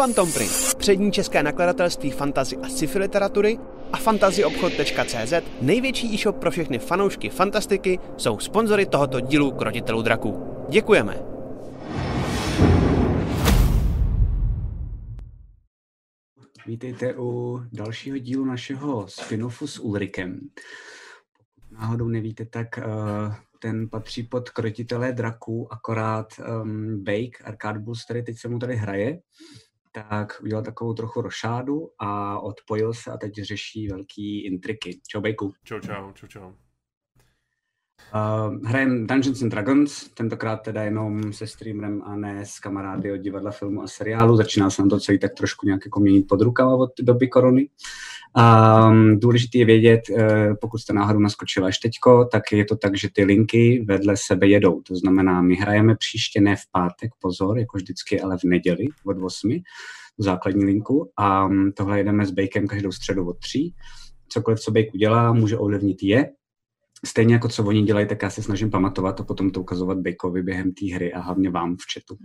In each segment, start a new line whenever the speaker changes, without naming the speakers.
Phantom Print, přední české nakladatelství fantazy a sci-fi literatury a fantazyobchod.cz, největší e-shop pro všechny fanoušky fantastiky, jsou sponzory tohoto dílu Krotitelů draků. Děkujeme!
Vítejte u dalšího dílu našeho spin-offu s Ulrikem. Pokud náhodou nevíte, tak uh, ten patří pod krotitelé draků, akorát um, Bake, Arcade Bulls, který teď se mu tady hraje, tak udělal takovou trochu rošádu a odpojil se a teď řeší velký intriky. Čau Bejku.
Čau, čau, čau, čau.
Uh, hrajem Dungeons and Dragons, tentokrát teda jenom se streamerem a ne s kamarády od divadla, filmu a seriálu. Začíná se nám to celý tak trošku nějak jako měnit pod rukama od doby korony. Um, důležité je vědět, uh, pokud jste náhodou naskočila až teďko, tak je to tak, že ty linky vedle sebe jedou. To znamená, my hrajeme příště ne v pátek, pozor, jako vždycky, ale v neděli od 8, tu základní linku. A um, tohle jedeme s Bakem každou středu od 3. Cokoliv, co Bake udělá, může ovlivnit je, stejně jako co oni dělají, tak já se snažím pamatovat a potom to ukazovat Bakeovi během té hry a hlavně vám v chatu.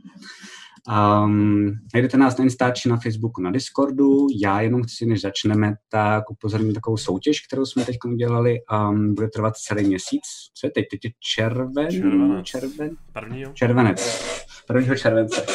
Um, najdete nás na Instači, na Facebooku, na Discordu. Já jenom chci, než začneme, tak upozorním takovou soutěž, kterou jsme teď udělali. Um, bude trvat celý měsíc. Co je teď? Teď je červen?
Červenec.
Červen?
Prvního?
Červenec. 1. července.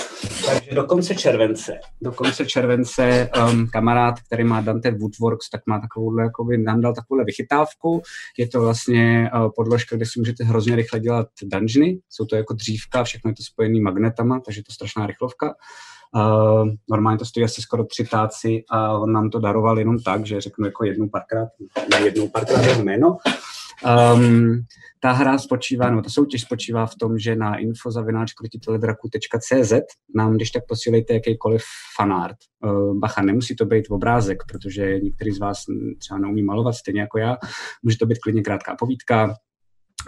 Takže do konce července, do konce července um, kamarád, který má Dante Woodworks, tak má takovouhle, jakoby, nám dal takovouhle vychytávku. Je to vlastně uh, podložka, kde si můžete hrozně rychle dělat dungeony. Jsou to jako dřívka, všechno je to spojený magnetama, takže je to strašná rychlovka. Uh, normálně to stojí asi skoro tři táci a on nám to daroval jenom tak, že řeknu jako jednou párkrát, ne jednou párkrát jeho jméno. Um, ta hra spočívá, nebo ta soutěž spočívá v tom, že na infozavináčkrotiteledraku.cz nám když tak posílejte jakýkoliv fanart. Uh, bacha, nemusí to být obrázek, protože některý z vás třeba neumí malovat, stejně jako já. Může to být klidně krátká povídka,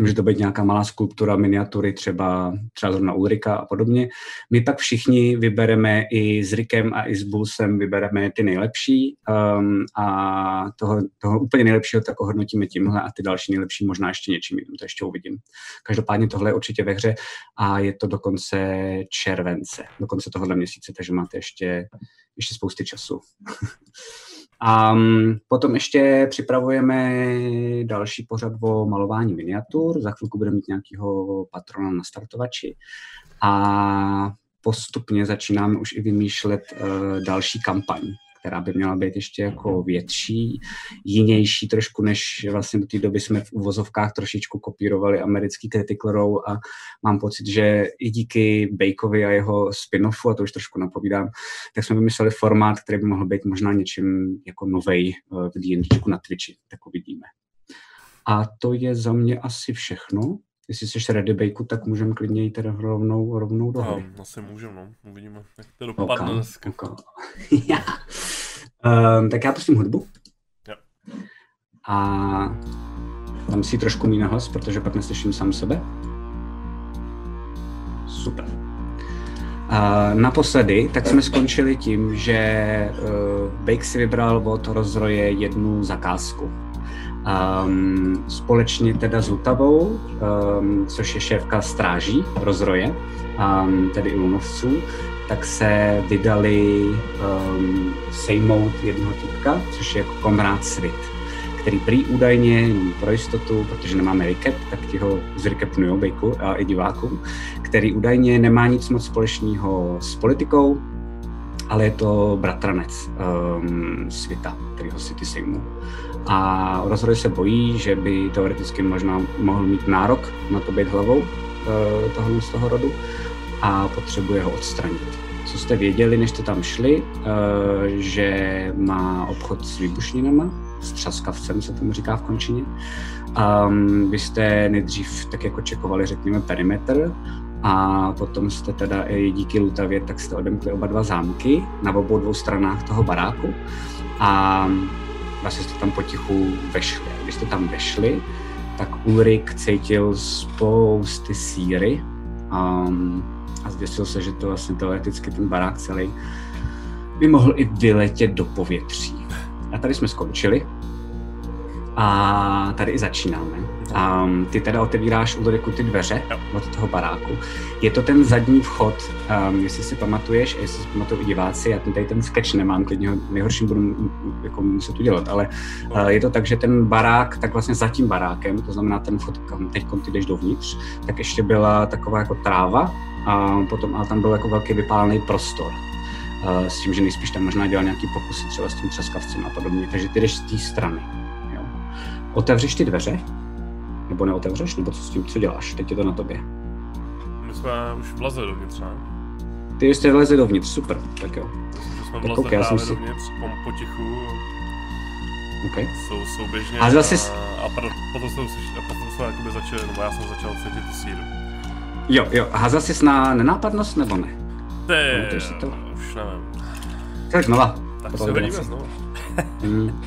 Může to být nějaká malá skulptura, miniatury, třeba, třeba zrovna Ulrika a podobně. My pak všichni vybereme i s Rikem a i s Bulsem vybereme ty nejlepší um, a toho, toho úplně nejlepšího tak ohodnotíme tímhle a ty další nejlepší možná ještě něčím jiným, to ještě uvidím. Každopádně tohle je určitě ve hře a je to do konce července, do konce tohohle měsíce, takže máte ještě, ještě spousty času. A mm, potom ještě připravujeme další pořad o malování miniatur. Za chvilku budeme mít nějakého patrona na startovači. A postupně začínáme už i vymýšlet uh, další kampaň která by měla být ještě jako větší, jinější trošku, než vlastně do té doby jsme v uvozovkách trošičku kopírovali americký Critical Role a mám pocit, že i díky Bakeovi a jeho spin-offu, a to už trošku napovídám, tak jsme vymysleli formát, který by mohl být možná něčím jako novej eh, v D&D na Twitchi, tak uvidíme. A to je za mě asi všechno. Jestli jsi ready Bakeu, tak můžeme klidně jít teda rovnou, rovnou do hry.
No, asi můžeme, no. Uvidíme, jak to dopadne okay, dneska. Okay.
um, tak já pustím hudbu.
Jo.
A tam si trošku mý hlas, protože pak neslyším sám sebe. Super. Uh, naposledy, tak jsme skončili tím, že uh, Bake si vybral od rozroje jednu zakázku Um, společně teda s Lutavou, um, což je šéfka stráží rozroje, um, tedy i lunovců, tak se vydali um, sejmout jednoho týpka, což je jako komrád Svit, který prý údajně, pro jistotu, protože nemáme recap, tak ti ho zrecapnuju Bejku a i divákům, který údajně nemá nic moc společného s politikou, ale je to bratranec um, Svita, ho si ty sejmou a rozhodně se bojí, že by teoreticky možná mohl mít nárok na to být hlavou eh, toho z toho rodu a potřebuje ho odstranit. Co jste věděli, než jste tam šli, eh, že má obchod s výbušninama, s třaskavcem se tomu říká v končině. Um, vy jste nejdřív tak jako čekovali, řekněme, perimetr a potom jste teda i díky Lutavě, tak jste odemkli oba dva zámky na obou dvou stranách toho baráku a vlastně jste tam potichu vešli. Když jste tam vešli, tak Ulrik cítil spousty síry um, a zděsil se, že to vlastně teoreticky ten barák celý by mohl i vyletět do povětří. A tady jsme skončili. A tady i začínáme. Um, ty teda otevíráš Ulriku ty dveře jo. od toho baráku. Je to ten zadní vchod, um, jestli si pamatuješ, jestli si pamatují diváci, já ten tady ten sketch nemám, klidně ho nejhorším budu jako muset udělat, ale uh, je to tak, že ten barák, tak vlastně za tím barákem, to znamená ten vchod, kam teď ty jdeš dovnitř, tak ještě byla taková jako tráva a potom ale tam byl jako velký vypálený prostor. Uh, s tím, že nejspíš tam možná dělal nějaký pokusy třeba s tím třeskavcem a podobně, takže ty jdeš z té strany. Otevřeš ty dveře nebo neotevřeš, nebo co s tím, co děláš? Teď je to na tobě.
My jsme už vlezli dovnitř, ne?
Ty jste vlezli dovnitř, super, tak jo.
Jsme vlezli okay, právě si... dovnitř, po, potichu.
Okay.
Jsou souběžně
a, zase...
a, a potom jsme, potom jsme jakoby začali, nebo já jsem začal cítit tu síru.
Jo, jo, a házal jsi na nenápadnost nebo ne?
Ty, si to? už nevím.
Tak znova.
Tak si hodíme znova. mm.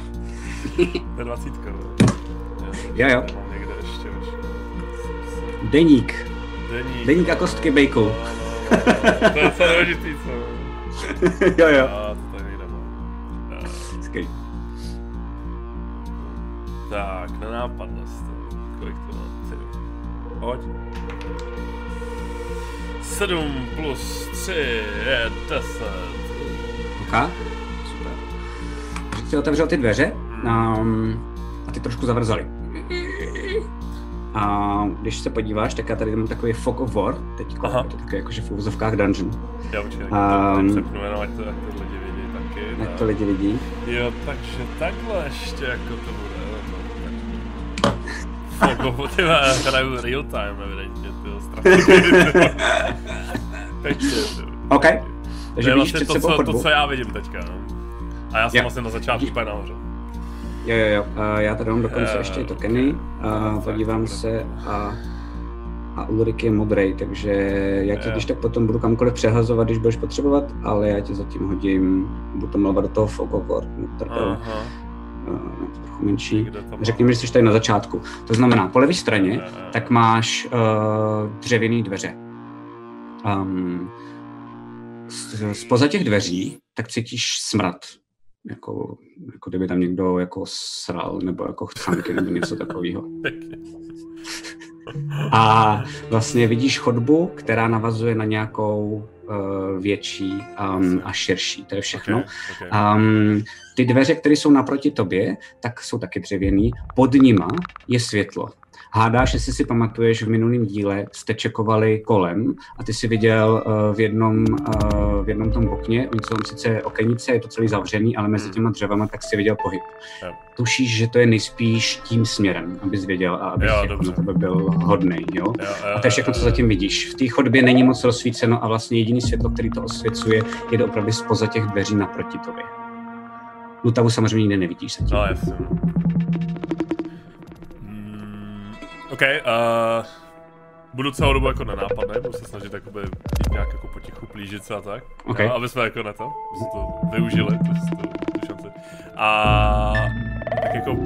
to je dvacítka.
Jo, jo. Deník. Deník. Deník a kostky bejku.
to je docela důležitý, co?
jo, jo.
A to tady.
Skvělý.
Tak, nenápadnost. Kolik to má? Ty. Pojď. 7 plus 3 je 10.
Ok, super. Takže si otevřel ty dveře um, a ty trošku zavrzali. A když se podíváš, tak já tady mám takový Fog of War, teď je to takový jakože v úvozovkách dungeon.
Já určitě um, přepnu jenom, ať to, ať to lidi vidí taky.
Ať to lidi vidí.
Jo, takže takhle ještě jako to bude. Fog of, ty hraju real time evidentně, ty strašně. takže,
OK.
Takže to je vlastně to, co, to, co já vidím teďka, no. A já jsem vlastně na začátku úplně nahoře.
Jo, jo, jo. Uh, já tady mám dokonce uh, ještě tokeny. Uh, podívám se a, a Ulrik je modrý, takže já ti když tak potom budu kamkoliv přehazovat, když budeš potřebovat, ale já ti zatím hodím, budu to malovat do toho Fogokor, uh, trochu menší. Řekni mi, že jsi tady na začátku. To znamená, po levé straně, tak máš uh, dřevěné dveře. Um, spoza těch dveří tak cítíš smrad jako, jako kdyby tam někdo jako sral, nebo jako chcánky, nebo něco takového. A vlastně vidíš chodbu, která navazuje na nějakou uh, větší um, a širší. To je všechno. Okay, okay. Um, ty dveře, které jsou naproti tobě, tak jsou taky dřevěný. Pod nima je světlo. Hádáš, jestli si pamatuješ, v minulém díle jste čekovali kolem a ty si viděl uh, v, jednom, uh, v jednom tom okně, oni jsou sice okenice, je to celý zavřený, ale mezi hmm. těma dřevama tak si viděl pohyb. Jo. Tušíš, že to je nejspíš tím směrem, abys věděl a abys jo, jako na tebe byl hodný, jo? jo, jo a to je všechno, co zatím vidíš. V té chodbě není moc rozsvíceno a vlastně jediný světlo, který to osvěcuje, je opravdu spoza těch dveří naproti tobě. Lutavu samozřejmě nikdy nevidíš zatím.
No, jasně. OK, uh, budu celou dobu jako nenápadný, budu se snažit jakoby jít nějak jako potichu plížit se a tak.
Okay.
No, aby jsme jako na to, aby to využili, tu, tu, tu šanci. A tak jako,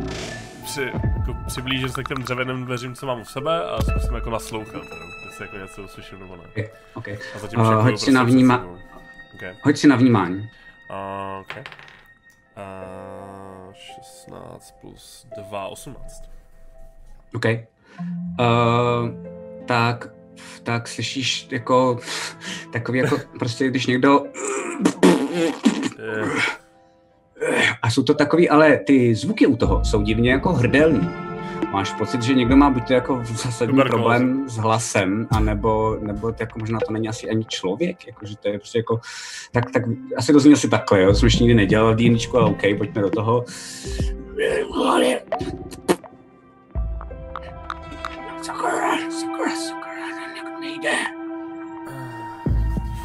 při, jako přiblížím se k těm dřevěným dveřím, co mám u sebe a zkusím jako naslouchat, jestli jako něco uslyším nebo ne.
Okay. okay. A zatím uh, hoď si prostě na vníma... Okay. Hoď si na vnímání.
Uh, okay. Uh, 16 plus 2, 18.
OK. Uh, tak, tak slyšíš jako takový jako prostě, když někdo a jsou to takový, ale ty zvuky u toho jsou divně jako hrdelní. Máš pocit, že někdo má buď to jako zásadní problém s hlasem, anebo, nebo jako možná to není asi ani člověk, jako, že to je prostě jako, tak, tak asi to zní asi takhle, jo, to jsem ještě nikdy nedělal v ale OK, pojďme do toho. Sakura, Sakura, Sakura, jak nejde.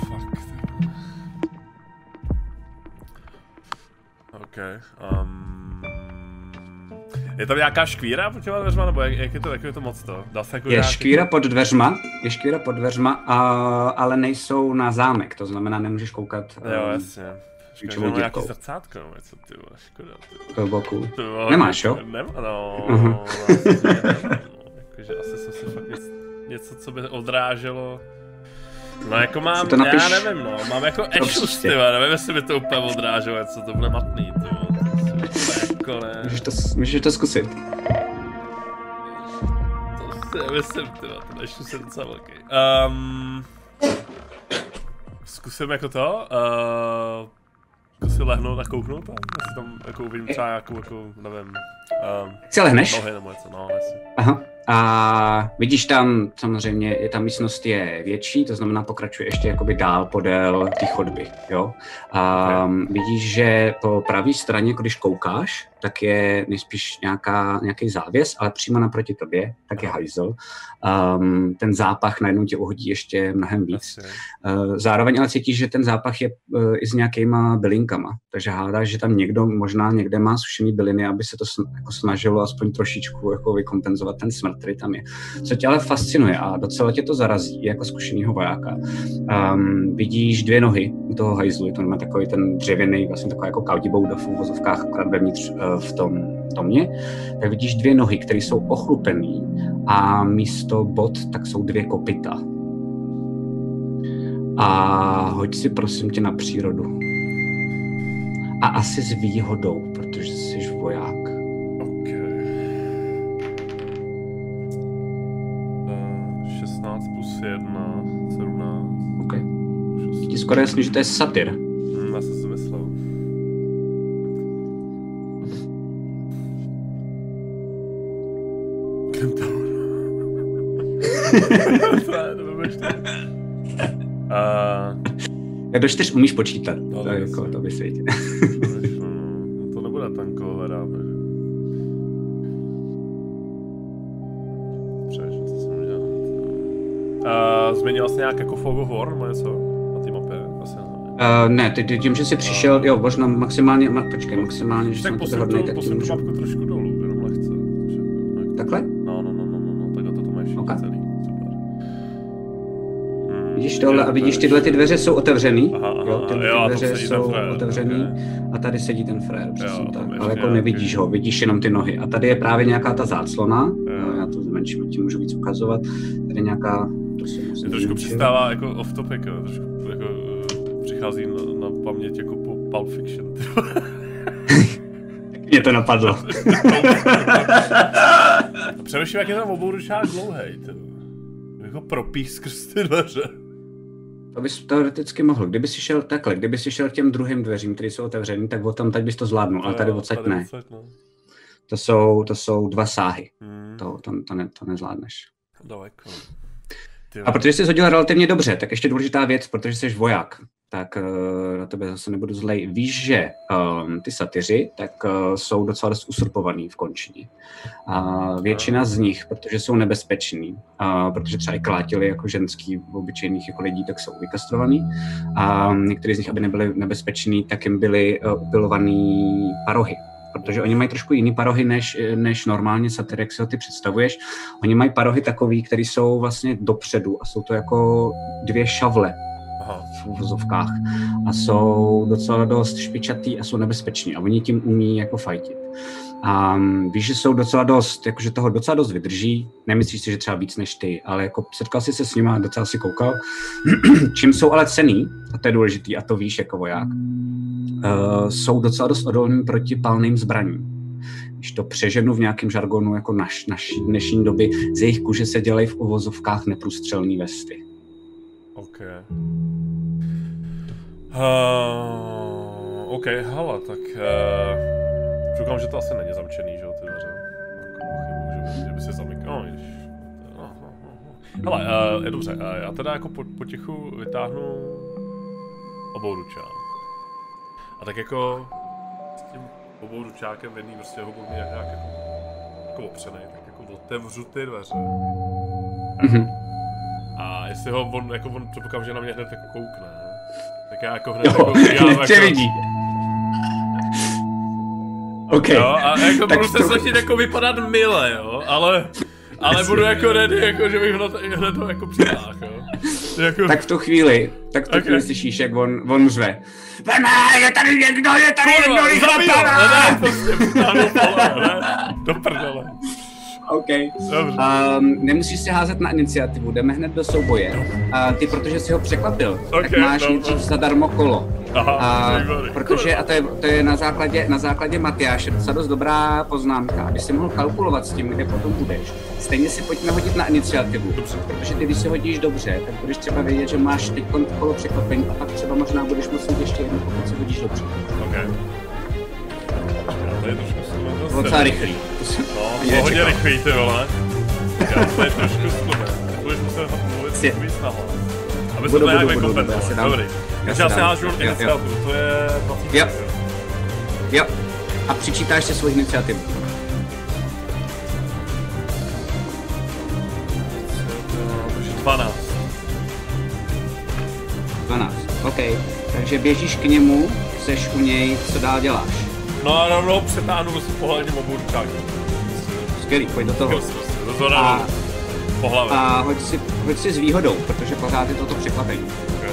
Fuck. OK. Um, je tam nějaká škvíra pod těma dveřma, nebo jak, jak, je to, jak je to moc to? Dá se jako
je nějaký... škvíra pod dveřma, je škvíra pod dveřma, a, ale nejsou na zámek, to znamená, nemůžeš koukat.
Jo, jasně. Škoda, že nějaký zrcátko, nebo něco, ty vole, škoda. Ty
vole. boku. Nemáš, jo?
Nemá, no. Uh-huh takže asi jsem si fakt něco, něco co by odráželo. No jako mám, to napiš... já nevím no, mám jako ešus, ty nevím jestli by to úplně odráželo, co to bude matný, ty jako ne.
Můžeš to, můžeš to zkusit.
To si nemyslím, tyva, to ještě jsem docela velký. Um, zkusím jako to, uh, zkusit lehnout a kouknout tam, jestli tam jako uvidím třeba nějakou, jako, nevím, um,
Si lehneš?
nohy nebo něco, no.
Aha. A vidíš tam, samozřejmě, je ta místnost je větší, to znamená pokračuje ještě jakoby dál podél té chodby, jo. A vidíš, že po pravé straně, když koukáš, tak je nejspíš nějaká, nějaký závěs, ale přímo naproti tobě, tak je hajzel. Um, ten zápach najednou tě uhodí ještě mnohem víc. Uh, zároveň ale cítíš, že ten zápach je uh, i s nějakýma bylinkama, takže hádáš, že tam někdo možná někde má sušený byliny, aby se to jako snažilo aspoň trošičku jako vykompenzovat ten smrt, který tam je. Co tě ale fascinuje a docela tě to zarazí jako zkušenýho vojáka. Um, vidíš dvě nohy u toho hajzlu, je to má takový ten dřevěný, vlastně taková jako kaudibouda v uvozovkách, akorát vevnitř uh, v tom domě, tak vidíš dvě nohy, které jsou ochlupený a místo bot tak jsou dvě kopita. A hoď si prosím tě na přírodu. A asi s výhodou, protože jsi voják.
16 plus 1, 17.
OK. Ti skoro jasný, že to je satyr.
Hm, já jsem si myslel. Kentaur. Uh,
Jak do čtyř umíš počítat,
No,
to, je jako, to vysvětí.
Uh, změnil jsi nějak jako Fog of War nebo něco na té mapě? Asi ne.
Uh, ne, ty, ty tím, že jsi přišel, jo, možná maximálně, ma, počkej, maximálně, že
Tak
jsem
posun
hodnej, tak
tu
můžu...
mapku trošku dolů, jenom lehce. Takže, no,
Takhle?
No, no, no, no, no, no, takhle to, to máš
Ok.
celý, super. Hmm,
Vidíš tohle a vidíš,
to
tyhle ty dveře jsou otevřený,
Aha, aha,
jo, tyhle
jo,
dveře jsou
frér,
otevřený
ok.
a tady sedí ten frér, přesně
Jo,
tak, ale jako
nějaký-
nevidíš ho, vidíš jenom ty nohy a tady je právě nějaká ta záclona,
Jo.
já to zmenším, ti můžu víc ukazovat, tady nějaká, to
Mě trošku přistává jako off topic, jo, trošku jako eh, přichází na, na paměť jako po Pulp Fiction.
Mě to napadlo.
A Přemýšlím, jak je tam obou ručák dlouhej, ty. Jako propích skrz ty dveře.
To bys teoreticky mohl. Kdyby si šel takhle, kdyby si šel k těm druhým dveřím, které jsou otevřený, tak od tam teď bys to zvládnul, ale tady odsaď ne.
odsaď, no.
To jsou, to jsou dva sáhy.
Hmm,
To, to, to, ne, to nezvládneš.
daleko.
A protože jsi hodil relativně dobře, tak ještě důležitá věc, protože jsi voják, tak uh, na tebe zase nebudu zlej. Víš, že um, ty satyři tak uh, jsou docela dost usurpovaný v končině. A většina z nich, protože jsou nebezpeční, uh, protože třeba i klátili jako ženský v obyčejných jako lidí, tak jsou vykastrovaný. A někteří z nich, aby nebyli nebezpeční, tak jim byly uh, upilovaný parohy. Protože oni mají trošku jiný parohy, než, než normálně satyr, jak si ho ty představuješ. Oni mají parohy takový, které jsou vlastně dopředu a jsou to jako dvě šavle v uvozovkách a jsou docela dost špičatý a jsou nebezpeční a oni tím umí jako fajtit. A mm, víš, že jsou docela dost, jakože toho docela dost vydrží, nemyslíš si, že třeba víc než ty, ale jako setkal jsi se s nimi a docela si koukal. Čím jsou ale cený, a to je důležitý, a to víš jako voják, uh, jsou docela dost odolní proti palným zbraním. Když to přeženu v nějakém žargonu jako naš, naší dnešní doby, z jejich kůže se dělají v uvozovkách neprůstřelné vesty.
OK. Uh, OK, hele, tak uh, Čukám, že to asi není zamčený, že jo, ty dveře. Jako pochybuju, že, by- že by se zamykal. No, ježiš. No, no, no. Hele, uh, je dobře, uh, já teda jako po, potichu vytáhnu obou ručák. A tak jako s tím obou ručákem v jedný prostě ho budu nějak, nějak jako, jako opřenej, tak jako otevřu ty dveře.
Mhm.
A jestli ho on, jako on předpokládám, že na mě hned jako koukne, tak já jako hned
Jo,
jako
tě vidí. OK.
Jo, a jako
Tak
budu se
to-
snažit jako vypadat mile, jo, ale, ale budu jako ready, jako že bych hned, ho jako přitáhl, jo. Jako,
Tak v tu chvíli, tak v tu
Ok.
chvíli slyšíš, jak on, on řve. Veme, je tady někdo, je tady
kurva,
někdo, rychle
zabij ho, ne, prostě ne, do prdele.
OK. Um, nemusíš si házet na iniciativu, jdeme hned do souboje. A ty, protože jsi ho překvapil, tak
Ok,
máš
dobro.
nejdřív zadarmo kolo.
Aha,
A,
zajímavý.
protože, a to je, to je na základě, na základě Matyáše docela dost dobrá poznámka, aby si mohl kalkulovat s tím, kde potom budeš. Stejně si pojďme hodit na iniciativu,
Dobře.
protože ty, když si hodíš dobře, tak budeš třeba vědět, že máš teď kolo překvapení a pak třeba možná budeš muset ještě jedno, pokud si hodíš dobře.
OK. To je trošku
To docela rychlý.
No, to hodně rychlý, ty vole. Já to je trošku slumé. Budeš muset mluvit víc nahoru. Aby se to nějak vykompenzovalo. Dobrý. Takže já si hážu iniciativu, to je 20.
Jo. Jo. A přičítáš si svou iniciativu.
Takže 12.
12. OK. Takže běžíš k němu, seš u něj, co dál děláš?
No a rovnou přetáhnu prostě pohledním oburčák.
Skvělý, pojď do toho.
Rozhodně
A,
po hlavě.
a hoď, si, hoď si s výhodou, protože pořád je toto překvapení.
Okay.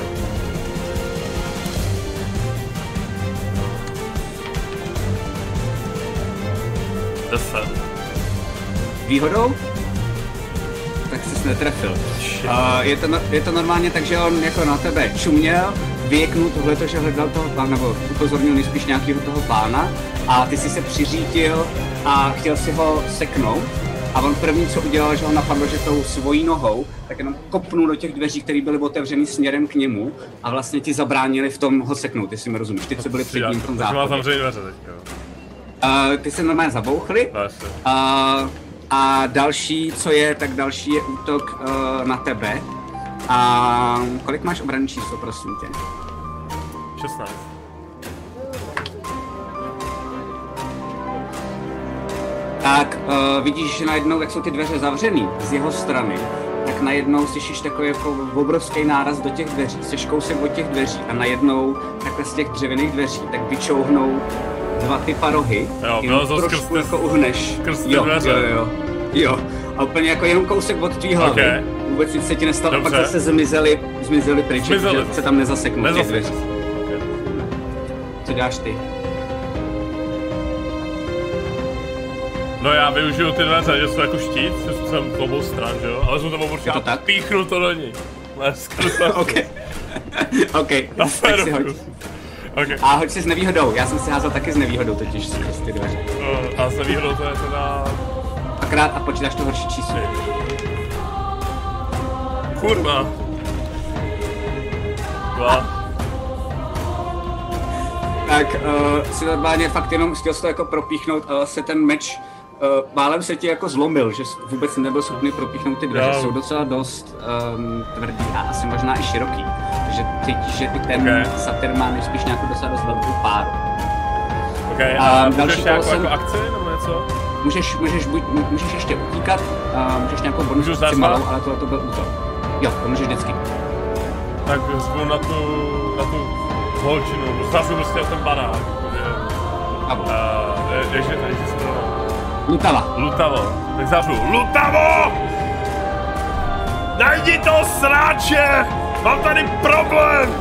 Deset.
Výhodou? Tak jsi netrefil. Uh, je, to, no- je to normálně tak, že on jako na tebe čuměl, vyjeknul tohleto, že hledal toho pána, nebo upozornil nejspíš nějakého toho pána a ty si se přiřítil a chtěl si ho seknout a on první, co udělal, že ho napadlo, že tou svojí nohou, tak jenom kopnul do těch dveří, které byly otevřeny směrem k němu a vlastně ti zabránili v tom ho seknout, jestli mi rozumíš, ty, co byli před ním v tom
Takže
záchodě.
zavřený dveře teďka.
Uh, ty se normálně zabouchli
No, jasně.
a, a další, co je, tak další je útok uh, na tebe. A kolik máš obranný číslo, prosím tě?
16.
Tak uh, vidíš, že najednou, jak jsou ty dveře zavřený z jeho strany, tak najednou slyšíš takový jako obrovský náraz do těch dveří, seš kousek od těch dveří a najednou takhle z těch dřevěných dveří tak vyčouhnou dva ty parohy,
Jo,
jenom trošku
skrz ty-
jako uhneš.
skrz ty
jo,
dveře.
jo, jo, jo. A úplně jako jenom kousek od tvý hlavy.
Ok.
Vůbec nic se ti nestalo,
Dobře.
pak zase zmizeli, zmizeli pryč,
Zmizeli
že se tam nezaseknou těch
Nezase.
dveří.
Okay.
Co děláš ty?
No já využiju ty dveře, že jsou jako štít, že jsem z obou stran, že jo? Ale jsou to oburky
Je to tak?
píchnu to do ní.
OK. OK,
Na
tak si hoď.
Okay.
A hoď si s nevýhodou, já jsem si házel taky s nevýhodou totiž skrz ty dveře.
No, A s nevýhodou to je teda...
Dvakrát a počítáš to horší číslo.
Kurva. Dva.
Tak uh, si normálně fakt jenom chtěl to jako propíchnout, ale se ten meč uh, málem se ti jako zlomil, že vůbec nebyl schopný propíchnout ty dveře,
Jo.
jsou docela dost um, tvrdý a asi možná i široký. Takže cítíš, že ten
Okay.
okay. satyr má nejspíš nějakou docela dost velkou páru.
OK,
A
a
další
můžeš nějakou
kolo jsem-
jako akci nebo něco?
Můžeš, můžeš, buď, můžeš ještě utíkat, a můžeš nějakou bonus malou, ale tohle to byl útok. Jo, to můžeš vždycky.
Tak řvu na tu, na tu holčinu, zase prostě ten barák. eh, je- Ježi, ježi se to
Lutava.
Lutavo. Tak zařvu. Lutavo! Najdi to sráče! Mám tady problém!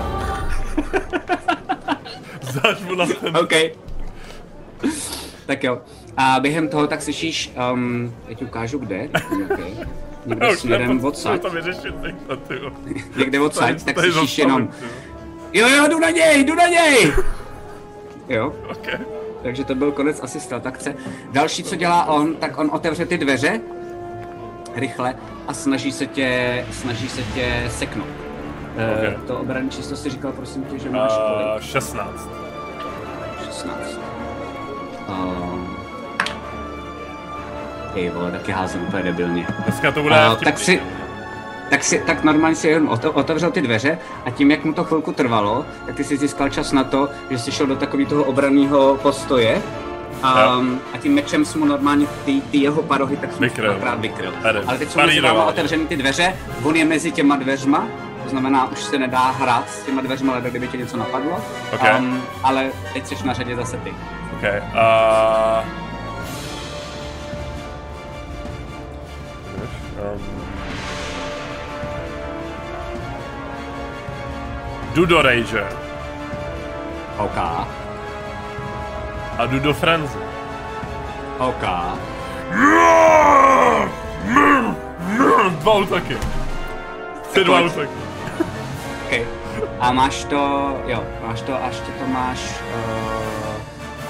Zařvu na ten...
OK. tak jo. A během toho tak slyšíš, um, já ti ukážu kde, okay. Někde
už
směrem
nepotřebuji
odsaď,
to vyřešit jo.
někde odsaď, tak
Tady
slyšíš jenom,
jo.
jo jdu na něj, jdu na něj! jo,
OK.
takže to byl konec asi akce. Další, co dělá on, tak on otevře ty dveře, rychle, a snaží se tě, snaží se tě seknout.
Ok.
Uh, to obranné číslo si říkal, prosím tě, že máš kolik?
Uh, 16.
16. Um, Ej vole, taky házím úplně debilně.
Dneska to bude
Uh,
vtipný.
tak si, tak si, tak normálně si jenom ote- otevřel ty dveře a tím, jak mu to chvilku trvalo, tak ty si získal čas na to, že jsi šel do takového toho obranného postoje um, a tím mečem jsi mu normálně ty, ty jeho parohy tak jsem
Vykryl.
vykryl. Ale teď jsou mezi váma otevřeny ty dveře, on je mezi těma dveřma, to znamená, už se nedá hrát s těma dveřma, ale kdyby tě něco napadlo.
Ok.
Um, ale teď jsi na řadě zase ty.
OK. Uh... Jdu do Rage
OK.
a jdu do Frenzy.
OK.
Dva útoky. Ty dva útoky.
OK. A máš to, jo, máš to, až ty to máš uh,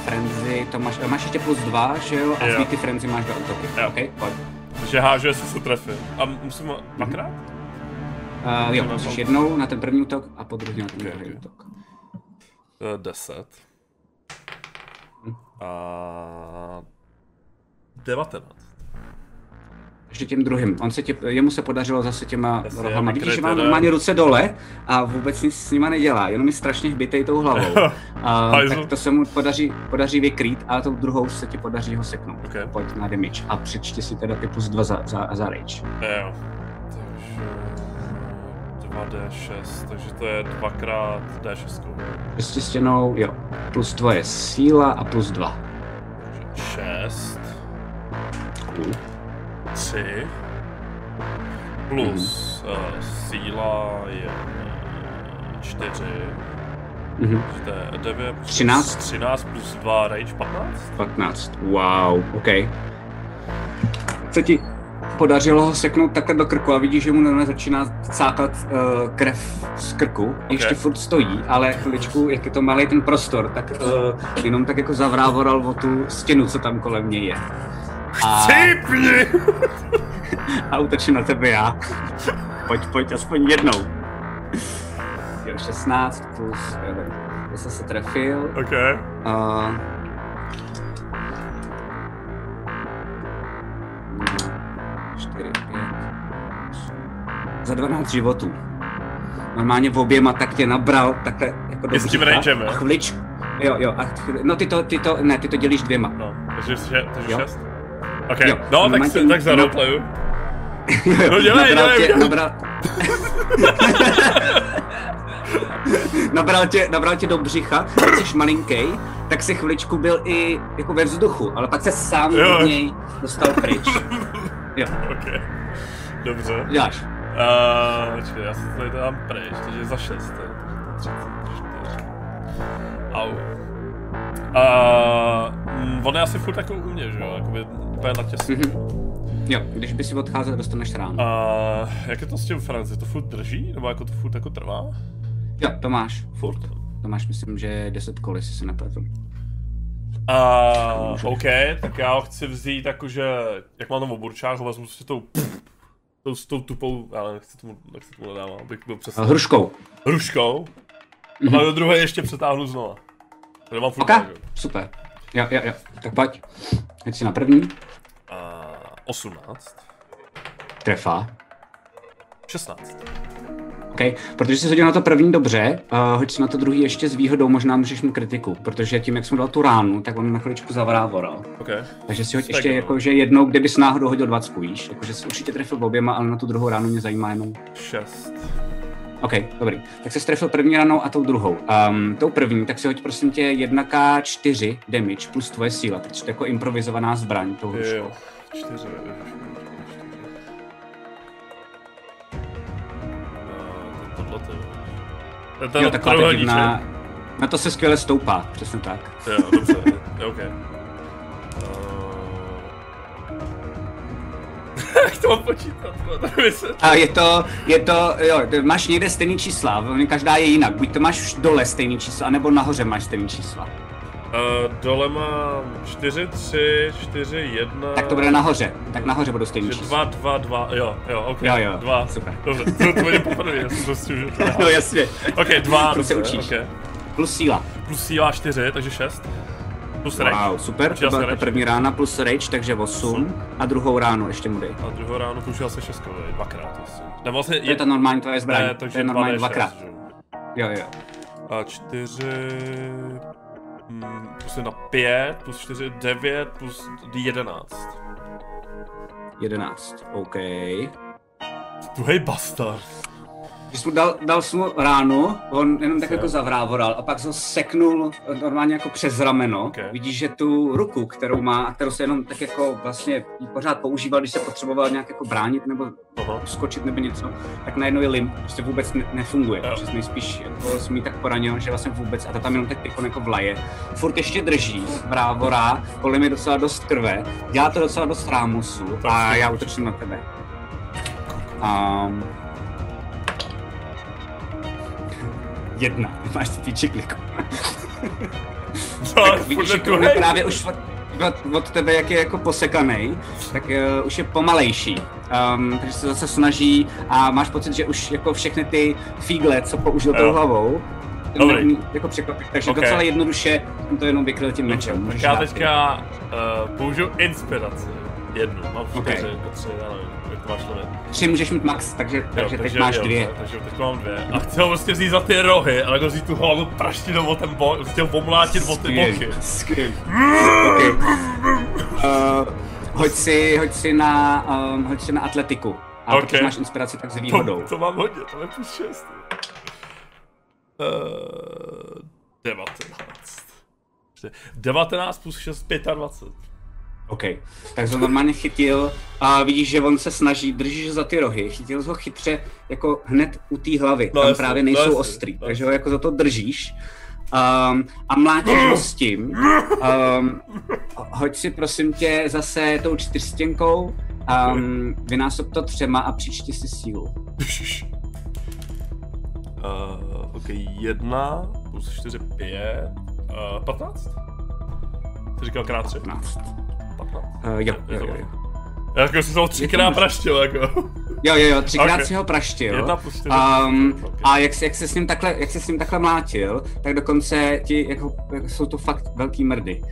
frenzy, to máš, máš ještě plus dva, že jo? A z ty frenzy máš dva útoky.
Jo.
OK, pojď.
Takže hážu, jestli se trefím. A musím ho dvakrát?
Uh, jo,
To
musíš jednou na ten první útok a po druhý na ten
Ok,
druhý
ok.
útok.
Eh, Deset. A... Devatenáct.
Ještě tím druhým. On se tě, jemu se podařilo zase těma
Jasně,
rohama. Vidíš, že má normálně ruce dole a vůbec nic s nima nedělá, jenom je strašně hbitej tou hlavou. A, tak to se mu podaří, podaří vykrýt a tou druhou se ti podaří ho seknout.
Ok.
Pojď na damage a přečti si teda ty plus dva za, za, za rage.
Jo. Takže 2D6, takže to je dvakrát D6.
Prostě stěnou, jo, plus tvoje síla a plus dva.
6,
Cool.
3, plus
Mhm.
uh, síla je 4,
Mhm.
to je 9, plus
13.
13 plus 2 rage 15?
15. Wow, OK. Co ti podařilo ho seknout takhle do krku a vidíš, že mu normálně začíná cákat uh, krev z krku. Ještě furt stojí, ale chviličku, jak je to malý ten prostor, tak uh, jenom tak jako zavrávoral o tu stěnu, co tam kolem něj je. A,
Cípni!
a útočím na tebe já. pojď, pojď, aspoň jednou. Jo, 16 plus, jo, zase se trefil.
OK.
Uh, čtyři, pět, za 12 životů. Normálně v oběma tak tě nabral takhle jako do
I s tím rangem,
a chviličku. Jo, jo, a chvíli, no ty to, ty to, ne, ty to dělíš dvěma.
No, takže, takže
Jo.
6. OK,
Jo,
no tak, si,
tě-
tak za
no.
roleplayu.
Jo,
No dělej,
nabral
dělej,
tě,
dělej.
nabral... nabral, tě, nabral tě do břicha, jsi malinkej, tak si chviličku byl i jako ve vzduchu, ale pak se sám
Jo.
od něj dostal pryč. Jo,
OK. Dobře.
děláš.
Uh, počkej, já se tady dám pryč, takže za 6. To je 34. Au. Uh, on je asi furt jako u mě, že jo? Jakoby úplně na těsně.
Mhm. Jo, když by si odcházel, dostaneš ráno.
Uh, jak je to s tím Franci? To furt drží? Nebo jako to furt jako trvá?
Jo, to máš, furt. To máš, myslím, že 10 kol, jestli se nepletu.
Uh, OK, tak já ho chci vzít jakože, jak mám tam oburčák, ho vezmu si tou, tou, s tou tupou, ale nechci tomu, nechci tomu nedávám, abych byl přesně.
A Hruškou.
Hruškou. A pak do druhé ještě přetáhnu znova. Tady mám furt
Ok,
tak, jo.
super. Jo, jo, jo. Tak pojď. Teď si na první.
Uh, 18.
Trefa.
16.
OK, protože jsi hodil na to první dobře, uh, hoď si na to druhý ještě s výhodou, možná můžeš mu kritiku, protože tím, jak jsem dal tu ránu, tak on na chviličku zavrávoral.
OK.
Takže si hoď
Tak
ještě jako, že jednou, kdyby s náhodou hodil 20, víš? Jakože jsi určitě trefil oběma, ale na tu druhou ránu mě zajímá jenom.
6.
OK, dobrý. Tak se trefil první ranou a tou druhou. Um, tou první, tak si hoď prosím tě 1k4 damage plus tvoje síla, protože to je jako improvizovaná zbraň tou hruškou.
Jo. 4. Tohle to je. To je
Jo,
ten
taková ta divná... Na to se skvěle stoupá, přesně tak.
Jo, dobře, OK. to mám počítat?
A je to, je to, jo, máš někde stejný čísla, každá je jinak. Buď to máš dole stejný číslo, anebo nahoře máš stejný čísla.
Uh, dole mám 4, 3, 4, 1.
Tak to bude nahoře, tak nahoře budou stejný čísla.
2, 2, 2, jo, jo, ok.
Jo, jo,
2,
super.
Dobře, to, to bude poprvé, já jsem to s tím, že to
No jasně.
Ok, 2,
To se
dobře,
učíš.
ok.
Plus síla.
Plus síla 4, takže 6. Plus rage.
Wow, super, to byla ta první rána plus rage, takže 8. A druhou ránu ještě mu dej.
A druhou ráno použil se šestkový, dvakrát asi. Ne, vlastně
To je ta normální tvoje zbraň,
ne,
to
takže
je normálně
2D6,
dvakrát.
jo.
Jo.
A 4, mm, plus 1, 5, plus 4, 9, plus 11.
11, OK.
Tuhej bastard.
Jsi mu dal, dal jsi mu ránu, on jenom tak jako zavrávoral a pak ho seknul normálně jako přes rameno.
Ok.
Vidíš, že tu ruku, kterou má a kterou se jenom tak jako vlastně jí pořád používal, když se potřeboval nějak jako bránit nebo
Aha.
skočit nebo něco, tak najednou je limp, prostě vůbec ne- nefunguje.
Jo.
Že nejspíš jako jsi mi tak poranil, že vlastně vůbec, a to tam jenom tak pikon jako vlaje. Furt ještě drží, brávorá, kolem je docela dost krve, dělá to docela dost rámusu a já útočím na tebe. Um, jedna. Máš ty týče kliku.
No,
Vidíš,
furt
že
tuhej.
právě už od, od, od tebe, jak je jako posekaný, tak uh, už je pomalejší. Um, takže se zase snaží a máš pocit, že už jako všechny ty fígle, co použil tou hlavou,
Dobrý.
jako překvapit. Takže
Ok.
docela jednoduše jsem to jenom vykryl tím mečem.
Tak
Můžeš
já teďka uh, použiju inspiraci. Jednu, mám
Ok.
čtyři, jako tři, já
ty. Tři můžeš mít max, takže, takže teď máš
jo,
dvě.
Takže teď mám dvě. A chci ho prostě vzít za ty rohy, ale jako vzít tu hlavu praštit o ten bok, ho pomlátit o ty boky.
Skvělý. okay. uh, hoď, si, hoď, si na, um, hoď si na atletiku. A
Ok.
protože máš inspiraci, tak s výhodou.
To, to mám hodně, to je plus 6. Uh, 19. 19 plus 6, 25.
OK. Tak to normálně chytil a vidíš, že on se snaží, držíš za ty rohy, chytil ho chytře jako hned u té hlavy,
No
tam
jasně,
právě
no
nejsou
jasně,
ostrý,
no
takže ho jako za to držíš. Um, a mlátíš ho s tím. Um, hoď si prosím tě zase tou čtyřstěnkou, um, vynásob to třema a přičti si sílu.
Uh, ok, 1 plus 4, 5, uh, 15? Ty říkal krát 3?
15.
15.
Uh, jo,
Je
jo,
to
jo,
ono.
jo.
Já jako jsem se ho třikrát praštil, jako.
Jo, jo, jo, třikrát
Ok.
si ho praštil. Um,
Ok.
a jak, se- jak, se s ním takhle, jak se s ním takhle mlátil, tak dokonce ti, jako, jako jsou to fakt velký mrdy.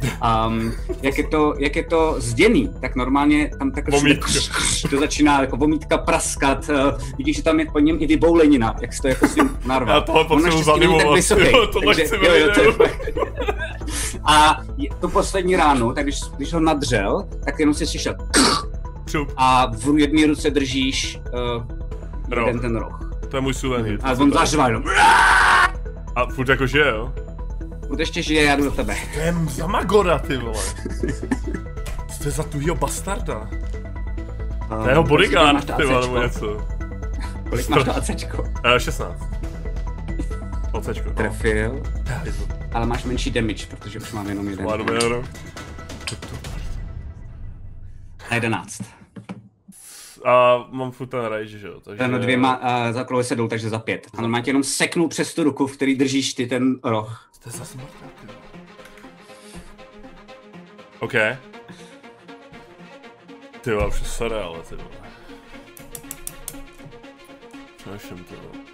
Um, jak, je to, jak je to zděný, tak normálně tam takhle všude kř, kř, to začíná jako vomítka praskat. Uh, vidíš, že tam je po něm i vyboulenina, jak se to jako s ním narval.
Já tohle
On
potřebuji zanimovat.
vysoký,
Jo, tohle
takže- jo, jo, to je A tu poslední ránu, tak když, když ho nadřel, tak jenom si slyšel
Čup,
a v jedné ruce držíš uh,
Roh.
jeden ten roh.
to je můj suvenýr.
A on zařval jenom.
A furt jako žije, jo?
Buď ještě žije, já jdu do tebe.
To je za Magora, ty vole. Co to je za tuhýho bastarda? To je jeho bodyguard, ty vole, nebo něco.
Kolik máš to ACčko?
Uh, 16. Ocečko.
Trefil,
No.
ale máš menší damage, protože už mám jenom jeden.
Má dobrý euro.
Na 11.
A mám furt ten rage, že jo? Takže...
Ten dvěma uh, za se jdou, takže za pět. A normálně tě jenom seknu přes tu ruku, v který držíš ty ten roh.
To je zase. OK. Ty vole, už je sorry, ale ty vole. Přemýšlím, ty vole.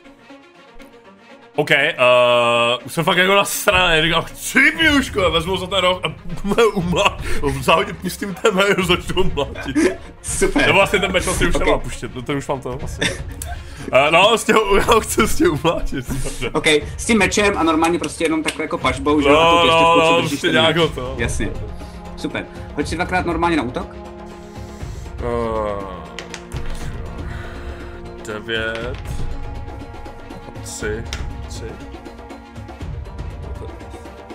OK, uh, už jsem fakt jako nasranej, říkám, chci píuško, vezmu za ten roh a umlá, záhodit mi s tím ten a začnu mlátit.
Super.
Nebo vlastně ten meč vlastně už
Ok.
nemám puštět, no to už mám to vlastně. Uh, no, s těho, já ho chci s tím umlátit.
OK, s tím mečem a normálně prostě jenom takhle jako pažbou, že jo, a
No,
tu
no, no, prostě
ten
nějak to.
Jasně. Super. Hoď si dvakrát normálně na útok.
Uh, devět. Tři.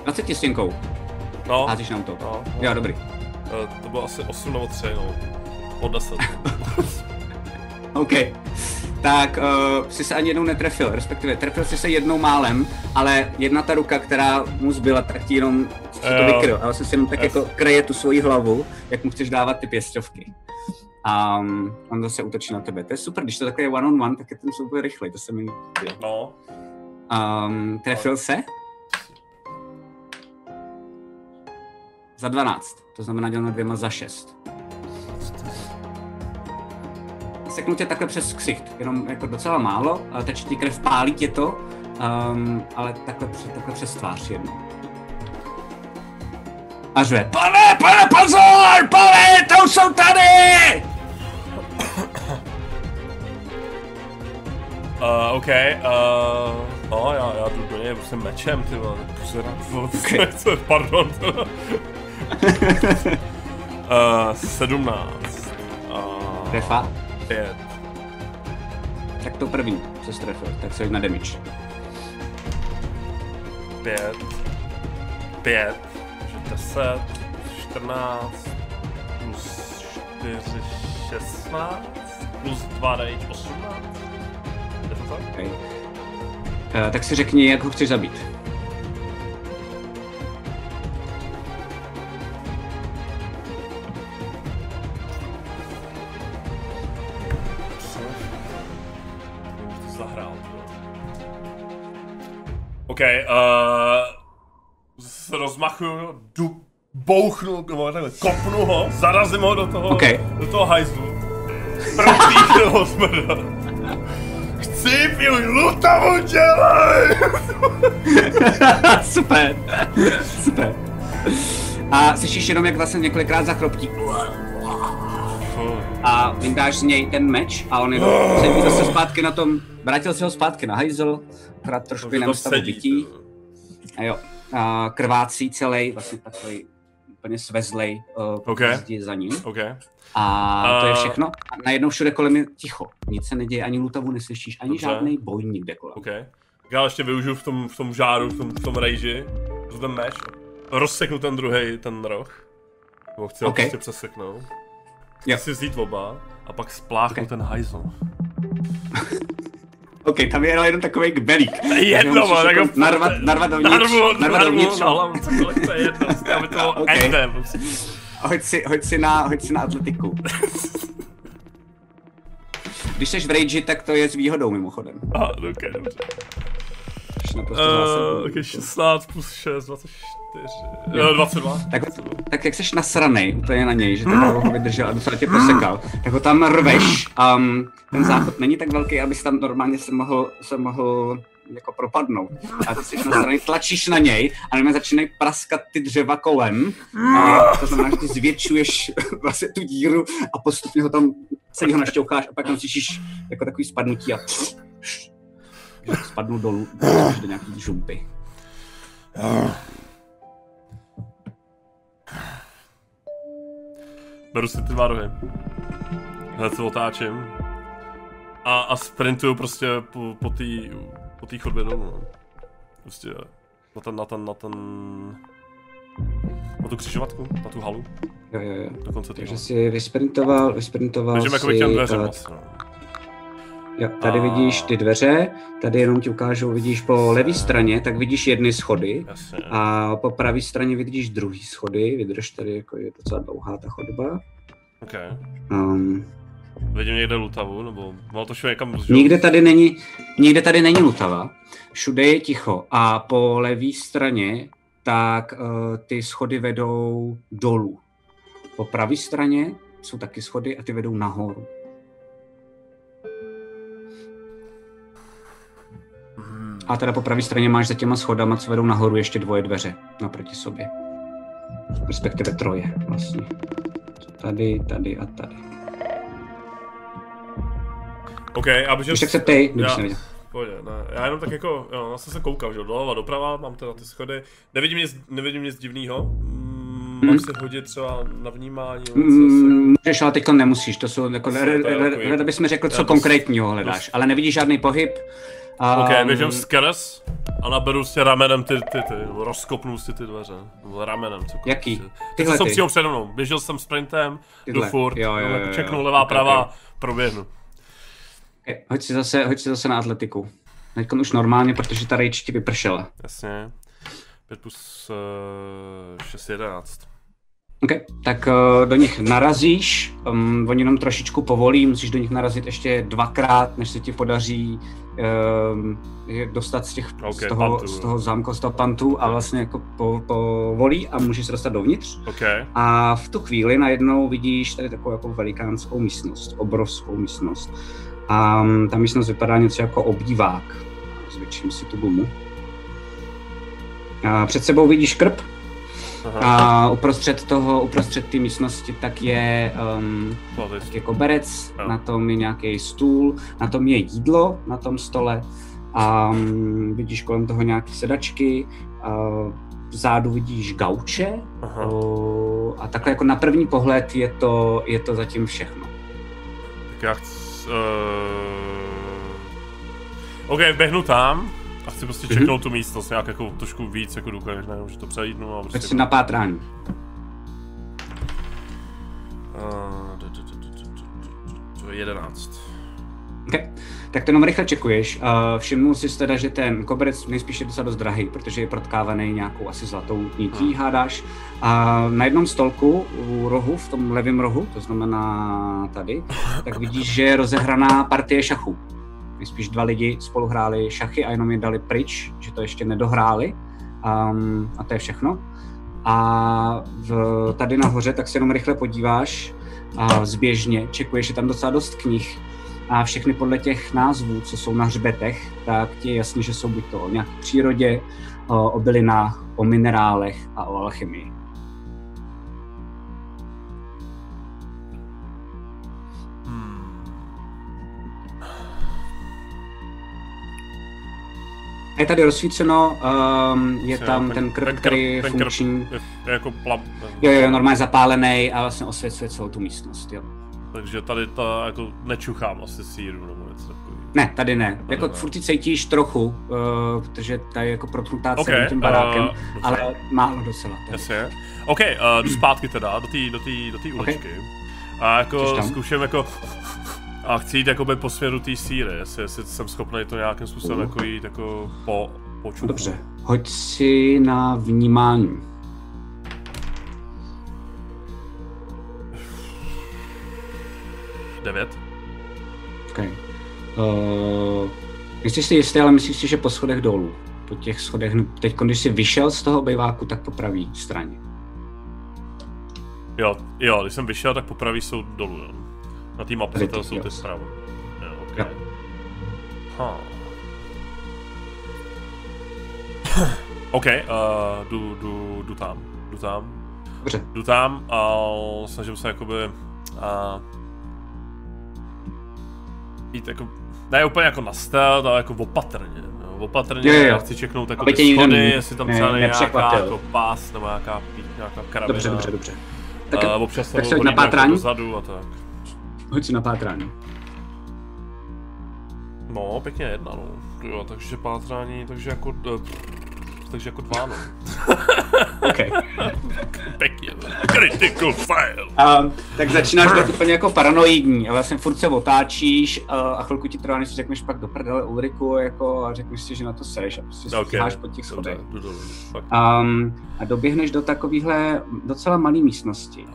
20 stěnkou.
No,
Házíš na útok.
no, no.
Jo, dobrý.
Uh, to bylo asi 8 nebo 3, no. Od 10.
OK. Tak uh, si se ani jednou netrefil, respektive trefil si se jednou málem, ale jedna ta ruka, která mu zbyla, tak ti jenom si to
Jo.
vykryl. A vlastně si jenom tak
Yes.
jako kreje tu svoji hlavu, jak mu chceš dávat ty pěstovky. A um, on zase útočí na tebe. To je super, když to takhle je one on one, tak je ten souboj rychlej, to se mi líbí.
No.
Um, trefil se? Za 12, to znamená dělno dvěma za 6. Seknu tě takhle přes ksicht, jenom jako docela málo, ale teče ti krev, pálí tě to, um, ale takhle, takhle přes tvář jednou. A řve, pane, pane, pozor, pane, to už jsou tady!
Uh, OK, uh, no, já, já jdu do něj prostě mečem, ty vole, pusera,
Ok.
co, pardon. Uh, 17. Uh,
Trefa,
5.
tak to první, co jsi trefil, tak se na damage.
5. 5. 10. 14. Plus 4, 16. Plus 2 rage, 18. Je to tak?
Okay. Uh, tak si řekni, jak ho chceš zabít.
OK, uh, s rozmachu, jdu, bouchnu, nebo takhle, kopnu ho, zarazím ho do toho,
OK.
do toho hajzlu. Propíchnu ho smrda. Chci piju lutavu dělej!
Super. Super. A slyšíš jenom, jak vlastně několikrát zachroptí. A vyndáš z něj ten meč a on je zase zpátky na tom, vrátil se ho zpátky na hajzl, akorát trošku jiném stavu
sedí,
bytí. A jo, a krvácí celý, vlastně takový úplně svezlej uh,
OK.
zdi za ním.
OK.
A to je všechno. A najednou všude kolem je ticho. Nic se neděje, ani lutavu neslyšíš, ani
Dobře.
žádný boj nikde kolem.
OK. Já ještě využiju v tom, v tom žáru, v tom, v tom rage, v ten meč, rozseknu ten druhý, ten roh. Nebo chci ho
OK.
prostě přeseknout. Chci
Jo.
si vzít oba a pak spláchnu
OK.
ten hajzl.
OK, tam je jenom takový kbelík.
Jedno, man,
jako
jako...
narvat, narvat dovnitř,
Narvu,
narvat
narvu
dovnitř.
na hlavu, cokoliv, to je jedno, aby to bylo
OK.
endem. prostě.
Hoď si, hoď si na, hoď si na atletiku. Když jsi v rage, tak to je s výhodou mimochodem.
Aha, ok, dobře.
Jsi naprosto
Uh,
zásadní.
ok, 16 plus 6, 24. Uh, 22.
Tak, tak jak jsi nasranej úplně na něj, že ten ho vydržel a docela tě posekal, tak ho tam rveš. Um, ten záchod není tak velký, abys tam normálně se mohl, se mohl jako propadnout. A ty jsi nasranej, tlačíš na něj a na začínají praskat ty dřeva kolem. A to znamená, že ty zvětšuješ vlastně tu díru a postupně ho tam celý ho našťoucháš a pak tam slyšíš jako takový spadnutí a spadnu dolů do nějaký žumpy.
Beru si ty dva rohy. Hned se otáčím. A, a sprintuju prostě po, po té po tý chodbě dolů. No. Prostě na ten, na ten, na ten... Na tu křižovatku, na tu halu,
Jo, jo, jo.
do konce té
Takže si vysprintoval, vysprintoval
Takže jako
si,
těm dveřem
eh,
vlastně. no.
Jo, tady
A-
vidíš ty dveře, tady jenom ti ukážu, vidíš po levé straně, tak vidíš jedny schody
Jasně.
a po pravé straně vidíš druhý schody, vydrž tady, jako je docela dlouhá ta chodba.
OK.
Um,
Vidím někde lutavu, nebo mal to šlo někam že
nikde tady není, nikde tady není lutava, všude je ticho a po levé straně tak uh, ty schody vedou dolů. Po pravé straně jsou taky schody a ty vedou nahoru. A teda po pravé straně máš za těma schodama, co vedou nahoru, ještě dvoje dveře naproti sobě. Respektive troje vlastně. Tady, tady a tady.
OK, a běžel...
Když tak se ptej, kdybych
Já-. Pohodě, ne. Já jenom tak jako, jo, já jsem se koukal, že jo, doleva, doprava, mám teda ty schody. Nevidím nic, nevidím nic divného. Mm, mám
Mhm.
si hodit třeba na vnímání,
Mm, můžeš, ale teďka nemusíš, to jsou jako, ráda mi řekl, co konkrétního hledáš, ale nevidíš žádný pohyb.
Ok,
Um,
běžím skrz a naberu si ramenem ty, ty, ty, nebo rozkopnu si ty dveře. Nebo ramenem, cokoliv.
Jaký?
Ty
Tyhle
jsou přímo přede mnou. Běžel jsem sprintem,
Tyhle.
jdu furt,
Jo, jo, jo, jo.
čeknu levá,
Ok,
pravá,
ok.
proběhnu.
Ok, Hoď si zase, hoď si zase na atletiku. Teď už normálně, protože ta rage ti vypršela.
Jasně. 5 plus uh, 6, 11.
OK, tak uh, do nich narazíš, um, oni jenom trošičku povolí, musíš do nich narazit ještě dvakrát, než se ti podaří dostat z, těch,
OK,
z, toho,
pantu,
z toho zámku, z toho pantu a vlastně jako po, povolí a můžeš se dostat dovnitř.
OK,
A v tu chvíli najednou vidíš tady takovou jako velikánskou místnost, obrovskou místnost. A um, ta místnost vypadá něco jako obývák. Zvětším si tu gumu. A před sebou vidíš krb,
aha,
a uprostřed toho, uprostřed té místnosti tak je um, tak je koberec,
Jo.
na tom je nějaký stůl, na tom je jídlo na tom stole a um, vidíš kolem toho nějaké sedačky, a vzadu vidíš gauče. O, a takhle jako na první pohled je to, je to zatím všechno.
Tak já chci... Uh... OK, běhnu tam a chci prostě
Mhm.
čeknout tu místnost nějak jako trošku víc jako důkladně, nejenom, že to přejídnu a prostě...
si na pátrání.
Uh, d- d- d- d- d- d- d- To je 11.
Okay. Tak to jenom rychle čekuješ. Uh, všimnul jsi teda, že ten koberec nejspíš je docela dost drahý, protože je protkávaný nějakou asi zlatou nití,
Hmm.
hádáš. A na jednom stolku u rohu, v tom levém rohu, to znamená tady, tak vidíš, že je rozehraná partie šachů. Nejspíš dva lidi spolu hráli šachy a jenom je dali pryč, že to ještě nedohráli. Um, a to je všechno. A v, tady nahoře, tak se jenom rychle podíváš a zběžně, čekuješ, je tam docela dost knih a všechny podle těch názvů, co jsou na hřbetech, tak ti je jasný, že jsou buď to o nějaké přírodě, o, o bylinách, o minerálech a o alchymii. Je tady rozsvíceno, um, je
Jasně,
tam
ten-
ten krb,
ten krb-
který je
ten krb.
funkční.
Je, je jako plam.
Jo, jo, normálně zapálený a vlastně osvěcuje celou tu místnost, jo.
Takže tady to jako nečuchám asi síru nebo něco takového.
Ne, tady ne. Jako
ne.
furt ji cítíš trochu, uh, protože ta je jako protnutá celým tím barákem,
uh,
ale málo docela. Tady.
Jasně. OK, uh, jdu zpátky teda do té do tý, do tý uličky. A
Jdeš
jako zkouším jako a chci jít jakoby po směru té síry, jestli, jestli jsem schopný to nějakým způsobem
Uh.
jako jít jako po, po čuchu.
Dobře, hoď si na vnímání.
Devět.
Okay. Uh, nejsi si jistý, ale myslíš si, že po schodech dolů. Po těch schodech, teď když jsi vyšel z toho bejváku, tak po pravý straně.
Jo, jo, když jsem vyšel, tak popraví jsou dolů, jo. Na té
Tady
to jsou ty zprava. Jo, ok.
Jo.
Ha. OK, uh, jdu, jdu, jdu tam, jdu tam,
Dobře,
jdu tam a snažím se jakoby a jít jako, ne úplně jako na stealth, ale jako opatrně, jo, opatrně,
Jo, jo, jo.
chci čeknout jako ty
nikdo
schody,
ne-
jestli tam
ne-
třeba není nějaká jako pás nebo nějaká, nějaká karabina.
dobře, dobře, dobře. Tak,
uh, občas
tak
se
na
jako
pátrání.
dozadu a tak.
Hoď si na pátrání.
No, pěkně jedna, no. Jo, takže pátrání, takže jako, eh, takže jako dva, no.
Okay.
Pěkně, no. Critical fail.
Um, tak začínáš být úplně jako paranoidní a vlastně furt se otáčíš uh, a chvilku ti trvá, než si řekneš pak do prdele Ulriku jako, a řekneš si, že na to seš a prostě
Ok,
okay. po těch schodech. Um, a doběhneš do takovéhle docela malé místnosti.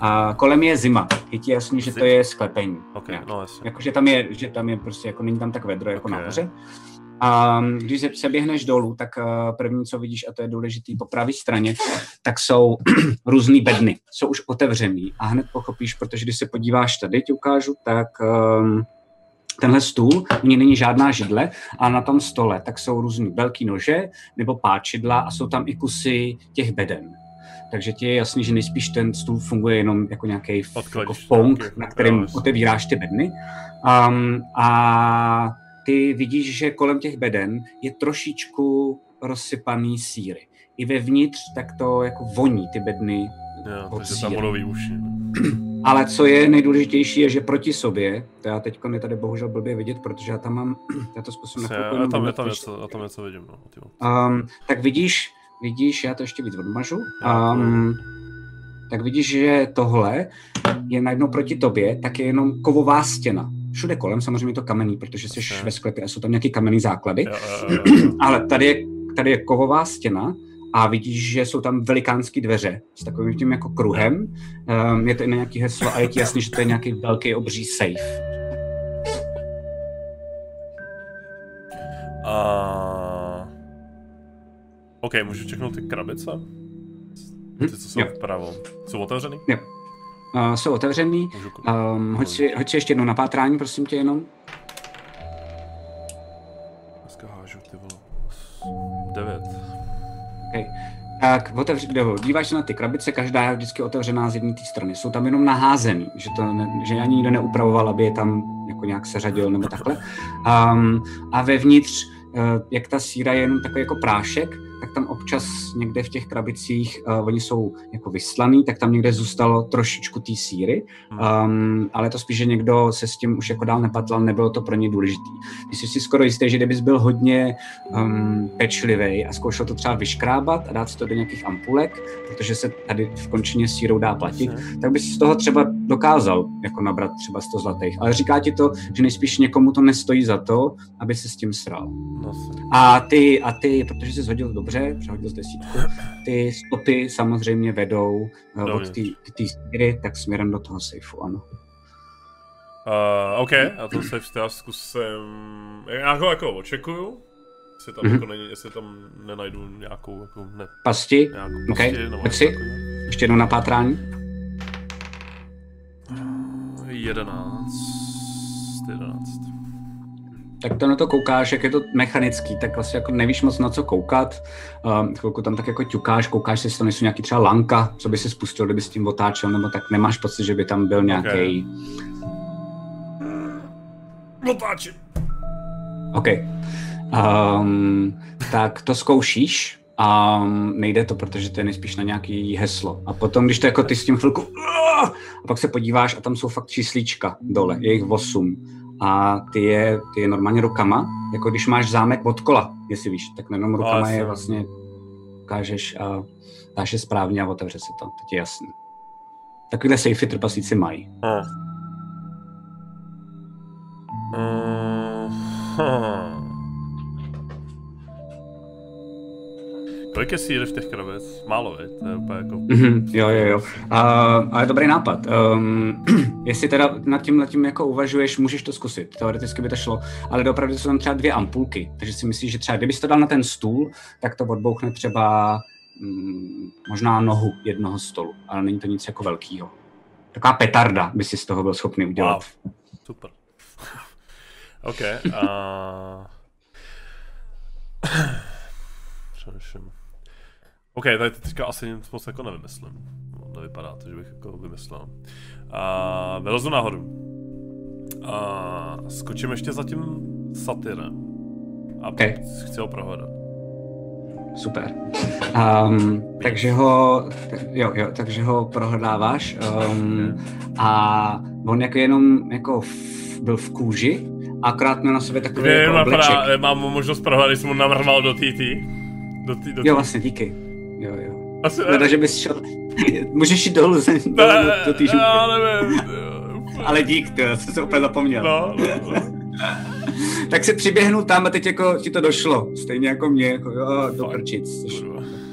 A kolem je zima. Je ti jasný, že to je sklepení.
Ok,
nějak.
no jasně.
Jakože tam je, že tam je prostě, jako není tam tak vedro jako
Ok.
nahoře. A když se, se běhneš dolů, tak uh, první, co vidíš, a to je důležitý po pravé straně, tak jsou různý bedny. Jsou už otevřený a hned pochopíš, protože když se podíváš tady, ti ukážu, tak um, tenhle stůl, u něj není žádná židle a na tom stole tak jsou různý velký nože nebo páčidla a jsou tam i kusy těch beden. Takže ti je jasný, že nejspíš ten stůl funguje jenom jako nějaký jako pong, na kterém otevíráš ty bedny. Um, a ty vidíš, že kolem těch beden je trošičku rozsypaný síry. I vevnitř tak to jako voní ty bedny.
Jo,
od
takže tam
síry.
budou výuši.
Ale co je nejdůležitější, je, že proti sobě, to já teď je tady bohužel blbě vidět, protože já tam mám, já to zkusím na chvilku
Já tam, je
vymet,
tam něco, já tam něco vidím, no.
Um, tak vidíš, vidíš, já to ještě víc odmažu, um, tak vidíš, že tohle je najednou proti tobě, tak je jenom kovová stěna. Všude kolem, samozřejmě je to kamenný, protože jsi
Jasně.
ve sklepě a jsou tam nějaké kamenné základy,
Jo, jo, jo,
ale tady je, tady je kovová stěna a vidíš, že jsou tam velikánské dveře s takovým tím jako kruhem. Um, je to i na nějaký heslo a je ti jasný, že to je nějaký velký obří safe.
A... OK, můžu čeknout ty krabice? Ty, co jsou
jo.
vpravo. Jsou otevřený?
Uh, jsou otevřený.
Můžu
Um, hoď, si, hoď si ještě jednou na pátrání, prosím tě jenom.
Dneska hážu, ty vole. Devět.
Okay. Tak otevři, nebo díváš se na ty krabice, každá je vždycky otevřená z jedné té strany. Jsou tam jenom naházený, že, to ne, že ani nikdo neupravoval, aby je tam jako nějak seřadil nebo takhle. Um, a vevnitř, uh, jak ta síra je jenom takový jako prášek, tak tam občas někde v těch krabicích, uh, oni jsou jako vyslaný, tak tam někde zůstalo trošičku té síry, um, ale to spíš, že někdo se s tím už jako dál nepatlal, nebylo to pro ně důležitý. Jsi si skoro jistý, že kdybys byl hodně um, pečlivý a zkoušel to třeba vyškrábat a dát si to do nějakých ampulek, protože se tady v končině s sírou dá platit, tak bys z toho třeba dokázal jako nabrat třeba 100 zlatých. Ale říká ti to, že nejspíš někomu to nestojí za to, aby se s tím sral.
No.
A ty, a ty, protože jsi hodil dobře, přehodil z desítku, ty stopy samozřejmě vedou uh, od té síry, tak směrem do toho sejfu, ano.
Uh, OK, a to se já zkusím, já ho jako očekuju, jestli tam, mm-hmm. jako není, jestli tam nenajdu nějakou jako ne,
pasti.
Nějakou
OK,
pasti, nebo
si. Ještě jednou na pátrání.
11. 11.
Tak to na to koukáš, jak je to mechanický, tak vlastně jako nevíš moc na co koukat. Um, chvilku tam tak jako ťukáš, koukáš, jestli to nejsou nějaký třeba lanka, co by si spustil, kdyby s tím otáčel, nebo tak nemáš pocit, že by tam byl nějaký... Okay.
Otáčím.
OK. Um, tak to zkoušíš a nejde to, protože to je nejspíš na nějaký heslo. A potom, když to jako ty s tím chvilku a pak se podíváš a tam jsou fakt číslíčka dole, je jich 8. A ty je, ty je normálně rukama, jako když máš zámek od kola, jestli víš, tak jenom rukama je vlastně ukážeš a dáš je správně a otevře se to, teď je jasný. Takovýhle safety trpaslíci mají.
Hmm. Hmm. Kolik je síly v těch krabec? Málo, veď? To je úplně jako...
Mm-hmm, jo, jo, jo. Uh, ale dobrý nápad. Um, jestli teda nad tím, nad tím jako uvažuješ, můžeš to zkusit. Teoreticky by to šlo, ale opravdu jsou tam třeba dvě ampulky. Takže si myslíš, že třeba kdybys to dal na ten stůl, tak to odbouchne třeba mm, možná nohu jednoho stolu, ale není to nic jako velkýho. Taková petarda by si z toho byl schopný udělat.
Wow. Super. OK. Uh... Přemýšlím. OK, tady teďka asi nic moc jako nevymyslím. No, nevypadá to, že bych jako vymyslel. A vylezu nahoru. A skočím ještě za tím satyrem. A
okay.
chci ho prohledat.
Super. Um, takže ho, jo, jo, takže ho prohledáváš um, a on jako jenom jako v, byl v kůži, akorát měl na sobě takový
Vím, jako. Mám možnost prohledat, když jsem mu navrhoval do TT.
Do tý, do tý. Jo, vlastně, díky. Jo, jo.
Asi
Leda, že bys šel... Můžeš jít dolů, do, do, do té župy.
Já nevím.
Ale dík, to, já jsem se úplně zapomněl.
No, no, no.
tak se přiběhnu tam a teď jako ti to došlo. Stejně jako mě, jako jo, do prčic.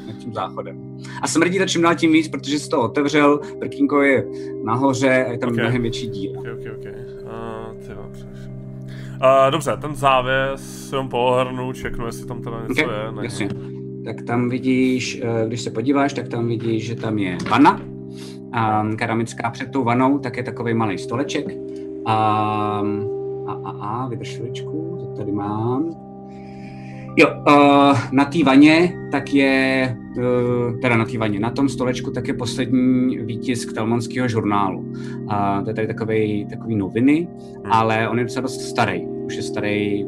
nad tím záchodem. A smrdí to čím dál tím víc, protože jsi to otevřel, prkínko je nahoře a je tam okay. mnohem větší díl.
Okay, okay, okay. Uh, uh, dobře, ten závěs jsem pohrnu, čeknu, jestli tam teda něco okay, je. Ne?
Jasně tak tam vidíš, eh, když se podíváš, tak tam vidíš, že tam je vana, a keramická před tou vanou, tak je takový malý stoleček. A, a, a, a vydrž chviličku, to tady mám. Jo, uh, na té vaně tak je, uh, teda na té vaně, na tom stolečku tak je poslední výtisk Telmonského žurnálu. Uh, to je tady takový, takový noviny, hmm. ale on je docela dost starý. Už je starý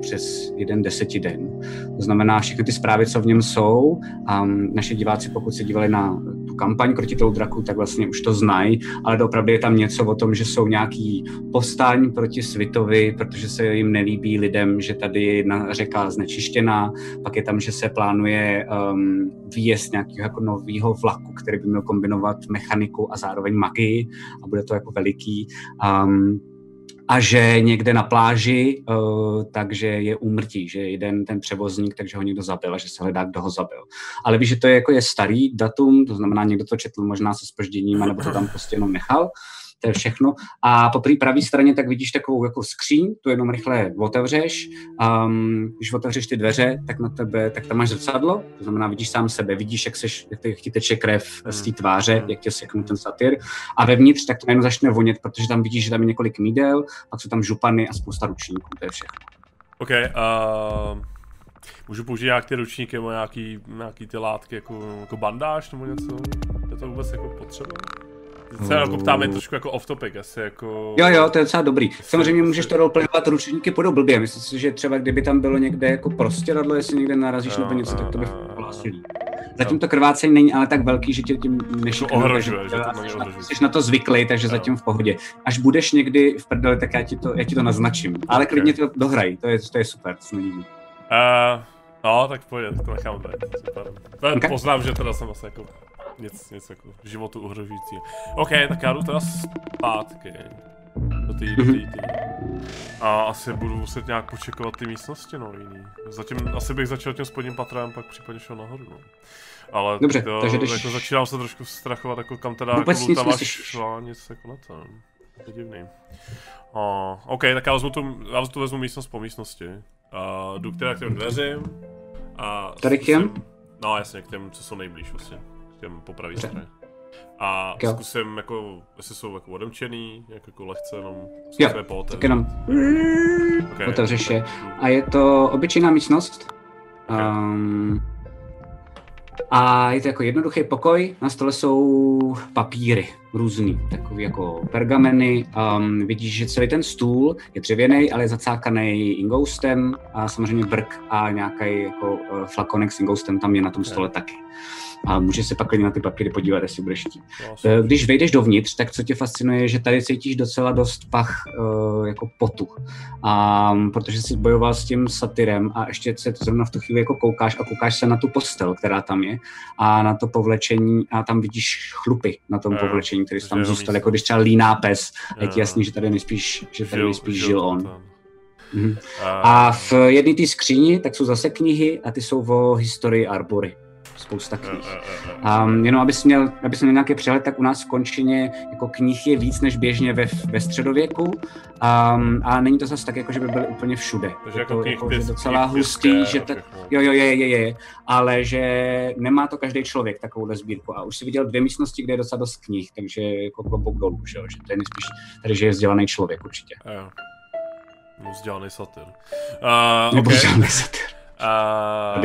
přes jeden den. To znamená, všechny ty zprávy, co v něm jsou, a naše diváci, pokud se dívali na tu kampaň tou draku, tak vlastně už to znají, ale opravdu je tam něco o tom, že jsou nějaký povstání proti Svitovi, protože se jim nelíbí lidem, že tady je jedna řeka znečištěná, pak je tam, že se plánuje um, výjezd nějakého jako nového vlaku, který by měl kombinovat mechaniku a zároveň magii a bude to jako veliký. Um, a že někde na pláži, uh, takže je úmrtí, že jeden ten převozník, takže ho někdo zabil a že se hledá, kdo ho zabil. Ale víš, že to je jako je starý datum, to znamená, někdo to četl možná se spožděním, nebo to tam prostě jenom nechal to je všechno. A po té pravé straně tak vidíš takovou jako skříň, tu jenom rychle otevřeš. Um, když otevřeš ty dveře, tak na tebe, tak tam máš zrcadlo, to znamená, vidíš sám sebe, vidíš, jak, seš, jak, jak ti teče krev z té tváře, hmm. jak tě seknu ten satyr. A vevnitř tak to najednou začne vonět, protože tam vidíš, že tam je několik mídel, pak jsou tam župany a spousta ručníků, to je všechno.
OK, uh, můžu použít nějak ty ručníky nebo nějaký, nějaký ty látky jako, jako bandáž nebo něco? Je to vůbec jako potřeba? Se jako ptáme trošku jako off topic, asi jako...
Jo, jo, to je docela dobrý. Samozřejmě můžeš to roleplayovat ručníky po blbě. Myslím si, že třeba kdyby tam bylo někde jako radlo, jestli někde narazíš nebo něco, tak to by bylo Zatím to krvácení není ale tak velký, že tě tím nešikne.
To ohrožuje, že to
Jsi na to zvyklý, takže jo. zatím v pohodě. Až budeš někdy v prdeli, tak já ti to, já ti to naznačím. Ale okay. klidně to dohraj, to je, to je super, to se.
Uh, no, tak pojď, tak to nechám být. Super. Okay. Poznám, že teda jsem asi jako nic, nic jako životu ohrožující. OK, tak já jdu teda zpátky. Do té, do tý, tý. A asi budu muset nějak počekovat ty místnosti, no, jiný. Zatím asi bych začal tím spodním patrem, pak případně šel nahoru, no. Ale
Dobře,
to,
takže když...
jako začínám se trošku strachovat, jako kam teda Vůbec jako lutáváš nic jako na to. To je divný. Uh, OK, tak já vezmu tu, já tu vezmu místnost po místnosti. Uh, jdu k teda k těm dveřím. A
Tady k těm?
No jasně, k těm, co jsou nejblíž vlastně. K těm po pravé straně. A
Jo.
zkusím jako, jestli jsou jako odemčený, jak jako lehce jenom
Jo,
zkusím je pootevřít.
tak jenom
Okay.
otevřeš je. A je to obyčejná místnost. Um, a je to jako jednoduchý pokoj, na stole jsou papíry různý, takový jako pergameny. Um, vidíš, že celý ten stůl je dřevěný, ale je zacákaný ingoustem a samozřejmě brk a nějaký jako uh, flakonek s ingoustem tam je na tom stole taky. A můžeš se pak klidně na ty papíry podívat, jestli budeš chtít. Eh, Když vejdeš dovnitř, tak co tě fascinuje, je, že tady cítíš docela dost pach uh, jako potu. A protože jsi bojoval s tím satyrem a ještě se zrovna v tu chvíli jako koukáš a koukáš se na tu postel, která tam je a na to povlečení a tam vidíš chlupy na tom
Jo,
povlečení, který tam zůstal, jako když třeba líná pes. A je ti
Jo.
jasný, že tady nejspíš, že tady
Žil-
nejspíš žil on.
tam.
Mhm.
A,
A v jedné té skříni tak jsou zase knihy a ty jsou o historii Arbory. Spousta
jo,
knih.
jo, jo.
Um, jenom abys měl, abys měl nějaký přehled, tak u nás v Končině jako knih je víc než běžně ve, ve středověku um, a není to zase tak, jako že by byly úplně všude.
Takže
je
jako
to
knih
jako, že docela
knih
hustý,
tiské
že
a
tak, jo, jo, je, je, je, ale že nemá to každý člověk takovouhle sbírku a už si viděl dvě místnosti, kde je docela dost knih, takže jako klobouk dolů, že, jo, že to je nejspíš tady, že je vzdělaný člověk určitě.
Jo. No, vzdělaný satyr. Uh,
Nebo
okay.
vzdělaný satyr.
Uh,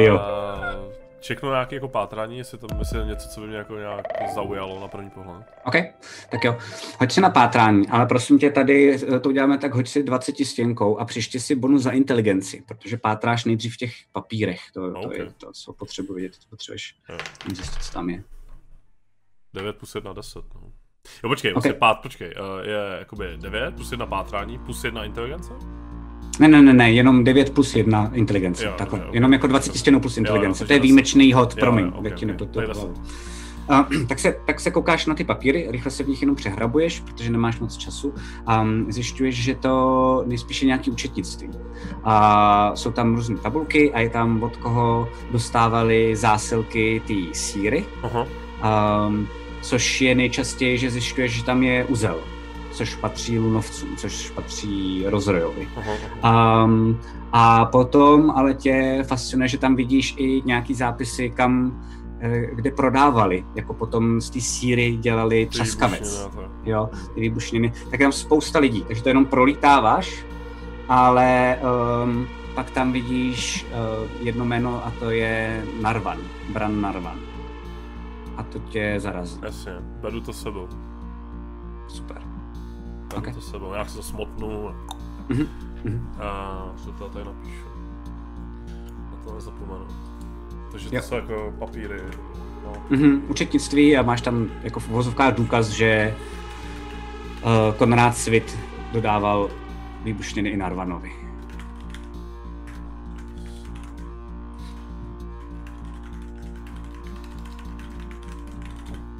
Čeknu nějaké jako pátrání, jestli tam jestli je něco, co by mě jako nějak zaujalo na první pohled.
OK, tak jo. Hoď si na pátrání, ale prosím tě, tady eh, to uděláme tak, hoď si 20 stěnkou a přiště si bonus za inteligenci, protože pátráš nejdřív v těch papírech. To, to
OK.
je to, co potřebuji vědět, co potřebuješ
Jo.
zjistit, co tam je.
9 plus 1, 10, no. Jo, počkej,
Ok.
okay. pát, počkej, uh, je jakoby 9 plus 1 pátrání plus 1 inteligence?
Ne, ne, ne, ne, jenom 9 plus 1 inteligence,
Jo,
takhle.
ok.
Jenom jako 20 stěnou plus
Jo, jo,
inteligence.
takže
to je výjimečný hod,
Jo,
promiň,
jo, ok,
teď ti
ok.
nepletu
To zase-
A, tak, se, tak se koukáš na ty papíry, rychle se v nich jenom přehrabuješ, protože nemáš moc času a um, zjišťuješ, že to nejspíš je nějaký účetnictví. A jsou tam různé tabulky a je tam od koho dostávali zásilky ty síry,
Aha,
um, což je nejčastěji, že zjišťuješ, že tam je uzel, což patří lunovcům, což patří rozrojovi. Um, a potom ale tě fascinuje, že tam vidíš i nějaký zápisy, kam, eh, kde prodávali, jako potom z té síry dělali
Ty
třaskavec,
to.
jo, ty výbušniny, tak je tam spousta lidí, takže to jenom prolítáváš, ale um, pak tam vidíš uh, jedno jméno a to je Narvan, Bran Narvan. A to tě zarazí.
Jasně, beru to s sebou.
Super.
Beru
Ok.
to sebou, já se to smotnu a,
Mhm, mhm.
a co to tady napíšu. Na to nezapomenu. Takže to
Jo.
jsou jako papíry. No.
Mhm, účetnictví a máš tam jako v vozovkách důkaz, že uh, Konrád Svit dodával výbušniny i Narvanovi.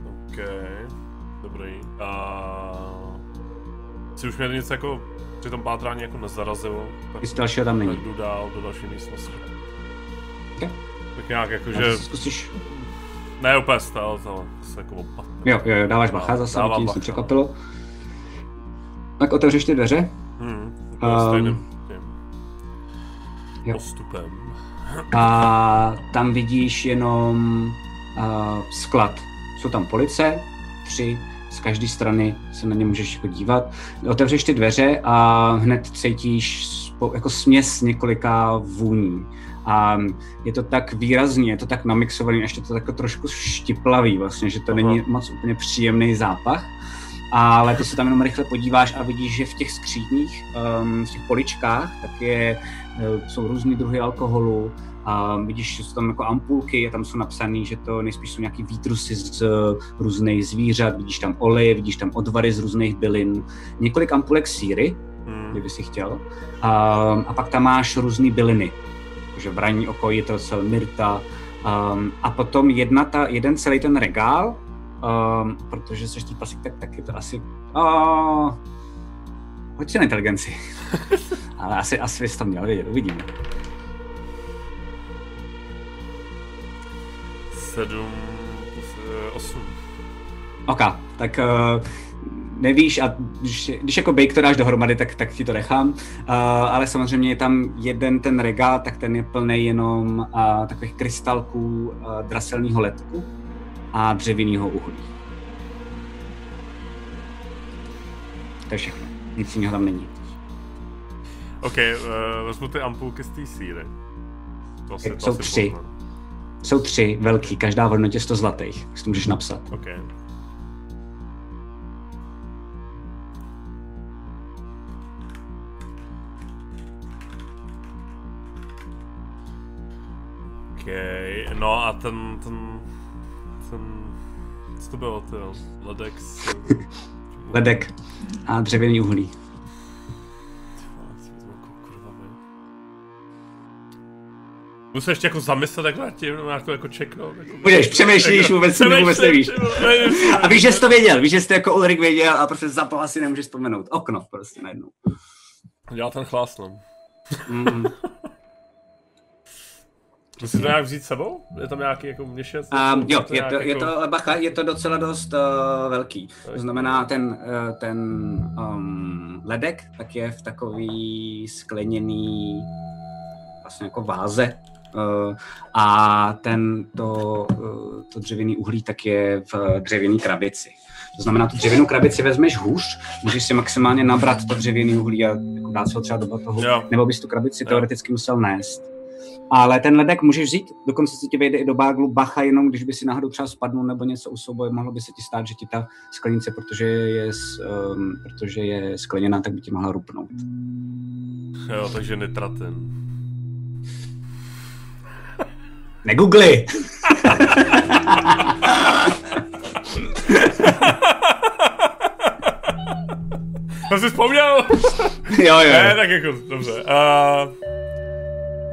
OK, dobrý. A si už mě něco jako při tom pátrání jako nezarazilo, tak,
Nic dalšího tam
tak
není.
jdu dál do další místnosti.
Ok.
Tak nějak jako, že
zkusíš...
ne úplně stál, ale se jako opat.
Jo, jo, jo, dáváš bacha,
Dávám-
zase ti nic
bacha.
nepřekvapilo. Tak otevřeš ty dveře
Hmm,
Um,
um, stejným tím
jo.
postupem.
a tam vidíš jenom uh, sklad. Jsou tam police, tři, z každé strany se na ně můžeš jako dívat. Otevřeš ty dveře a hned cítíš jako směs několika vůní. A je to tak výrazný, je to tak namixovaný, ještě to tak trošku štiplavý vlastně, že to
Aha.
není moc úplně příjemný zápach. Ale ty se tam jenom rychle podíváš a vidíš, že v těch skříních, um, v těch poličkách, tak je, eh, jsou různé druhy alkoholu, a vidíš, že jsou tam jako ampulky a tam jsou napsané, že to nejspíš jsou nějaký výtrusy z eh, různých zvířat, vidíš tam oleje, vidíš tam odvary z různých bylin, několik ampulek síry,
Hmm.
kdyby si chtěl, a, a pak tam máš různé byliny, takže vraní oko, je to cel myrta, um, a potom jedna ta, jeden celý ten regál, um, protože jsi trpasík, tak taky to asi... Uh, hoď si na inteligenci. Ale asi, asi bys to měl vědět, uvidíme.
Sedm plus eh, osm.
OK, tak uh, nevíš a když, když jako bake to dáš dohromady, tak, tak ti to nechám. Uh, ale samozřejmě je tam jeden ten regál, tak ten je plný jenom uh, takových krystalků uh, draselního letku a dřevěného uhlí. To je všechno. Nic jiného tam není.
OK, uh, vezmu ty ampulky z té síry. To asi, to
Jsou tři.
poznám.
Jsou tři velký, každá v hodnotě 100 zlatých. Si to můžeš napsat.
OK. OK, no a ten, ten, ten, co to bylo, to Ledex?
Ledek a dřevěný uhlí.
Musím ještě jako zamyslet, na tím, jako, jako čeknout. Jako,
Můžeš, přemýšlíš, vůbec,
Přemýšlím,
vůbec nevíš. A víš, že jsi to věděl, víš, že jsi to jako Ulrik věděl a prostě zapal asi nemůžeš vzpomenout. Okno prostě najednou.
Dělá ten chlás, no.
Mm.
Musím to nějak vzít s sebou? Je tam nějaký jako měšec?
Um, jo,
to
je to, je
jako-
to, bacha, je to docela dost uh, velký. To znamená, ten, uh, ten um, ledek tak je v takový skleněný vlastně jako váze a ten, to, uh, to dřevěný uhlí tak je v dřevěný krabici. To znamená, tu dřevěnou krabici vezmeš hůř, můžeš si maximálně nabrat to dřevěný uhlí a jako dát se ho třeba do batohu,
Jo.
nebo bys tu krabici
Jo.
teoreticky musel nést. Ale ten ledek můžeš vzít, dokonce se ti vejde i do báglu, bacha jenom, když by si náhodou třeba spadnul nebo něco u souboje, mohlo by se ti stát, že ti ta sklenice, protože je, um, protože je skleněná, tak by ti mohla rupnout.
Jo, takže nitratin.
Negoogli!
Jsem si vzpomněl!
jo, jo.
ne, tak jako, dobře. Uh,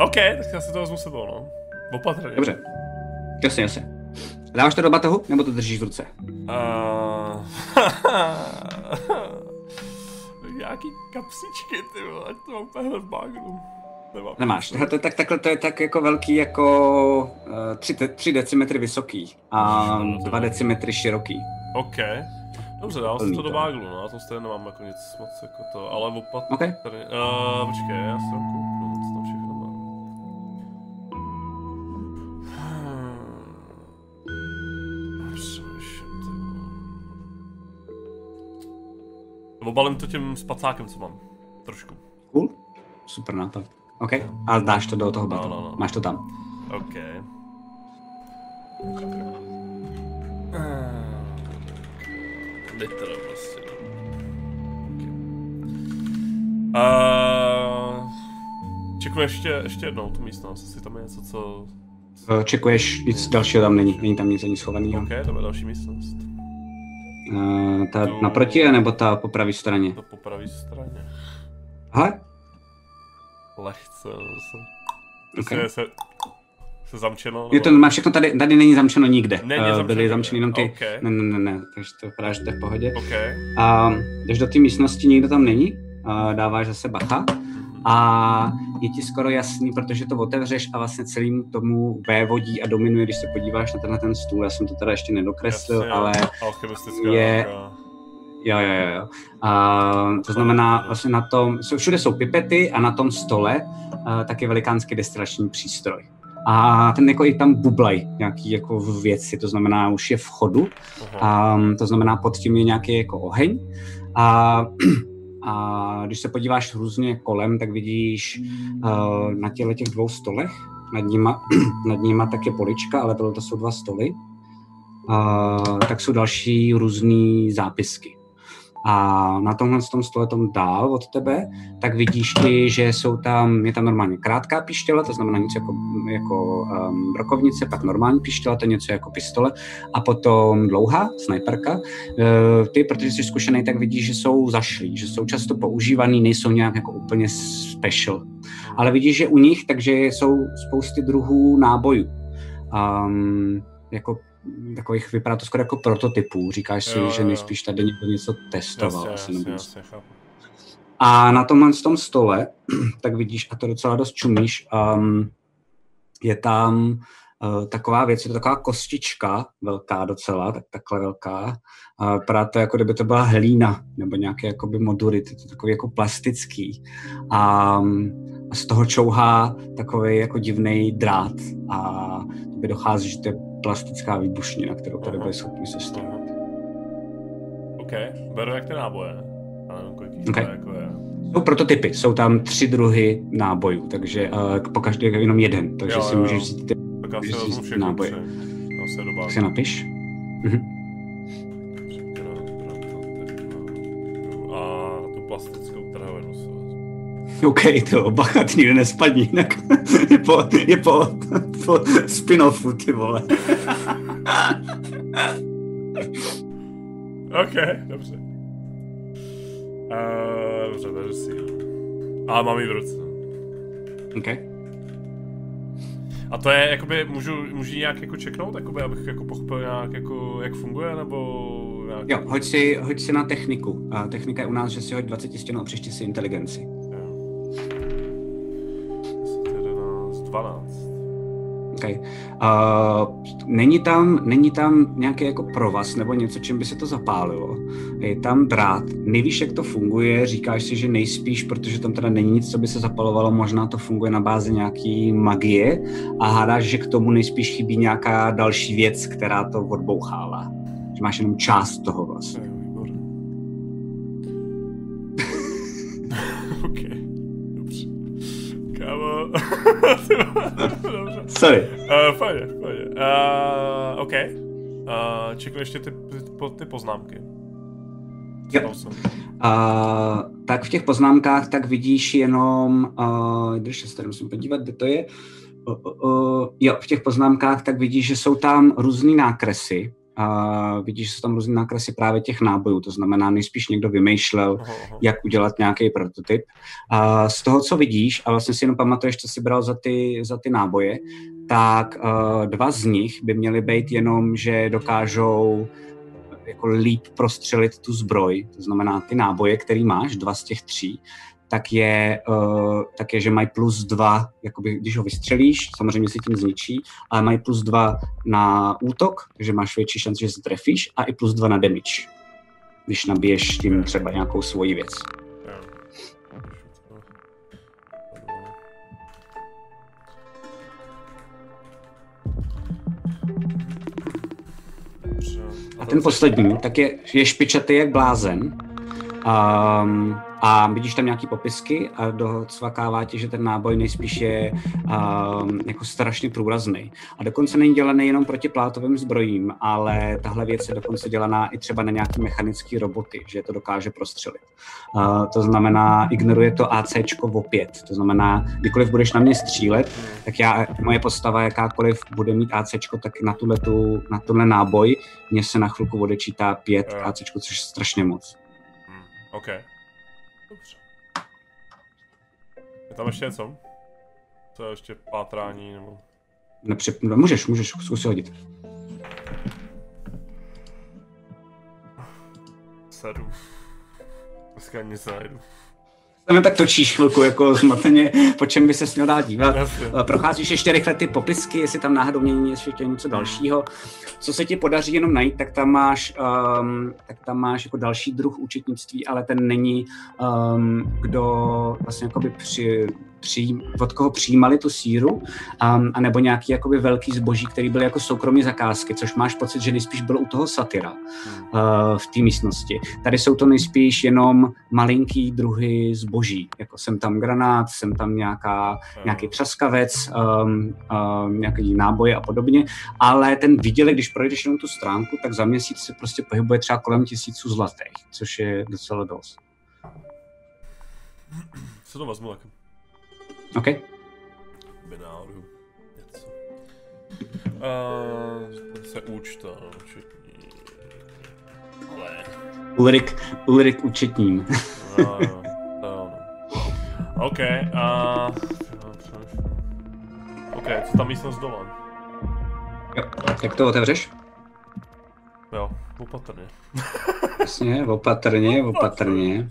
OK, tak já si to vezmu sebou, no. Opatrně.
Dobře. Jasně, jasně. Dáváš to do batohu, nebo to držíš v ruce?
Uh, nějaký kapsičky, ty vole, ať to mám takhle v bagru. Nemám.
Nemáš. To je tak, takhle to je tak jako velký jako uh, 3, 3 decimetry vysoký a 2 decimetry široký.
OK. Dobře, dám si
Plný
to do baglu, no, já tam stejně nemám jako nic moc jako to, ale opat...
OK.
Tady, uh, počkej, já se kouknu, co tam všechno mám. Hmm. Vole. Obalím to tím spacákem, co mám. Trošku.
Cool. Super nápad. OK. A dáš to do toho batohu.
no, no.
Máš to tam.
OK. Litr prostě. Uh, čekuji ještě, ještě jednou tu místnost, jestli tam je něco, co...
Eh, Čekuješ, nic dalšího tam není. Není tam nic ani schovaného.
OK, to je další místnost.
Uh, ta naproti, nebo ta po pravé straně?
To po pravé straně.
Hele,
Lehce, se...
Okay.
Okay. se, se zamčeno.
je to,
nebo-
má všechno tady, tady není zamčeno nikde.
Není
Eh,
zamčeno
Byly zamčeny jenom ty,
OK.
ne, ne, ne, ne, takže to vypadá, že to je v pohodě.
OK.
A jdeš do té místnosti, nikdo tam není, a dáváš zase bacha a je ti skoro jasný, protože to otevřeš a vlastně celým tomu vévodí a dominuje, když se podíváš na tenhle ten stůl, já jsem to teda ještě nedokreslil,
Jasně,
ale je... Jo, jo, jo. A to znamená, vlastně na tom, všude jsou pipety a na tom stole a, tak je velikánský destilační přístroj. A ten jako i tam bublaj nějaký jako věci, to znamená, už je v chodu, a to znamená, pod tím je nějaký jako oheň. A, a když se podíváš různě kolem, tak vidíš uh, na těle těch dvou stolech, nad nima, nad nima tak je polička, ale tohle to jsou dva stoly, uh, tak jsou další různé zápisky. A na tomhle tom stole tom dál od tebe, tak vidíš i, že jsou tam, je tam normálně krátká pištěle, to znamená něco jako, jako um, brokovnice, pak normální pištěle, to je něco jako pistole, a potom dlouhá, snajperka. E, ty, protože jsi zkušený, tak vidíš, že jsou zašlí, že jsou často používaný, nejsou nějak jako úplně special. Ale vidíš, že u nich, takže jsou spousty druhů nábojů. Um, jako takových, vypadá to skoro jako prototypů. Říkáš si,
Jo,
že
jo.
nejspíš tady někdo něco testoval.
Jasně,
asi
jasně, jasně, chápu.
a na tomhle tom stole, tak vidíš, a to docela dost čumíš, um, je tam uh, taková věc, je to taková kostička, velká docela, tak takhle velká. Uh, vypadá to, jako kdyby to byla hlína, nebo nějaké jakoby modurit, je to takový jako plastický. A, a z toho čouhá takový jako divný drát a by dochází, že to je plastická výbušnina, kterou tady bude schopný sestavit.
OK, beru jak ty náboje.
okay. jako je. Jsou prototypy, jsou tam tři druhy nábojů, takže uh, po každé jenom jeden, takže jo, si jo, můžeš vzít ty,
tak můžeš si vzít náboje. Tak
si napiš. Mhm.
A tu plastickou
OK, to bacha, ty nikdy nespadní, jinak je po, je po, po spin-offu, ty vole.
OK, dobře. Uh, dobře, takže si A mám ji v ruce.
OK.
A to je, jakoby, můžu, můžu nějak jako čeknout, jakoby, abych jako pochopil nějak, jako, jak funguje, nebo nějak...
Jo, hoď si, hoď si na techniku. A technika je u nás, že si hoď 20 stěnou a přečti si inteligenci.
12.
Okay. Uh, není, tam, není tam nějaký jako provaz nebo něco, čím by se to zapálilo. Je tam drát, nevíš, jak to funguje, říkáš si, že nejspíš, protože tam teda není nic, co by se zapalovalo, možná to funguje na bázi nějaký magie a hádáš, že k tomu nejspíš chybí nějaká další věc, která to odbouchává. Že máš jenom část toho vlastně. Sorry.
Uh, fajně, fajně. Uh, OK. Uh, čeknu ještě ty, ty, ty poznámky.
Jo. Uh, tak v těch poznámkách tak vidíš jenom, uh, když se tady musím podívat, kde to je, uh, uh, uh, jo, v těch poznámkách tak vidíš, že jsou tam různé nákresy, a vidíš, že jsou tam různé nákresy právě těch nábojů, to znamená, nejspíš někdo vymýšlel, aha, aha. jak udělat nějaký prototyp. A z toho, co vidíš, a vlastně si jenom pamatuješ, co si bral za ty, za ty náboje, tak uh, dva z nich by měly být jenom, že dokážou jako líp prostřelit tu zbroj, to znamená ty náboje, který máš, dva z těch tří, tak je, uh, tak je, že mají plus dva, jakoby, když ho vystřelíš, samozřejmě si tím zničí, ale mají plus dva na útok, takže máš větší šanci, že se trefíš, a i plus dva na damage, když nabiješ tím třeba nějakou svoji věc. A ten poslední, tak je, je špičatý jak blázen. Um, a vidíš tam nějaký popisky a docvakává ti, že ten náboj nejspíš je um, jako strašně průrazný. A dokonce není dělaný jenom proti plátovým zbrojím, ale tahle věc je dokonce dělaná i třeba na nějaký mechanický roboty, že to dokáže prostřelit. Uh, to znamená, ignoruje to AC opět. To znamená, kdykoliv budeš na mě střílet, tak já, moje postava jakákoliv bude mít AC, tak na tuhle, tu, na tuhle náboj mě se na chvilku odečítá 5 AC, což je strašně moc.
Hmm, okay. Dobře. Je tam ještě něco? Co je ještě pátrání nebo...
Nepři... No, můžeš, můžeš zkusit hodit.
Sedm. Dneska nic najdu
tam tak točíš chvilku jako zmateně, po čem by se měl dát dívat. Jasně. Eh, procházíš ještě rychle ty popisky, jestli tam náhodou mění ještě něco dalšího. Co se ti podaří jenom najít, tak tam máš, um, tak tam máš jako další druh účetnictví, ale ten není, um, kdo vlastně jakoby při, přijím, od koho přijímali tu síru, um, anebo nějaký jakoby velký zboží, který byl jako soukromí zakázky, což máš pocit, že nejspíš bylo u toho satyra uh, v té místnosti. Tady jsou to nejspíš jenom malinký druhy zboží, jako jsem tam granát, jsem tam nějaká, hmm. nějaký třaskavec, um, um, nějaký náboje a podobně, ale ten výdělek, když projdeš jenom tu stránku, tak za měsíc se prostě pohybuje třeba kolem tisíců zlatých, což je docela dost.
Co to vezmu?
OK.
Náhodou něco. Uh, se účta, účetní.
Ulrik, Ulrik účetním.
no, to jo. OK, a... OK, co tam místnost dole?
Jo, jak to otevřeš?
Jo, opatrně.
Jasně, opatrně, opatrně.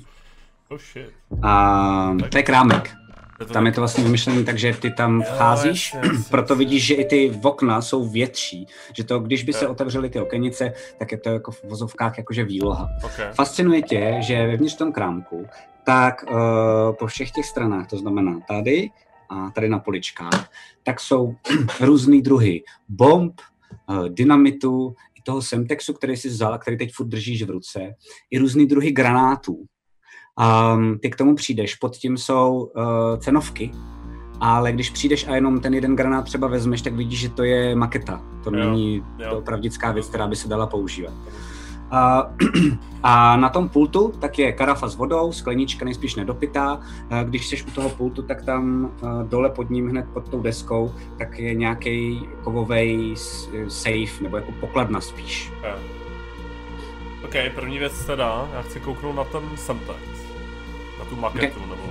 Oh shit.
A to je krámek. Tam je to vlastně vymyšlené tak, že ty tam vcházíš,
jasně, jasně,
proto vidíš, že i ty okna jsou větší, že to, když by se
Jo.
otevřely ty okenice, tak je to jako v vozovkách jakože výloha.
Okay.
Fascinuje tě, že vevnitř tom krámku, tak uh, po všech těch stranách, to znamená tady a tady na poličkách, tak jsou různý druhy bomb, uh, dynamitu, i toho semtexu, který jsi vzal který teď furt držíš v ruce, i různý druhy granátů. Um, ty k tomu přijdeš, pod tím jsou uh, cenovky, ale když přijdeš a jenom ten jeden granát třeba vezmeš, tak vidíš, že to je maketa. To
Jo,
není
jo.
to opravdická věc, která by se dala používat. A, a na tom pultu tak je karafa s vodou, sklenička nejspíš nedopitá. A Když jsi u toho pultu, tak tam a, dole pod ním, hned pod tou deskou, tak je nějaký kovový safe, nebo jako pokladna spíš.
OK, první věc teda, já chci kouknout na ten Semtex. Tu maketu, okay. nebo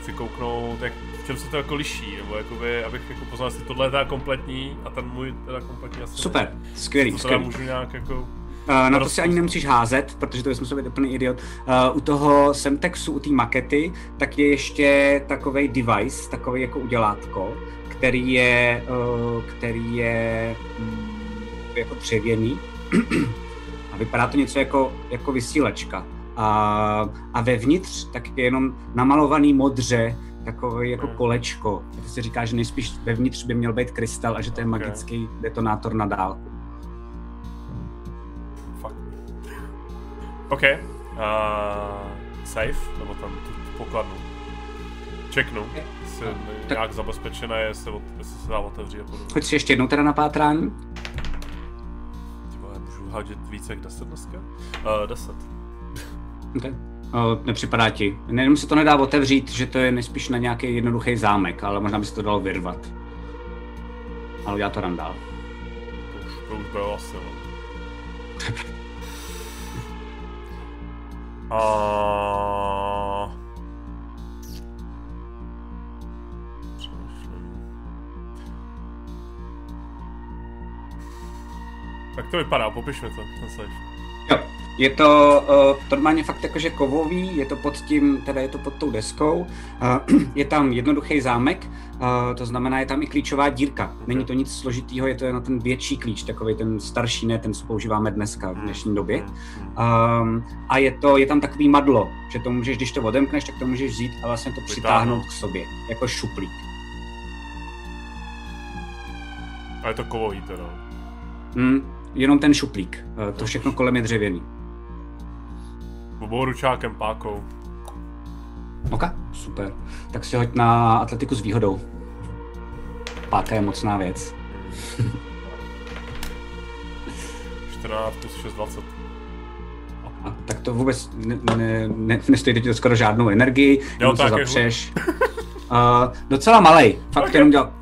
chci kouknout, jak, v čem se to jako liší, nebo jakoby, abych jako poznal, jestli tohle je teda kompletní a ten můj teda kompletní asi
Super, skvělý,
To
skvělý.
můžu nějak jako...
Uh, na to si ani nemusíš házet, protože to bychom se být úplný idiot. Uh, u toho Semtexu, u té makety, tak je ještě takový device, takový jako udělátko, který je, uh, který je mm, jako dřevěný a vypadá to něco jako, jako vysílačka. A, a vevnitř tak je jenom namalovaný modře takový jako
Hmm.
kolečko. To se říká, že nejspíš vevnitř by měl být krystal a že to je magický detonátor na dálku.
Fuck. OK. Uh, safe, nebo tam tu, pokladnu. Čeknu, jestli je
Tak-
nějak zabezpečené, jestli, jestli se dá otevřít a podobně.
Si ještě jednou teda na pátrání.
Ty vole, můžu hodit více jak 10 dneska? Uh, 10.
Okay. O, nepřipadá ti. Jenom se to nedá otevřít, že to je nejspíš na nějaký jednoduchý zámek, ale možná by se to dalo vyrvat. Ale já to dám dál.
To už, to už bylo asi, no. A... Tak to vypadá, popiš mi to, ten safe.
Jo, je to uh, normálně fakt jakože kovový, je to pod tím, teda je to pod tou deskou, uh, je tam jednoduchý zámek, uh, to znamená, je tam i klíčová dírka. Není to nic složitýho, je to jen ten větší klíč, takový ten starší, ne ten, co používáme dneska v dnešní době. Um, a je, to, je tam takový madlo, že to můžeš, když to odemkneš, tak to můžeš vzít a vlastně to přitáhnout k sobě, jako šuplík.
A je to kovový teda.
Hmm, jenom ten šuplík, to všechno kolem je dřevěný.
Bobou ručákem, pákou.
Ok, super. Tak si hoď na atletiku s výhodou. Páka je mocná věc.
14 plus 6, 20.
A tak to vůbec ne, ne, ne, nestojí ti to skoro žádnou energii, jenom se
tak jako-
zapřeš. Uh, docela malej, fakt
Ok.
jenom dělal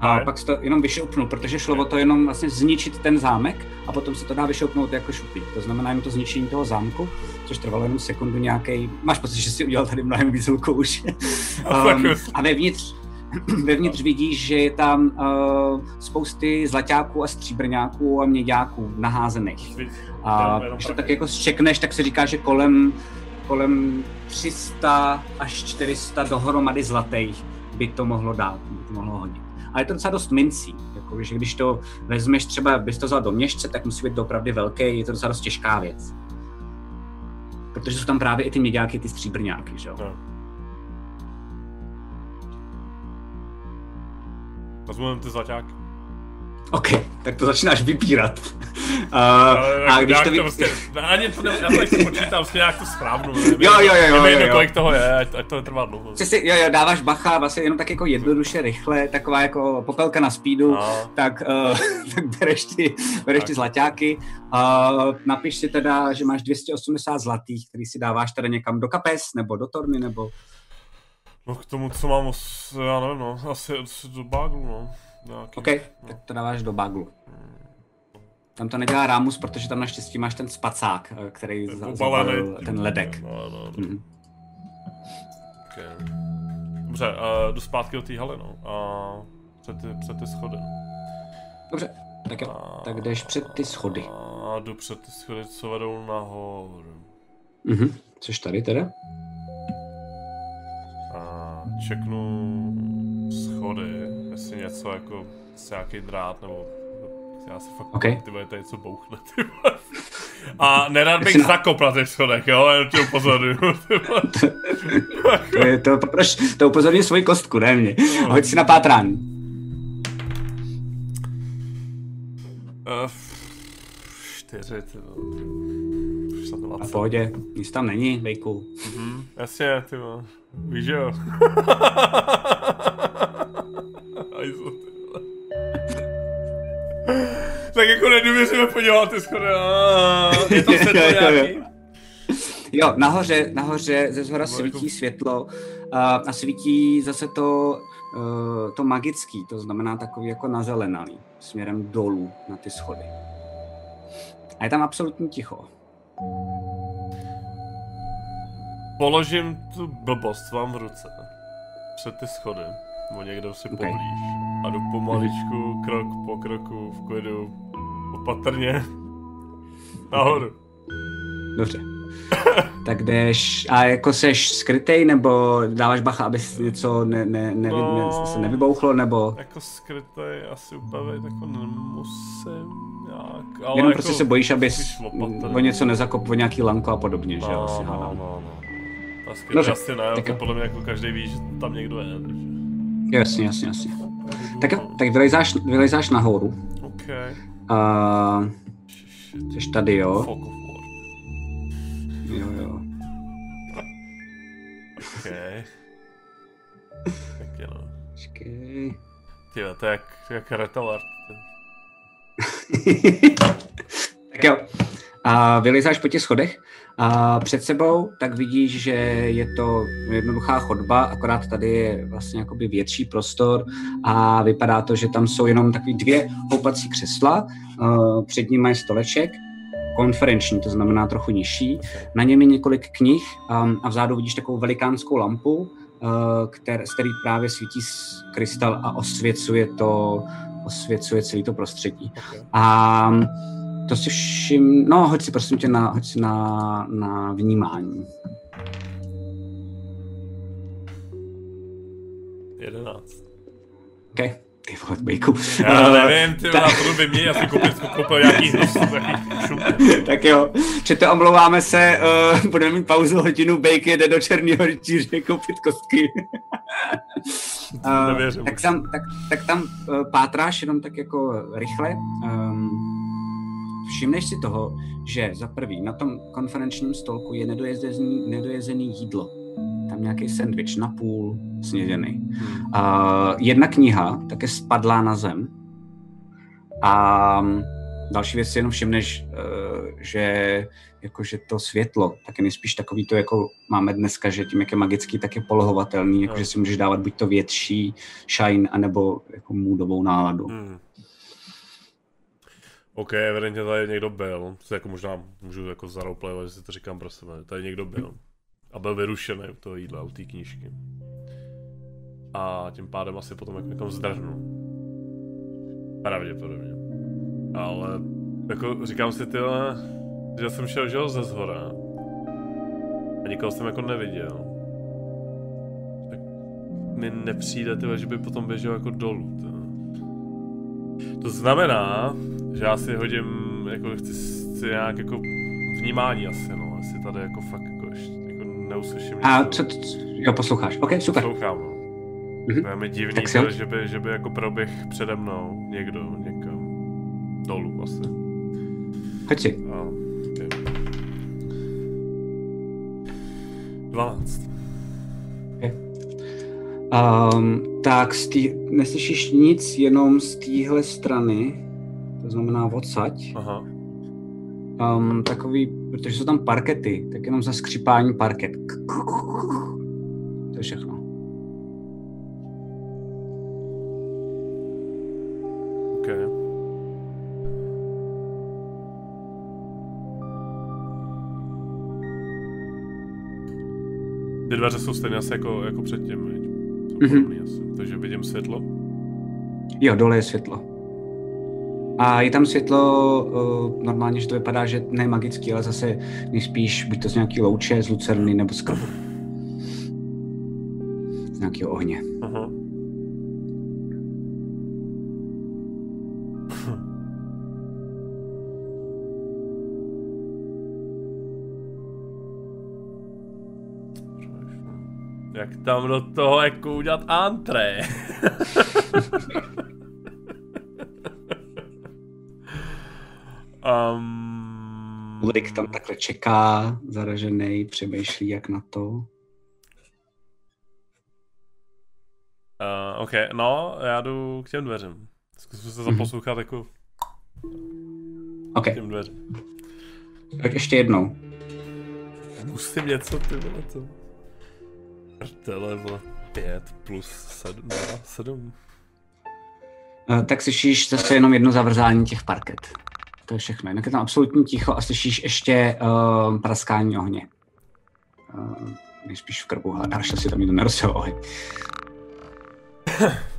a
Ale-
pak se to jenom vyšoupnul, protože šlo o to jenom vlastně zničit ten zámek a potom se to dá vyšoupnout jako šuplík. To znamená jenom to zničení toho zámku, což trvalo jenom sekundu nějaký. Máš pocit, že si udělal tady mnohem víc už. um, a vevnitř, vevnitř vidíš, že je tam uh, spousty zlaťáků a stříbrňáků a měďáků naházených. A když to tak jako zčekneš, tak se říká, že kolem, kolem 300 až 400 dohromady zlatých by to mohlo dát, by to mohlo hodit. A je to docela dost mincí, jako, že když to vezmeš třeba, bys to vzal do měšce, tak musí být opravdu velký, je to docela dost těžká věc. Protože jsou tam právě i ty měďáky, ty stříbrňáky, že jo?
No. Vezmu ty zlaťáky.
OK, tak to začínáš vybírat. Uh,
Ale
a
jako
když to, vy...
to prostě, ani to ne, já to nechci počítat, prostě nějak to správnou. ne?
Jo, jo, jo, jo,
Je mi jedno,
jo.
kolik toho je, ať, ať to netrvá dlouho.
Přesně, jo, jo, dáváš bacha, vlastně jenom tak jako jednoduše, rychle, taková jako popelka na speedu,
No.
tak, uh, tak bereš ty, bereš
Tak.
zlaťáky. Uh, napiš si teda, že máš 280 zlatých, který si dáváš teda někam do kapes, nebo do torny, nebo...
No k tomu, co mám, já nevím, no, asi asi do baglu, no. Nějaký,
OK, tak to dáváš do baglu. Tam to nedělá rámus, protože tam naštěstí máš ten spacák, eh, který zabalil ten ledek.
No, no, no.
Mhm.
Okay. Dobře, uh, jdu zpátky do té haly, no. A před ty, před ty schody.
Dobře, tak jo,
A-
tak jdeš před ty schody.
A jdu před ty schody, co vedou nahoru.
Mhm. Což tady teda?
A čeknu schody, jestli něco jako, jestli nějaký drát, nebo já si fakt
okay.
ty vole, to něco bouchne, ty. A nerad bych zakop na těch schodech, jo, jenom tě upozorňuju,
to, je, to, proč, to upozorňuji svoji kostku, ne mě. No. Hoď si na pátrání.
Uh, čtyři, ty vole.
Na pohodě, nic tam není, vejku.
Mhm, jasně, ty vole. Víš, jo. tak jako nedůvěříme podívat ty schody. Je to světlo nějaký?
Jo, nahoře, nahoře ze zhora svítí světlo a, a svítí zase to, uh, to magický, to znamená takový jako nazelenalý, směrem dolů na ty schody. A je tam absolutní ticho.
Položím tu blbost vám v ruce. Před ty schody. Nebo někdo si okay. poblíž. A jdu pomaličku, krok po kroku, v klidu, opatrně. Nahoru.
Dobře. tak jdeš, a jako seš skrytej, nebo dáváš bacha, aby něco ne, ne, ne, no, ne, se nevybouchlo, nebo?
Jako skrytej asi úplně jako nemusím nějak, ale
Jenom
jako
prostě se bojíš, aby o něco nezakop, o nějaký lanko a podobně,
no,
že jo?
No, no, no, no. Asi, Dobře, asi ne, tak podle mě jako každý ví, že tam někdo je. Takže...
Jasně, jasně, jasně. Tak, tak vylezáš, vylezáš nahoru.
OK.
Uh, jsi tady, jo? Jo, jo.
OK. tak jo.
Počkej.
Tyhle, to je jak, jak retard.
tak jo. A vylezáš po těch schodech a před sebou tak vidíš, že je to jednoduchá chodba, akorát tady je vlastně jakoby větší prostor a vypadá to, že tam jsou jenom takový dvě houpací křesla, před nimi je stoleček, konferenční, to znamená trochu nižší. Na něm je několik knih a vzadu vidíš takovou velikánskou lampu, kter, z který právě svítí krystal a osvěcuje to, osvěcuje celý to prostředí. A to si všim... No, hoď si prosím tě na, hoď si na, na vnímání.
Jedenáct.
OK. Ty vole, bejku.
Já nevím, ty vole, to by mě asi koupit, koupil nějaký.
Tak jo, čete, omlouváme se, uh, budeme mít pauzu hodinu, bejky jede do černého rytíře koupit kostky. uh, tak, tam, tak, tak tam uh, pátráš jenom tak jako rychle. Um, všimneš si toho, že za prvý na tom konferenčním stolku je nedojezený, nedojezený jídlo. Tam nějaký sendvič na půl sněděný. Hmm. Uh, jedna kniha také spadla na zem. A další věc si jenom všimneš, uh, že jakože to světlo, tak je nejspíš takový to, jako máme dneska, že tím, jak je magický, tak je polohovatelný, jakože si můžeš dávat buď to větší shine, anebo jako můdovou náladu. Hmm.
OK, evidentně tady někdo byl, co jako možná můžu jako zaroplejovat, že si to říkám pro sebe, tady někdo byl. A byl vyrušený u toho jídla, u té knížky. A tím pádem asi potom jako někam zdrhnu. Pravděpodobně. Ale jako říkám si tyhle, že jsem šel žel ze zhora. A nikoho jsem jako neviděl. Tak mi nepřijde tyhle, že by potom běžel jako dolů. Tyhle. To znamená, že já si hodím, jako chci, chci nějak jako vnímání asi, no, asi tady jako fakt jako ještě jako neuslyším
A co, co, jo, posloucháš, ok, super.
Poslouchám, no. Mm-hmm. To je mi divný, to, že, by, že by jako proběh přede mnou někdo někam dolů asi.
Hoď si.
A, okay. 12.
Okay. Um, tak tý, neslyšíš nic jenom z téhle strany, to znamená odsaď. Aha. Um, takový, protože jsou tam parkety, tak jenom za skřipání parket. To je všechno.
Okay. Ty dveře jsou stejně asi jako, jako předtím, mm-hmm. asi. Takže vidím světlo?
Jo, dole je světlo. A je tam světlo, uh, normálně, že to vypadá, že ne magický, ale zase nejspíš buď to z nějaký louče, z lucerny nebo z krbu. z nějakého ohně.
Tam do toho jako udělat antré? um,
Ulrik tam takhle čeká, zaražený, přemýšlí jak na to.
Uh, ok, no, já jdu k těm dveřím. Zkusím se zaposlouchat jako
OK,
k těm dveřím.
tak ještě jednou.
Musím něco, ty vole, to. Prdele, vole, 5 plus 7, no, 7.
Eh, Tak slyšíš zase jenom jedno zavrzání těch parket. To je všechno. Jinak je tam absolutní ticho a slyšíš ještě uh, praskání ohně. Uh, nejspíš v krbu, ale další si tam někdo nerozsil oheň.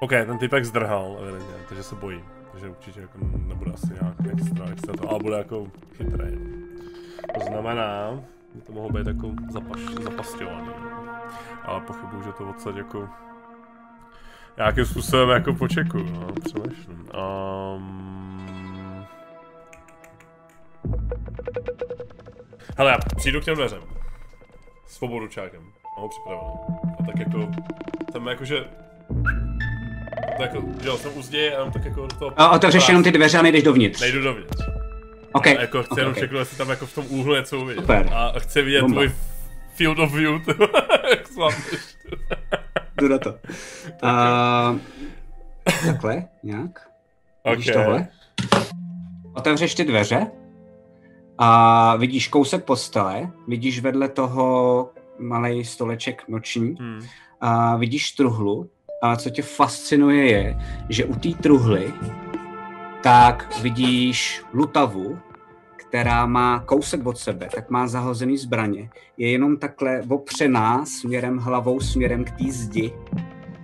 Ok, ten typek zdrhal, evidentně, takže se bojí. Takže určitě jako nebude asi nějak extra, extra to, ale bude jako chytrý. To znamená, že to mohlo být jako zapaš, zapastělaný. Ale pochybuju, že to odsaď jako nějakým způsobem jako počekuju, no, přemýšlím. Um... Hele, já přijdu k těm dveřem. S voboručákem. Mám ho připravený. A tak jako, tam jakože tak jako, že jo, jsem u zdi a tak jako do toho...
A otevřeš jenom ty dveře a nejdeš dovnitř.
Nejdu dovnitř.
OK,
A jako chci
OK,
jenom
OK.
čeknout, jestli tam jako v tom úhlu něco uvidím.
Super.
A chci vidět
Bomba.
tvůj field of view, jak slavneš.
Jdu na to. Uh, takhle, nějak. Vidíš
Ok.
tohle? Otevřeš ty dveře a vidíš kousek postele, vidíš vedle toho malý stoleček noční,
Hmm.
a vidíš truhlu a co tě fascinuje je, že u té truhly tak vidíš lutavu, která má kousek od sebe, tak má zahozený zbraně. Je jenom takhle opřená směrem hlavou, směrem k té zdi.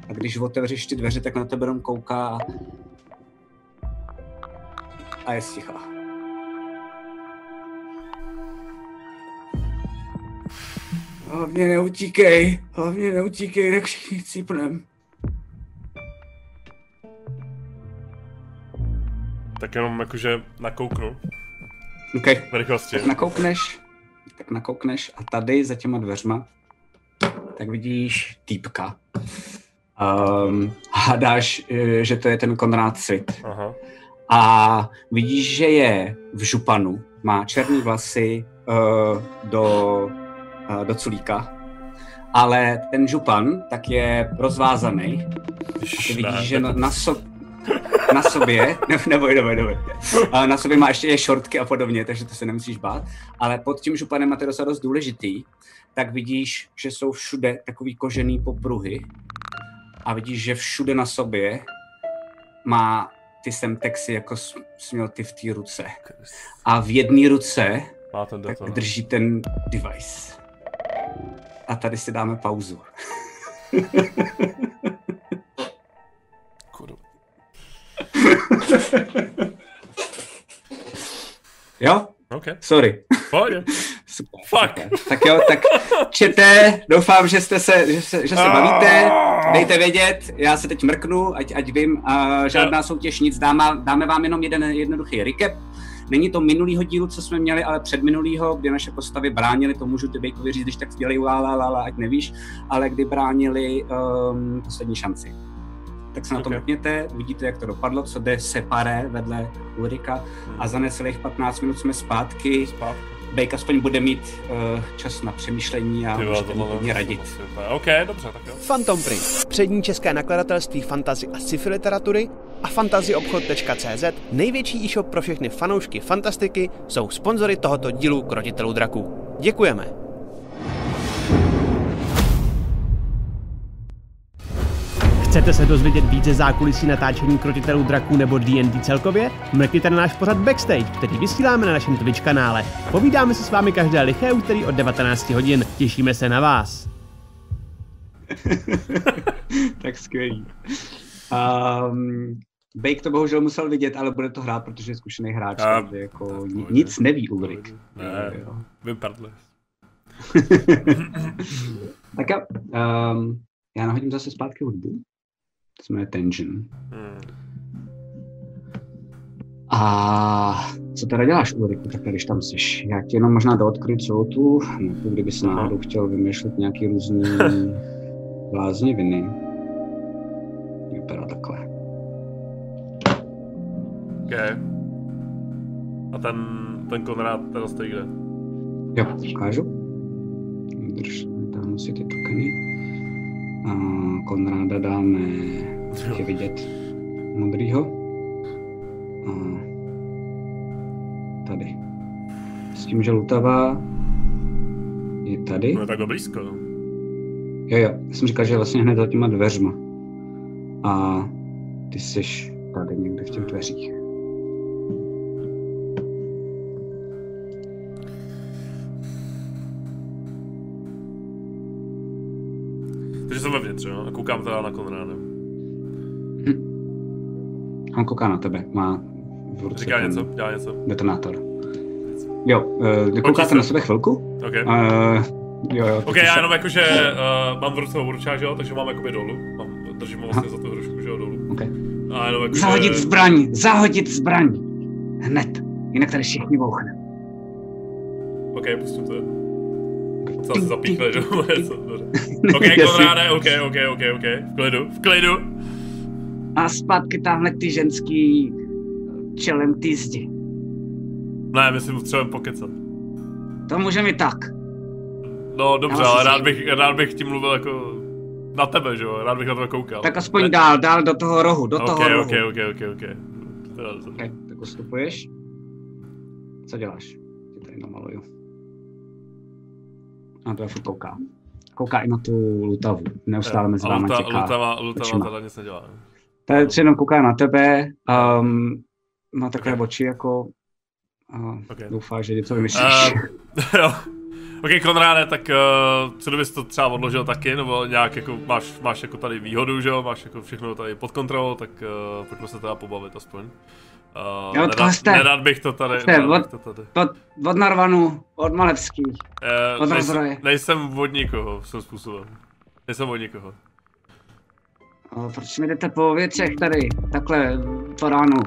A když otevřeš ty dveře, tak na tebe jenom kouká a- je stichá. Hlavně neutíkej, hlavně neutíkej, tak všichni cípnem.
Tak jenom jakože nakouknu
OK,
v rychlosti.
tak nakoukneš, tak nakoukneš a tady za těma dveřma tak vidíš týpka. Um, hádáš, eh, že to je ten Konrád Svit.
Aha.
A vidíš, že je v županu, má černé vlasy uh, do, uh, do culíka, ale ten župan tak je rozvázaný. Ty vidíš, že na, na, so, na sobě, ne, neboj, neboj, neboj, A na sobě má ještě je šortky a podobně, takže to se nemusíš bát, ale pod tím županem, a to je docela dost důležitý, tak vidíš, že jsou všude takový kožený popruhy a vidíš, že všude na sobě má ty semtexy, jako směl ty v té ruce. A v jedné ruce
Má ten
tak drží ten device. A tady si dáme pauzu. Jo?
OK,
Sorry.
pohodě.
Super.
Fuck.
super. Tak jo, tak čete, doufám, že jste se, že se, že se bavíte, dejte vědět, já se teď mrknu, ať, ať vím, a žádná soutěž, nic, dáme, dáme vám jenom jeden jednoduchý recap. Není to minulýho dílu, co jsme měli, ale před minulýho, kdy naše postavy bránili, to můžu Bejkovi říct, když tak dělej la, la, la, la, ať nevíš, ale kdy bránili um, poslední šanci. Tak se na to mrkněte, uvidíte, jak to dopadlo, co jde separé vedle Ulrika a za necelých 15 minut jsme zpátky.
Zpátky.
Bejk aspoň bude mít uh, čas na přemýšlení a můžete mu
tohle
hodně radit.
OK, dobře, tak jo.
Phantom Print, přední české nakladatelství fantazy a sci-fi literatury a fantazyobchod.cz, největší e-shop pro všechny fanoušky fantastiky, jsou sponzory tohoto dílu Krotitelů draků. Děkujeme! Chcete se dozvědět více zákulisí natáčení Krotitelů draků nebo D&D celkově? Mrkněte na náš pořad Backstage, který vysíláme na našem Twitch kanále. Povídáme se s vámi každé liché úterý od 19 hodin. Těšíme se na vás.
tak skvělý. Um, Bake to bohužel musel vidět, ale bude to hrát, protože je zkušený hráč,
A,
takže jako
tak
nic neví Ulrik.
Ne,
Jo, jo.
vypadli.
tak jo, um, já nahodím zase zpátky hudbu. Jmenuje Tension. Hmm. A co teda děláš, Ulriku, tak když tam jsi? Já ti jenom možná doodkryt celou tu mapu, kdyby si náhodou chtěl vymýšlet nějaký různý viny. Vypadá takhle.
OK. A ten, ten Konrád teda stojí kde?
Jo, ukážu. Drž, dáme si ty tokeny. A Konráda dáme, je vidět, modrýho. A tady. S tím, že Lutava je tady.
No je takhle blízko.
Jo, jo. Já jsem říkal, že je vlastně hned za těma dveřma. A ty jsi tady někde v těch dveřích.
Vevnitř, jo? A koukám teda na Konráda.
Hm. On kouká na tebe, má
v ruce Říká něco, dělá něco.
Detonátor. Jo, uh, koukáte na sebe chvilku?
Okay.
Uh, jo, jo.
Ok, já jenom jakože uh, mám v ruce obrčák, jo, takže mám jakoby dolů. Mám, držím ho vlastně Aha. za tu hrušku, že jo, dolů.
Okay.
A jenom jakože...
Zahodit zbraň, zahodit zbraň. Hned, jinak tady všichni bouchne.
Ok, pustím to. Co se zapíchne, že ok, Konráde, ok, ok, ok, ok. V klidu, v klidu.
A zpátky tamhle ty ženský čelem ty zdi.
Ne, my si potřebujeme pokecat.
To můžeme i tak.
No dobře, ale rád bych, rád bych tím mluvil jako na tebe, že jo? Rád bych na tebe koukal.
Tak aspoň ne? dál, dál do toho rohu, do okay, toho rohu.
Ok, ok, ok, ok.
okay tak ustupuješ. Co děláš? Tě tady namaluju. A to je furt kouká. Kouká i na tu lutavu. Neustále mezi vámi čeká.
Lutava, lutava teda nic nedělá.
Tady jenom kouká na tebe. Um, má takové okay. oči jako a okay. doufá, že něco vymyslíš. Uh,
jo. Ok, Konráde, tak uh, co kdybys to třeba odložil taky, nebo nějak jako máš, máš jako tady výhodu, že jo, máš jako všechno tady pod kontrolou, tak uh, pojďme se teda pobavit aspoň. Uh, jo,
nedat,
jste, nedat bych to tady.
Jste, od, to tady. Od, od Narvanu, od Malevský, uh, od
nejsem, nejsem od nikoho, svým způsobem. Nejsem od nikoho.
Uh, proč mi jdete po věcech tady, takhle, po ránu?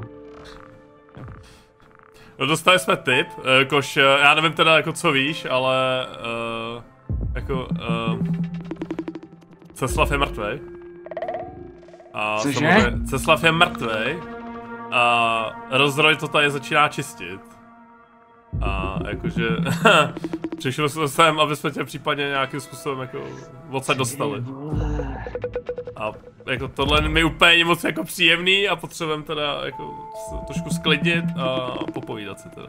No dostali jsme tip, jakož, eh, já nevím teda jako co víš, ale uh, jako uh, Ceslav je mrtvej.
A Cože?
Ceslav je mrtvej a rozroj to tady začíná čistit. A jakože přišel jsem sem, aby jsme tě případně nějakým způsobem jako odsaď dostali. A jako tohle mi úplně moc jako příjemný a potřebujeme teda jako trošku sklidnit a popovídat si teda.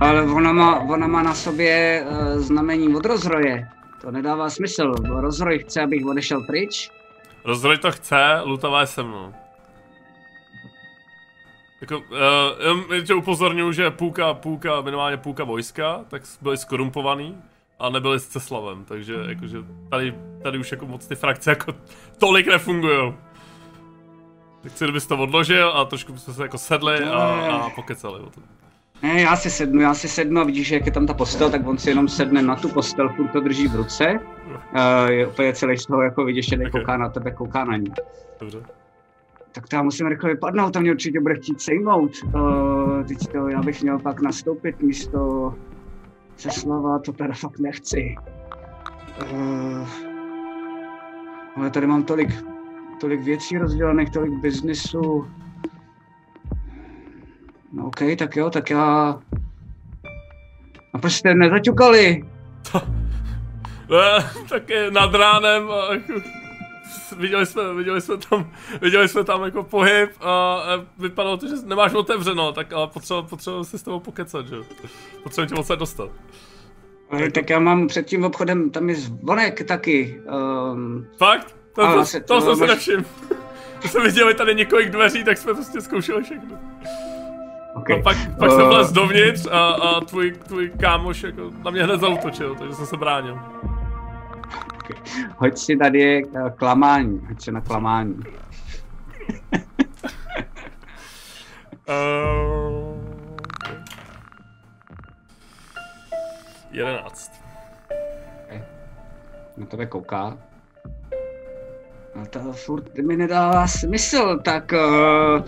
Ale ona má, ona má na sobě uh, znamení od rozroje. To nedává smysl. Rozroj chce, abych odešel pryč.
Rozroj to chce, Lutava je se mnou. Jako, uh, tě upozorňuji, že půlka, půlka, minimálně půlka vojska, tak byli skorumpovaný a nebyli s Ceslavem, takže jakože tady, tady už jako moc ty frakce jako tolik nefungují. Tak chci, kdybys to odložil a trošku jsme se jako sedli a, a pokecali o tom.
Ne, já si sednu, já si sednu a vidíš, jak je tam ta postel, tak on si jenom sedne na tu postel, furt to drží v ruce. Uh, je úplně celý z toho jako vidíš, že okay. kouká na tebe, kouká na ní.
Dobře
tak to já musím rychle vypadnout, to mě určitě bude chtít sejmout. Uh, teď to já bych měl pak nastoupit místo se slova, to teda fakt nechci. Uh, ale tady mám tolik, tolik věcí rozdělených, tolik biznisu. No OK, tak jo, tak já... A proč jste nezaťukali?
ne, tak je nad ránem a viděli jsme, viděli jsme tam, viděli jsme tam jako pohyb a, a vypadalo to, že nemáš otevřeno, tak ale potřeba, potřeba si s tebou pokecat, že? Potřeba tě moc dostat.
Ale tak já mám před tím obchodem, tam je zvonek taky. Um,
Fakt? To, to, to, to, to jsem se nevšiml. To jsme viděli tady několik dveří, tak jsme prostě zkoušeli všechno. Okay. A pak, pak uh, jsem vlez dovnitř a, a tvůj, tvůj kámoš jako na mě hned zautočil, takže jsem se bránil.
Hoď si tady eh, klamání, hoď si na klamání.
uh, 11.
na tebe kouká. No to furt mi nedává smysl, tak... Uh,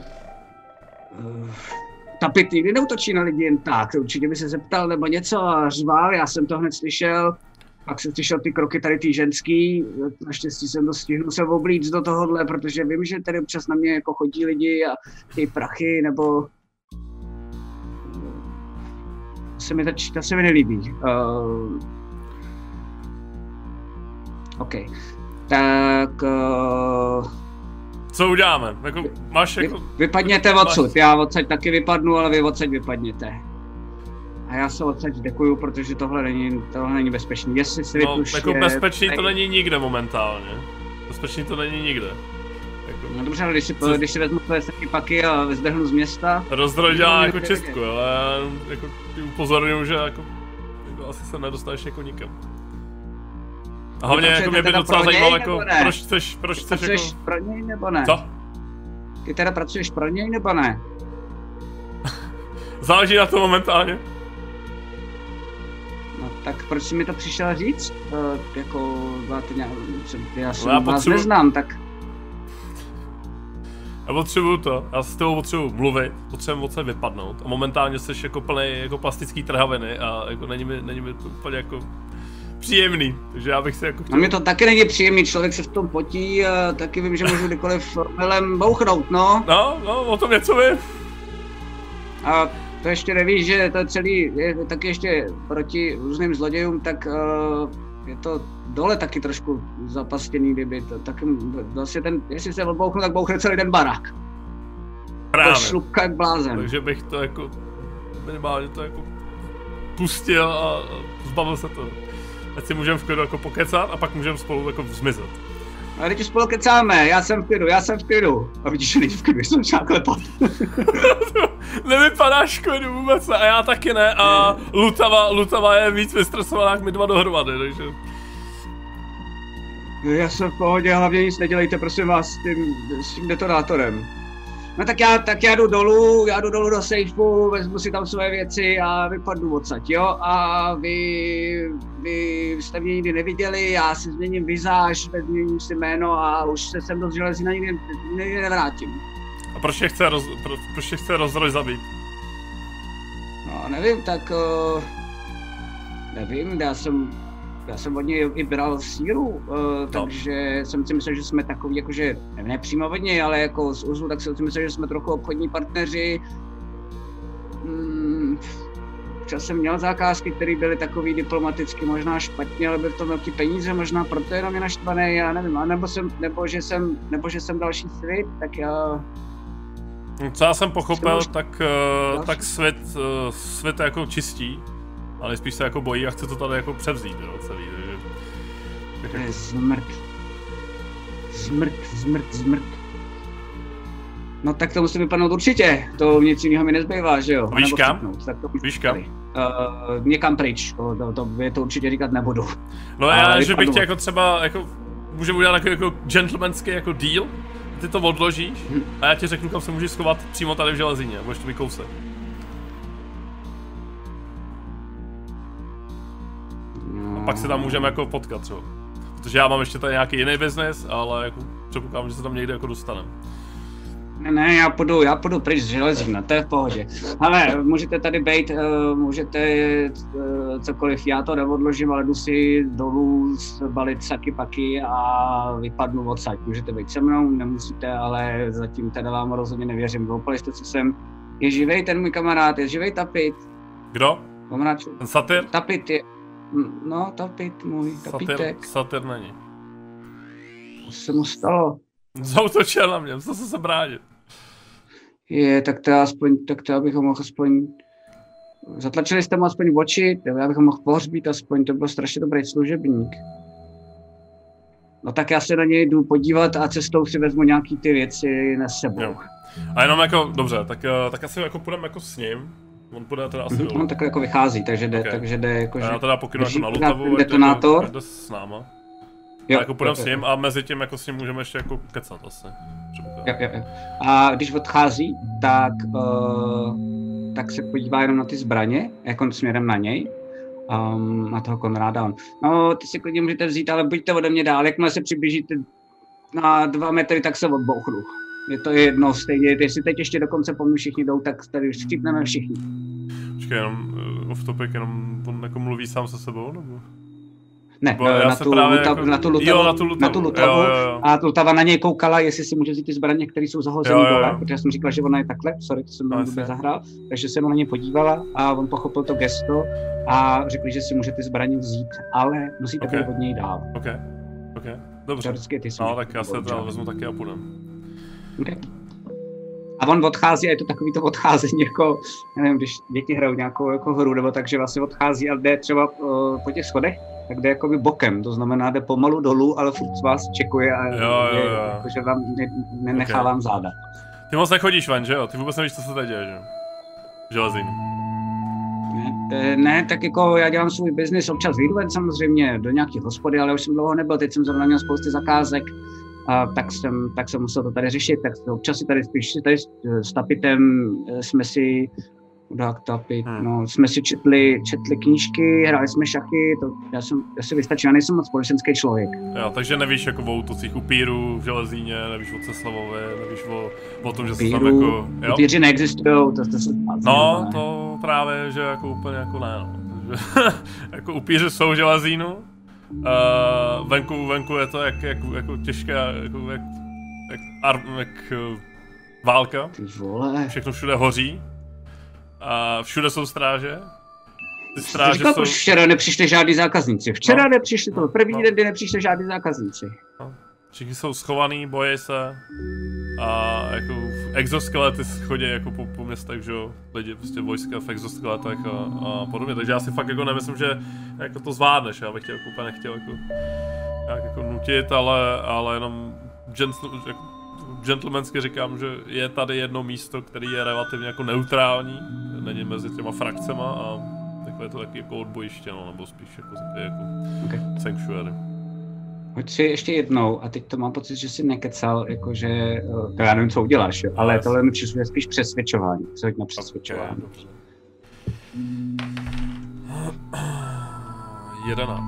uh, Tapit nikdy neutočí na lidi jen tak, určitě by se zeptal nebo něco a řval, já jsem to hned slyšel. Pak jsem slyšel ty kroky tady ty ženský, naštěstí jsem to stihnul se oblíct do tohohle, protože vím, že tady občas na mě jako chodí lidi a ty prachy, nebo to se mi, to, to se mi nelíbí. Uh... OK. Tak... Uh...
Co uděláme? Jako, máš jako... Vy,
vypadněte odsud, já odsaď taky vypadnu, ale vy odsaď vypadněte. A já se odsaď děkuju, protože tohle není, tohle není bezpečný. Jestli si
no, jako bezpečný to není nikde momentálně. Bezpečný to není nikde.
Jako... No dobře, ale když si, Co? když si vezmu tvoje saky paky a vyzdehnu z města...
Rozdroj dělá jako čistku, ale jako upozorňuju, že jako, jako asi se nedostaneš jako nikam. A hlavně jako mě by docela zajímalo, jako, proč chceš, proč chceš
jako... pro něj nebo ne?
Co?
Ty teda pracuješ pro něj nebo ne?
Záleží na to momentálně.
No tak proč jsi mi to přišel říct? Uh, jako, máte nějak, já jsem no, já vás potřebuji... neznám, tak...
Já potřebuju to, já s tebou potřebuji mluvit, potřebuji moc vypadnout a momentálně jsi jako plný jako plastický trhaviny a jako není mi, není mi to úplně jako příjemný, takže já bych se jako
chtěl... A mě to taky není příjemný, člověk se v tom potí a taky vím, že můžu kdykoliv melem bouchnout, no.
No, no, o tom něco vím.
A to ještě nevíš, že to celý je taky ještě proti různým zlodějům, tak uh, je to dole taky trošku zapastěný, kdyby to tak vlastně ten, jestli se odbouchnu, tak bouchne celý ten barák.
Právě.
To šlupka jak blázen.
Takže bych to jako minimálně to jako pustil a zbavil se toho. Ať si můžeme v klidu jako pokecat a pak můžeme spolu jako zmizet.
A teď spolu kecáme, já jsem v klidu, já jsem v klidu. A vidíš, že v klidu, jsem třeba klepat.
Nevypadáš klidu vůbec a já taky ne a Lutava, Lutava je víc vystresovaná jak my dva dohromady, takže...
Já jsem v pohodě, hlavně nic nedělejte, prosím vás, s tím, s tím detonátorem. No tak já, tak já jdu dolů, já jdu dolů do sejfu, vezmu si tam své věci a vypadnu odsaď, jo? A vy, vy jste mě nikdy neviděli, já si změním vizáž, změním si jméno a už se sem do železina nikdy, nikdy nevrátím.
A proč je chce, roz, pro, proč je chce rozroj zabít?
No nevím, tak... Uh, nevím, já jsem já jsem od něj i bral síru, uh, takže no. jsem si myslel, že jsme takový, jakože, ne přímo od něj, ale jako z Uzlu, tak jsem si myslel, že jsme trochu obchodní partneři. Včas jsem měl zakázky, které byly takový diplomaticky možná špatně, ale byly to velký peníze, možná proto jenom je naštvaný, já nevím, a nebo, jsem, nebo, že jsem, nebo že jsem další svět, tak já...
Co já jsem pochopil, tak, uh, tak svět, uh, svět jako čistí, ale spíš se jako bojí a chce to tady jako převzít, jo, celý, takže...
Tak jako... Zmrt. Zmrt, zmrt, zmrt. No tak to musí vypadnout určitě, to nic jiného mi nezbývá, že jo?
Víš kam? tak to Víš kam? Uh,
někam pryč, to, to, to, to určitě říkat nebudu.
No já, že bych tě jako třeba, jako, můžeme udělat jako, jako gentlemanský jako deal, ty to odložíš hm. a já ti řeknu, kam se můžeš schovat přímo tady v železině, budeš to vykousat. Pak se tam můžeme jako potkat třeba. Protože já mám ještě tady nějaký jiný biznes, ale jako předpokládám, že se tam někde jako dostaneme.
Ne, ne, já půjdu, já půjdu pryč z železína, to je v pohodě. Ale můžete tady být, uh, můžete uh, cokoliv, já to neodložím, ale jdu si dolů zbalit saky paky a vypadnu odsaď. Můžete být se mnou, nemusíte, ale zatím teda vám rozhodně nevěřím. Doupali jste, co jsem. Je živej ten můj kamarád, je živej Tapit.
Kdo?
Kamarád.
Ten satyr?
Tapit je, No, tapit můj, tapítek.
Satyr, satyr není.
Co se mu stalo?
Zautočil na mě, co se se bránit.
Je, tak to aspoň, tak to abych ho mohl aspoň... Zatlačili jste mu aspoň oči, já bych ho mohl pohřbít aspoň, to byl strašně dobrý služebník. No tak já se na něj jdu podívat a cestou si vezmu nějaký ty věci na sebou. Jo.
A jenom jako, dobře, tak, eh, tak asi jako půjdeme jako s ním, On půjde teda asi mm-hmm.
dolů. On tak jako vychází, takže jde, okay. takže jde jako,
že... Já teda pokynu jako na Lutavu,
detonátor.
Jde, jde s náma. Jo, a jako půjdeme s ním a mezi tím jako s ním můžeme ještě jako kecat asi.
Jo, jo, jo. A když odchází, tak, uh, tak se podívá jenom na ty zbraně, jako směrem na něj. um, na toho Konráda. On, no, ty si klidně můžete vzít, ale buďte ode mě dál, jakmile se přiblížíte na dva metry, tak se odbouchnu. Je to jedno stejně, jestli teď ještě dokonce po mně všichni jdou, tak tady vstřípneme všichni.
Počkej, jenom uh, off topic, jenom on jako mluví sám se sebou, nebo?
Ne,
Bo
eh,
já
na tu,
právě
luta,
jako-
na tu lutavu,
Jo, na tu lutavu.
na tu lutavu
Jo, jo, jo.
a lutava na něj koukala, jestli si může vzít ty zbraně, které jsou zahozené dole, protože já jsem říkal, že ona je takhle, sorry, to jsem
No,
blbě zahrál, takže se mu na ně podívala a on pochopil to gesto a řekl, že si může ty zbraně vzít, ale musíte
Ok.
být od něj dál.
OK, OK, dobře.
Teoreticky ty
No, tak já se teda
dál.
vezmu taky a půjdem.
Okay. A on odchází a je to takový to odcházení, jako, já nevím, když děti hrajou nějakou jako hru, nebo tak, že vlastně odchází a jde třeba uh, po těch schodech, tak jde jakoby bokem, to znamená jde pomalu dolů, ale furt z vás čekuje a
Jo, jo, jo.
Jako, že vám ne, nenechá
Ok.
vám záda.
Ty moc nechodíš ven, že jo? Ty vůbec nevíš, co se tady děje, že jo? Železín.
Ne, eh, ne, tak jako já dělám svůj biznis, občas vyjdu ven samozřejmě do nějakých hospody, ale už jsem dlouho nebyl, teď jsem zrovna měl spousty zakázek, a tak jsem, tak jsem musel to tady řešit, tak občas si tady spíš tady s, s Tapitem eh, jsme si Chudák Tapit,
Hmm.
no, jsme si četli, četli knížky, hráli jsme šachy, to já, jsem, já si vystačil, já nejsem moc společenský člověk.
Jo, takže nevíš jako o útocích upírů v Železíně, nevíš o Ceslavovi, nevíš o, o tom, že se tam
Upíru,
jako... Jo?
upíři neexistují, to, to se
No, to právě, že jako úplně jako ne, no. Jako upíři jsou v Železínu, uh, venku, venku je to jak, jak, jako těžké, jako jak, jak, ar, jak uh, válka,
Ty vole.
všechno všude hoří, a všude jsou stráže, ty stráže
říkal,
jsou...
včera nepřišli žádní zákazníci. Včera
No.
nepřišli, to první
No.
den, kdy nepřišli žádní zákazníci.
Všichni jsou schovaný, bojí se a jako exoskelety chodí jako po, po městech, že jo, lidi prostě vojska v exoskeletech a, a podobně, takže já si fakt jako nemyslím, že jako to zvládneš, já bych tě jako úplně nechtěl jako, nějak jako nutit, ale, ale jenom jako, gentlemansky říkám, že je tady jedno místo, který je relativně jako neutrální, není mezi těma frakcema a takhle je to taky jako odbojiště, no, nebo spíš jako, jako
Okay.
sanctuary.
Hoď si ještě jednou, a teď to mám pocit, že jsi nekecal, jakože, eh, to já nevím, co uděláš, jo, ale tohle mi přisuje spíš přesvědčování. Co hoď na přesvědčování.
Ok, dobře. 11.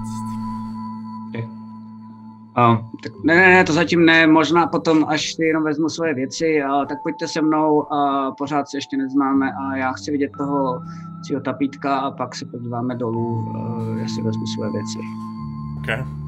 A, tak ne, ne, ne, to zatím ne, možná potom, až si jenom vezmu svoje věci, a, tak pojďte se mnou, a pořád se ještě neznáme a já chci vidět toho cího tapítka a pak se podíváme dolů, a, já si vezmu svoje věci.
Ok.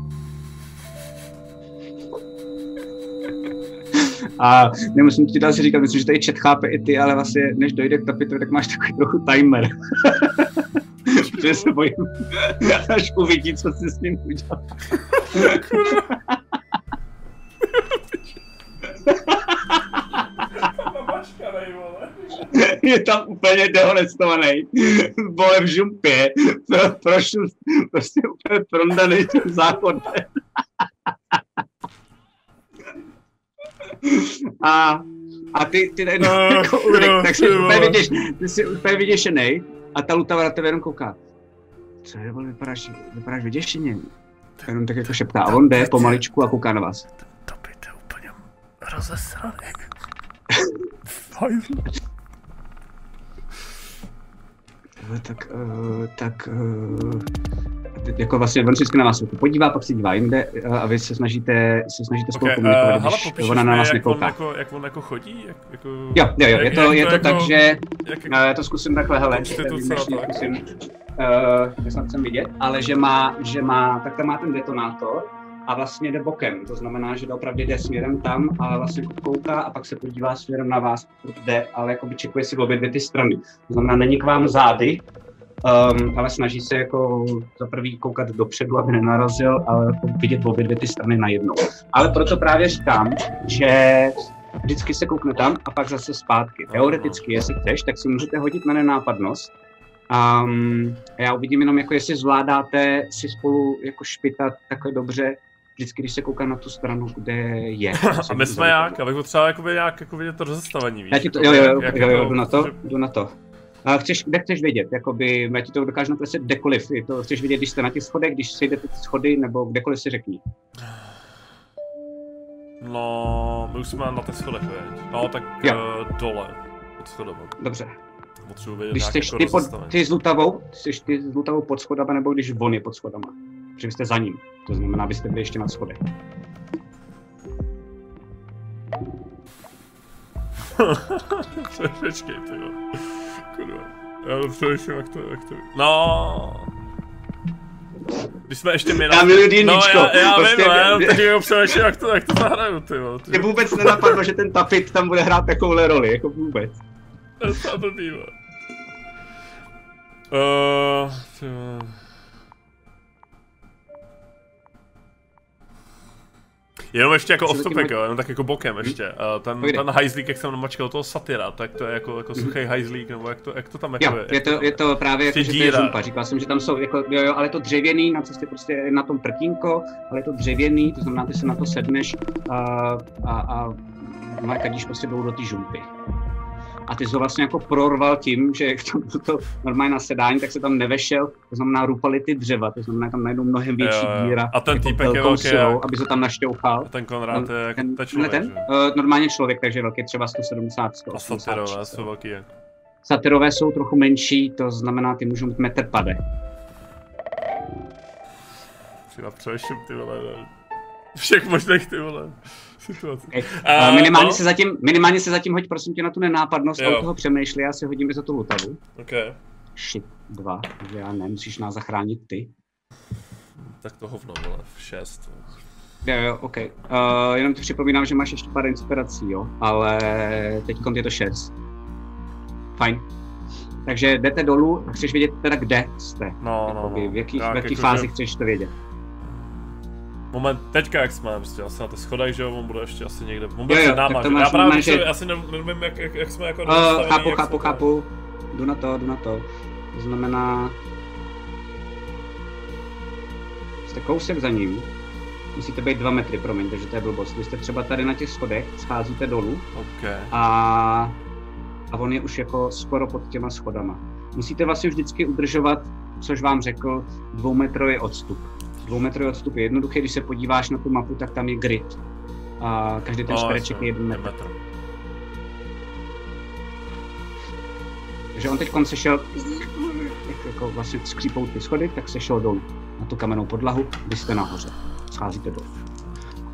A nemusím ti to asi říkat, myslím, že tady chat chápe i ty, ale vlastně než dojde k tapitovi, tak máš takový trochu timer. Protože se bojím, až uvidí, co si s ním udělal. je tam úplně dehonestovaný, vole v žumpě, pro, prošel prostě úplně prondaný tím záchodem. A, a ty, ty najednou
No,
jako Ulrik, tak jsi úplně, vyděš, ty jsi úplně vyděšený a ta lutava na tebe jenom kouká. Co je, vole, vypadáš, vypadáš vyděšeně. Jenom tak jako šeptá. A on jde pomaličku a kouká na vás.
To by to úplně rozesraný.
Tohle Tak, uh, tak, uh, jako vlastně on vždycky na vás jako podívá, pak se dívá jinde uh, a vy se snažíte, se snažíte spolu
Okay, uh,
komunikovat,
hele,
když
popíšeš
ona na
mi,
vás
jak on,
nekouká.
jako, jak on jako chodí? Jak, jako,
Jo, jo, jo, je to,
jak
je to tak,
jako-
že
Jak, jak,
já to zkusím takhle, hele, než
tak.
zkusím, uh, snad chcem vidět, ale že má, že má, tak tam má ten detonátor a vlastně jde bokem, to znamená, že opravdu jde směrem tam a vlastně kouká a pak se podívá směrem na vás, jde, ale jako by čekuje si obě dvě ty strany. To znamená, není k vám zády, um, ale snaží se jako za prvý koukat dopředu, aby nenarazil, ale jako vidět obě dvě ty strany najednou. Ale proto právě říkám, že vždycky se koukne tam a pak zase zpátky. Teoreticky, jestli chceš, tak si můžete hodit na nenápadnost. Um, já uvidím jenom, jako jestli zvládáte si spolu jako špitat takhle dobře, vždycky, když se kouká na tu stranu, kde je.
a my jsme jak? Abych potřeboval jakoby nějak jako vidět to rozestavení, víš?
Já ti to,
Jako
jo, jo,
jak-
jo,
jak
jo, jo,
jako-
jdu na to, jdu na to. A chceš, kde chceš vědět, jakoby, já ti to dokážu nakreslit kdekoliv, je to chceš vědět, když jste na těch schodech, když sejdete ty schody, nebo kdekoliv si řekni.
No, my už jsme na těch schodech, veď? No, tak
Jo.
uh, dole. Pod schodem.
Dobře.
potřebuji vědět
Když jsi
jako
ty, pod,
rozestavení.
ty s Lutavou, jsi ty s Lutavou pod schodama, nebo když on je pod schodama. Protože vy jste za ním. To znamená, byste byli ještě na schodech.
Počkej, ty jo. Kurva. Já to přemýšlím, jak to, jak to... No... Když jsme ještě na...
Já miluji
No,
D&Dčko.
já, já
Prostě
vím, já teď jako přemýšlím, jak to, jak to zahraju, ty jo.
Mě vůbec nenapadlo, že ten tapit tam bude hrát takovouhle roli, jako vůbec.
To je to blbý. Uh, Jenom ještě jako
mají-
jo, jenom tak jako bokem ještě. Uh, ten, ten hajzlík, jak jsem namačkal toho satyra, tak to je jako, jako suchý hajzlík, nebo jak to, jak to tam jako
Jo, je to, je to právě jako, že to je žumpa. Říkal jsem, že tam jsou, jako, jo, jo, ale je to dřevěný, na cestě prostě na tom prkínko, ale je to dřevěný, to znamená, ty se na to sedneš a, a, a no, kadíš prostě jdou do té žumpy. A ty jsi ho vlastně jako prorval tím, že jak tam bylo to normálně nasedání, tak se tam nevešel, to znamená rupaly ty dřeva, to znamená tam najednou mnohem větší
Jo,
díra.
A ten
jako
týpek je velký
silou,
jak?
aby se tam našťouchal.
A ten Konrád je jako
ten,
člověk,
ten, uh, normálně člověk, takže velký třeba 170,
A
180.
satyrové jsou velký jak.
Satyrové jsou trochu menší, to znamená, ty můžou mít metr pade.
Si na ty vole. Všech možných, ty vole, situací.
Okay.
A,
Uh, minimálně,
no.
se zatím, minimálně se zatím hoď prosím tě na tu nenápadnost, a
Jo.
u toho přemýšlí, já si hodím za tu lutavu.
OK,
Shit, dva, já nemusíš nás zachránit ty.
tak to hovno, vole, v šest.
Jo, jo, OK. Uh, jenom ti připomínám, že máš ještě pár inspirací, jo, ale teď je to šest. Fajn. Takže jdete dolů a chceš vědět teda, kde jste.
No, no, no.
v jaký,
Tak
v jaký
jako,
fázi chceš to vědět.
Moment, teďka jak jsme, prostě asi na těch schodech, že jo, on bude ještě asi někde, on bude
Jo, jo,
náma,
to
že?
máš
Já právě že... asi ne- nevím, jak, jak, jak jsme jako
Uh, chápu,
jak
chápu, chápu. Jdu na to, jdu na to. To znamená... Jste kousek za ním. Musíte být dva metry, promiň, takže to je blbost. Vy jste třeba tady na těch schodech, scházíte dolů
OK.
a, a on je už jako skoro pod těma schodama. Musíte vlastně vždycky udržovat, což vám řekl, dvoumetrový odstup. Dvoumetrový odstup je jednoduchý, když se podíváš na tu mapu, tak tam je grid. A každý ten
No,
čtvereček je jeden metr.
metr.
Takže on teď se šel, jak jako vlastně skřípou ty schody, tak se šel dolů na tu kamennou podlahu, vy jste nahoře, scházíte dolů.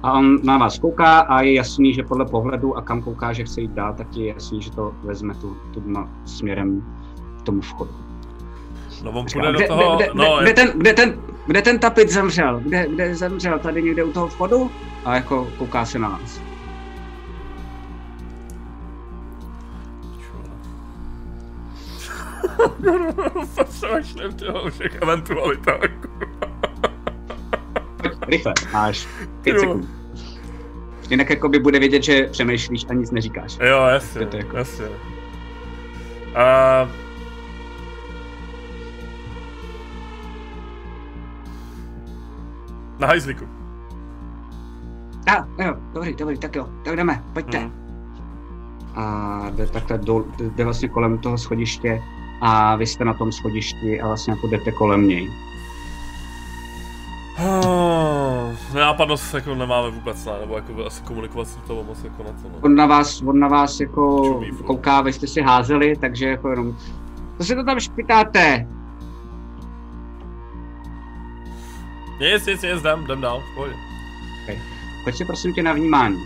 A on na vás kouká a je jasný, že podle pohledu a kam kouká, že chce jít dál, tak je jasný, že to vezme tu, tu směrem k tomu vchodu.
No on půjde do
kde,
toho,
kde, kde,
no,
kde, ten, kde, ten, kde ten tapit zemřel? Kde, kde zemřel? Tady někde u toho vchodu? A jako kouká se na vás.
Přemýšlím těho všech eventualitách.
Rychle, máš pět sekund. Jinak jakoby bude vědět, že přemýšlíš a nic neříkáš.
Jo, jasně,
Je to jako-
jasně. Uh, na hajzliku.
A, jo, dobrý, dobrý, tak jo, tak jdeme, pojďte.
Hmm.
A jde takhle dol, jde vlastně kolem toho schodiště a vy jste na tom schodišti a vlastně jako jdete kolem něj.
Hmm. Nenápadnost jako nemáme vůbec, ne? nebo jako asi komunikovat s toho moc jako na to, no.
On na vás, on na vás jako
Čumí
kouká, vy jste si házeli, takže jako jenom, co se to tam špitáte?
Nic, nic, nic, jdem, jdem dál, pojď.
Pojď si prosím tě na vnímání.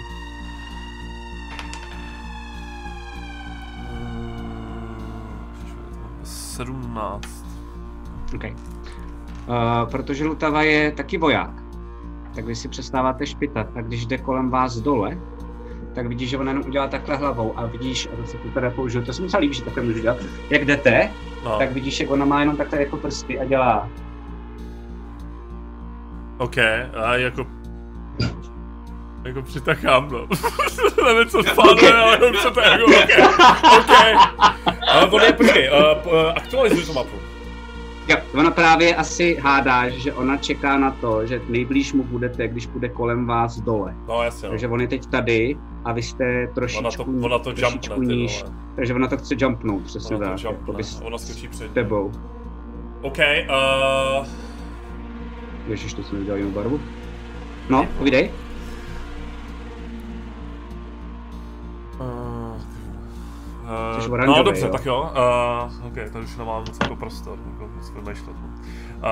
Hmm. 17.
Okay. Uh, protože Lutava je taky voják, tak vy si přestáváte špitat a když jde kolem vás dole, tak vidíš, že on jenom udělá takhle hlavou a vidíš, a to se tu teda použiju, to se mi docela líbí, že takhle můžu dělat, jak jdete,
No,
tak vidíš, jak ona má jenom takhle jako prsty a dělá.
OK, a jako... Jako přitakám, no. Nevím, co spadne,
Okay.
ale jenom to jako, OK, OK. Ale on je, počkej, uh, uh, aktualizuj tu mapu.
Jo, ona právě asi hádá, že ona čeká na to, že nejblíž mu budete, když bude kolem vás dole.
No jasně, no.
Takže on je teď tady a vy jste trošičku,
Ona to, ona to
trošičku
jumpne,
níž.
vole.
Takže ona to chce jumpnout, přesně
Ona
tak.
to
Jakoby
jumpne,
s
ona skočí před
tebou.
OK, uh,
Ježiš, to jsem neudělal jinou barvu. No, povídej.
uh,
jsi
Uh,
oranžový,
no dobře,
jo.
tak jo. Uh, ok, tady už nemám moc jako prostor, jako moc vymýšlet. Uh,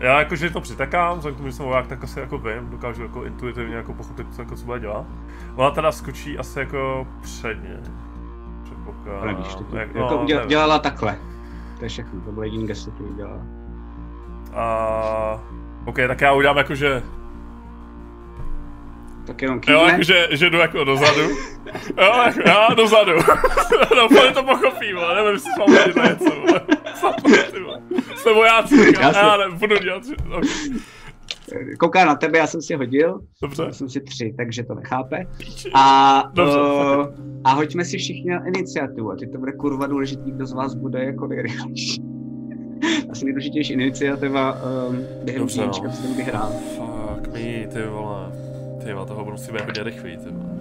já jakože to přitekám, vzhledem k tomu, že jsem voják, tak asi jako vím, dokážu jako intuitivně jako pochopit, co, jako, co bude dělat. Ona teda skočí asi jako předně. Předpokládám.
Nevíš, ty to,
Jak-
jako
no,
děla,
nevím.
dělala takhle. To je všechno, to bylo jediný gesto, který dělala.
A... OK, tak já udělám jakože...
Tak jenom
Jo,
kývne.
jakože že jdu jako dozadu. Jo, jako, já dozadu. no, úplně to pochopím, ale nevím, jestli mám na něco. Jsme vojáci,
Já
já,
jsem-
já ne, budu dělat. Okay.
Kouká na tebe, já jsem si hodil.
Dobře.
Já jsem si tři, takže to nechápe. A,
Dobře,
uh, a hoďme si všichni na iniciativu. A teď to bude kurva důležitý, kdo z vás bude jako nejrychlejší. Asi nejdůležitější iniciativa um, během
Dobře,
příčka,
no.
jsem vyhrál.
Fuck me, ty vole. Ty vole, toho budu si být hodně rychlý, ty vole.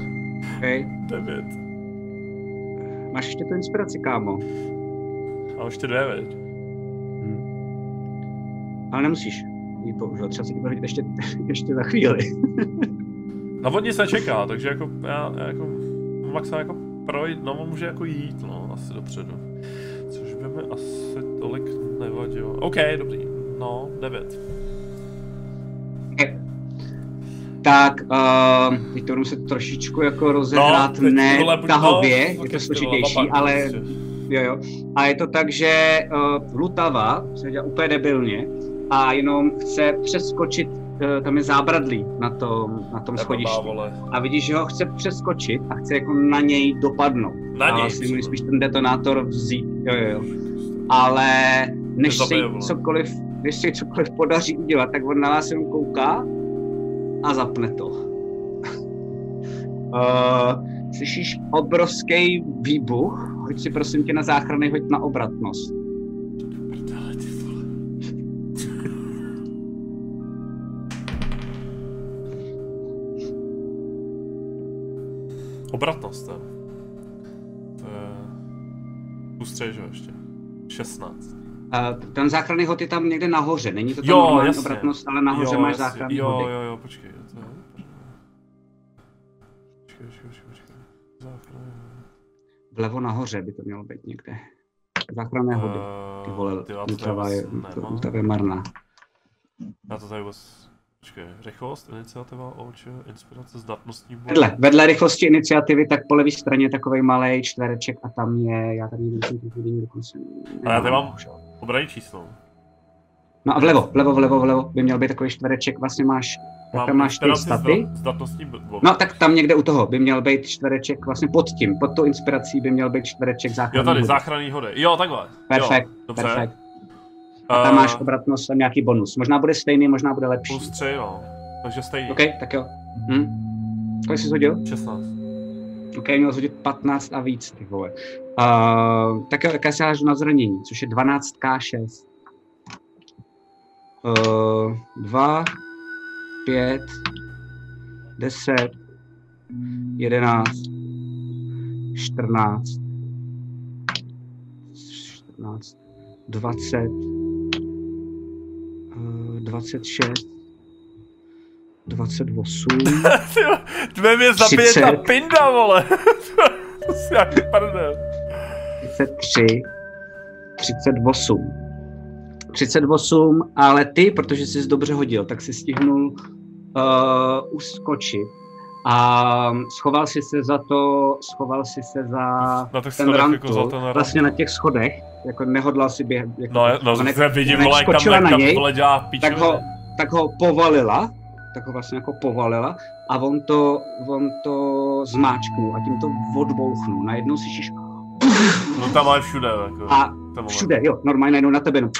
Okay.
Devět.
Máš ještě tu inspiraci, kámo.
A už ty dvě, veď?
Ale nemusíš ji používat, třeba si ji ještě, ještě za chvíli.
Na vodní se čeká, takže jako já, já jako Max jako projít, no on může jako jít, no, asi dopředu. Což by mi asi tolik nevadilo. OK, dobrý. No, devět.
Tak, uh, budu se trošičku jako rozehrát,
teď
ne tahově,
no,
je to složitější, ale
prostě.
jo, jo. A je to tak, že uh, Lutava se dělá úplně debilně a jenom chce přeskočit, tam je zábradlí na tom, na tom
Neblbá,
schodišti. A vidíš, že ho chce přeskočit a chce jako na něj dopadnout.
Na
a
něj,
asi
třeba.
spíš ten detonátor vzít, jo, jo, jo. Ale než se cokoliv, než se cokoliv podaří udělat, tak on na vás jenom kouká a zapne to. uh, slyšíš obrovský výbuch, hoď si prosím tě na záchrany, hoď na obratnost.
Obratnost, jo. To je... Tři, že jo, ještě. 16.
Uh, ten záchranný hod je tam někde nahoře, není to tam
Jo,
normální
jasně.
obratnost, ale nahoře
jo,
máš
jasně.
záchranný
jo,
hody.
Jo, jo, počkej, to je... Počkej, počkej, počkej, počkej. Záchranný
Vlevo nahoře by to mělo být někde. Záchranné hody. Ty vole,
Ty, to tady
Lutava je. Lutava je marná.
Já to tady vůbec... Počkej, rychlost, iniciativa, oči, inspirace, zdatnostní bod.
Vedle, vedle rychlosti iniciativy, tak po levé straně je takový malý čtvereček a tam je, já tady nejsem tu chvíli dokonce.
A já tady mám obraný číslo.
No a vlevo, vlevo, vlevo, vlevo by měl být takový čtvereček, vlastně máš, tak tam máš ty staty. No tak tam někde u toho by měl být čtvereček, vlastně pod tím, pod tou inspirací by měl být čtvereček
Jo,
záchranný
tady,
hody.
záchranný hody. Jo, takhle.
Perfekt,
jo, dobře.
perfekt. A tam máš obratnost a nějaký bonus. Možná bude stejný, možná bude lepší.
Plus 3, no. Takže stejný.
OK, tak jo. Hm? Kolik jsi hodil?
16.
OK, měl jsi hodit 15 a víc, ty vole. Uh, tak jo, jaké se hážu na zranění, což je 12k6. Uh, 2, 5, 10, 11, 14, 14, 20, uh, 26, 28,
Tvé mě zabije
30.
ta pinda, vole. to si jak prdel.
33, 38. 38, ale ty, protože jsi dobře hodil, tak si stihnul uh, uskočit a schoval si se za to, schoval si se za
Na těch
ten
schodech,
rantul,
jako za ten rantul.
vlastně na těch schodech, jako nehodlal si během, jako,
No, no, zase vidím, vole, jak tam,
na
tam,
něj,
vole, dělá piču.
tak ho, tak ho povalila, tak ho vlastně jako povalila a on to, on to zmáčknul a tím to odbouchnul. Najednou slyšíš
No tam máš všude, jako.
a
moment.
všude, jo, normálně najednou na tebe, no,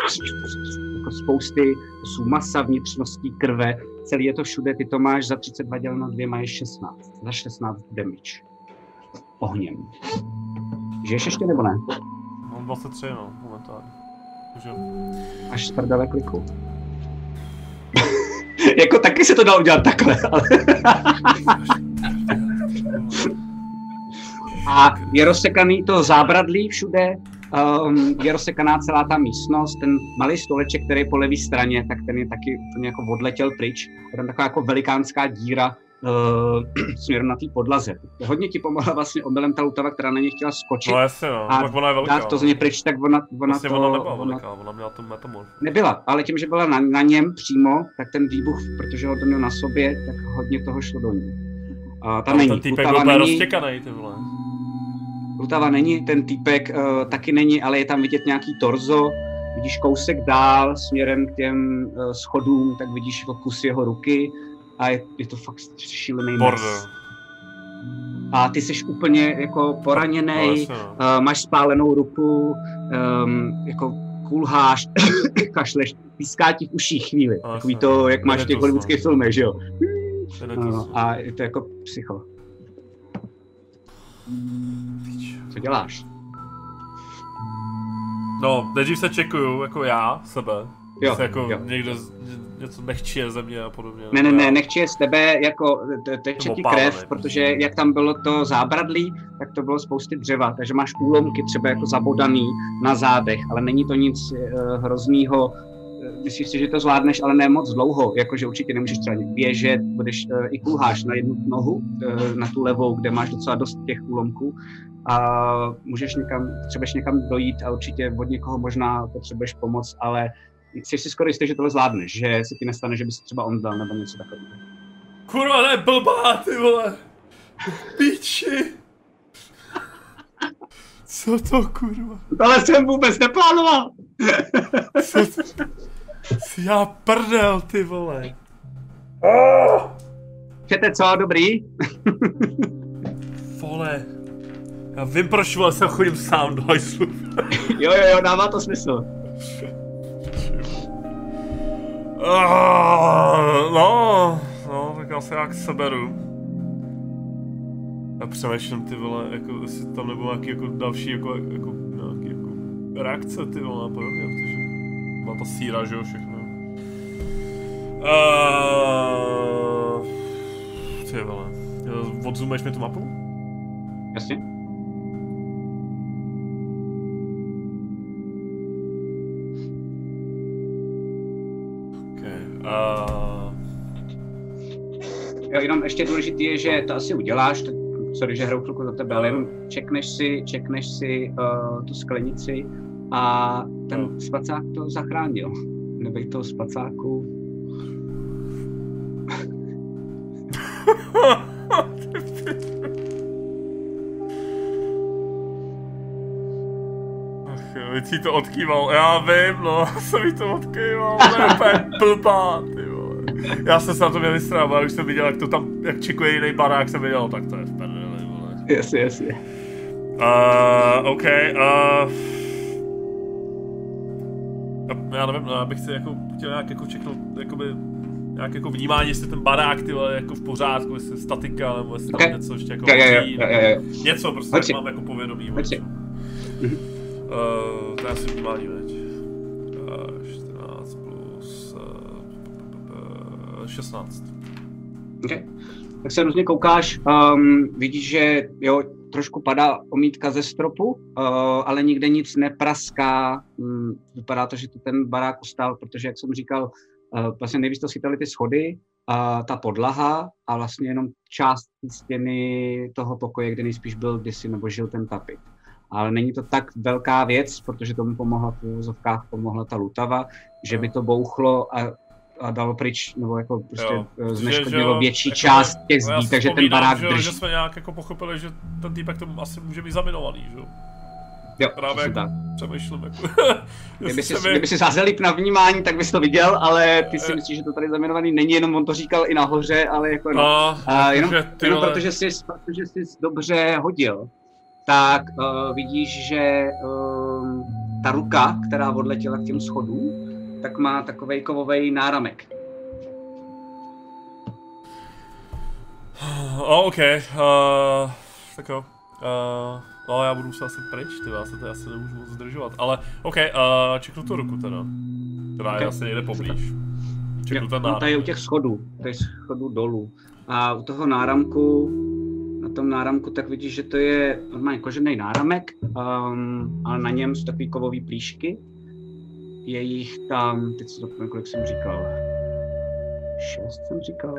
jako spousty, to jsou masa vnitřností krve, celý je to všude, ty to máš za 32 děleno dvěma je 16, za 16 damage. Ohněm. Žiješ ještě nebo ne?
Mám 23, no, momentálně. Takže...
Z prdele kliku. jako taky se to dá udělat takhle, ale... a je rozsekaný to zábradlí všude, um, je rozsekaná celá ta místnost, ten malý stoleček, který je po levé straně, tak ten je taky úplně jako odletěl pryč. Je tam taková jako velikánská díra uh, směrem na té podlaze. Hodně ti pomohla vlastně omylem ta lutava, která na ně chtěla skočit.
No jasně, no.
A
tak ona je velká.
dát to z něj pryč, tak ona, ona
Vlastně
to...
ona nebyla
ona,
veliká, ona měla to metamorf.
nebyla, ale tím, že byla na, na něm přímo, tak ten výbuch, protože ho to měl na sobě, tak hodně toho šlo do ní. A ta
Ale
není.
ten týpek
Lutava
byl
není,
ty vole.
Lutava není, ten týpek uh, taky není, ale je tam vidět nějaký torzo. Vidíš kousek dál směrem k těm uh, schodům, tak vidíš jako kus jeho ruky a je, je to fakt šílený
Bordel.
mes. A ty jsi úplně jako
No,
poraněný,
jasně, no.
uh, máš spálenou ruku, um, jako kulháš, kašleš, píská ti v uších chvíli.
No,
Takový to, jak máš v těch hollywoodských filmech, že jo? No, a je to jako psycho. Co děláš?
No, nejdřív se čekuju, jako já, sebe.
Jo,
Se jako
jo.
někde z- ně- něco nechčije ze mě a podobně.
Ne, ne, ne, je z tebe jako te- teče ti krev, protože jak tam bylo to zábradlí, tak to bylo spousty dřeva, takže máš úlomky třeba jako zabodaný na zádech, ale není to nic uh, hroznýho. Eh, Myslíš si, že to zvládneš, ale ne moc dlouho, jakože určitě nemůžeš třeba běžet, budeš uh, i kulháš na jednu nohu, uh, na tu levou, kde máš docela dost těch úlomků a můžeš někam, potřebuješ někam dojít a určitě od někoho možná potřebuješ pomoc, ale jsi si skoro jistý, že tohle zvládneš, že se ti nestane, že by se třeba omdlel nebo něco takového.
Kurva, ne, blbá, ty vole. Píči. Co to, kurva?
Ale jsem vůbec neplánoval.
Co to? Já prdel, ty vole.
Čete co, dobrý?
Vole. Já vím, proč vole jsem chodím sám do hajslu.
Jo, jo, jo, dává to smysl.
Ah, No, no, tak já se jak seberu. A přemýšlím ty vole, jako jestli tam nebo nějaký jako další jako, jako nějaký jako reakce ty vole a podobně, protože má ta síra, že jo, všechno. Uh, ty vole, Eh, odzumeš mi tu mapu?
Jasně.
Uh,
Jo, jenom ještě důležitý je, že to asi uděláš, tak, sorry, že hraju chvilku za tebe, ale jenom čekneš si, čekneš si uh, tu sklenici a ten
Jo.
spacák to zachránil. Nebej toho spacáku.
Si to odkýval, já vím, no, jsem mi to odkýval, to je úplně blbá, ty vole. Já jsem se na to měl vystrávat, už jsem viděl, jak to tam, jak čekuje jiný barák, jsem viděl, tak to je v prdeli, vole.
Jasně, jasně.
Uh, OK, uh, já nevím, no, já bych si jako chtěl nějak jako čeknout, jakoby, nějak jako vnímání, jestli ten barák, ty vole, jako v pořádku, jestli statika, nebo jestli tam
Ok.
něco ještě jako
jo,
hoří,
jo, jo, jo.
něco prostě, jak mám jako povědomí.
Mhm.
Uh, to je asi vnímání, veď. Uh, 14 plus uh, 16.
Okay. Tak se různě koukáš, um, vidíš, že jo, trošku padá omítka ze stropu, uh, ale nikde nic nepraská. Um, vypadá to, že to ten barák ustál, protože, jak jsem říkal, uh, vlastně nejvíc to schytaly ty schody, a ta podlaha a vlastně jenom část stěny toho pokoje, kde nejspíš byl kdysi nebo žil ten tapit. Ale není to tak velká věc, protože tomu pomohla v úvozovkách, pomohla ta lutava, že by to bouchlo a, a dalo pryč, nebo jako prostě
Jo.
zneškodnilo
že-
větší
jako-
část těch zdí,
si
takže ten barák
že,
drží.
že jsme nějak jako pochopili, že ten týpek to asi může být zaminovaný, že jo?
Jo,
Právě jako
tak.
přemýšlím, jako...
Kdyby si,
mi-
kdyby si zazelip na vnímání, tak bys to viděl, ale ty si
Eh.
myslíš, že to tady zaminovaný není, jenom on to říkal i nahoře, ale jako no.
No,
A jenom,
že ty
jenom
vole-
protože jsi, protože jsi dobře hodil, tak uh, vidíš, že um, ta ruka, která odletěla k těm schodům, tak má takovej kovový náramek.
Oh, OK, uh, tak jo. Uh, no, já budu muset asi pryč, ty já se to asi nemůžu moc zdržovat, ale OK, uh, čeknu tu ruku teda. Která je
Ok.
asi někde poblíž. Čeknu ten
no,
náram.
tady je u těch schodů, tady schodů dolů. A u toho náramku na tom náramku, tak vidíš, že to je normálně kožený náramek, um, ale na něm jsou takový kovový plíšky. Je jich tam, teď si to kolik jsem říkal, šest jsem říkal,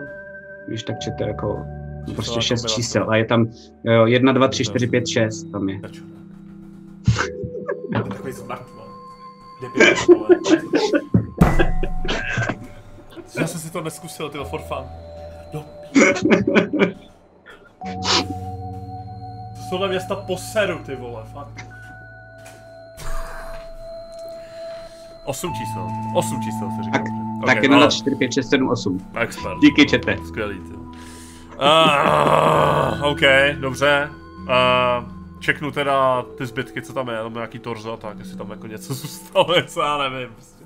když tak čete jako
Čísla
prostě
jako
šest
byla
čísel a je tam jo, jedna, dva, tři, čtyři, pět, šest tam je.
To je takový vole. Já jsem si to neskusil, ty for fun. No. To jsou na města poseru, ty vole, fakt. Osm čísel. Osm čísel si říkám.
Tak,
že?
tak tři, čtyři, pět, šest, sedm, osm.
Expert.
Díky, čete.
Skvělý, ty. Uh, OK, dobře. Uh, čeknu teda ty zbytky, co tam je, tam nějaký torzo a tak, jestli tam jako něco zůstalo, něco já nevím. Prostě.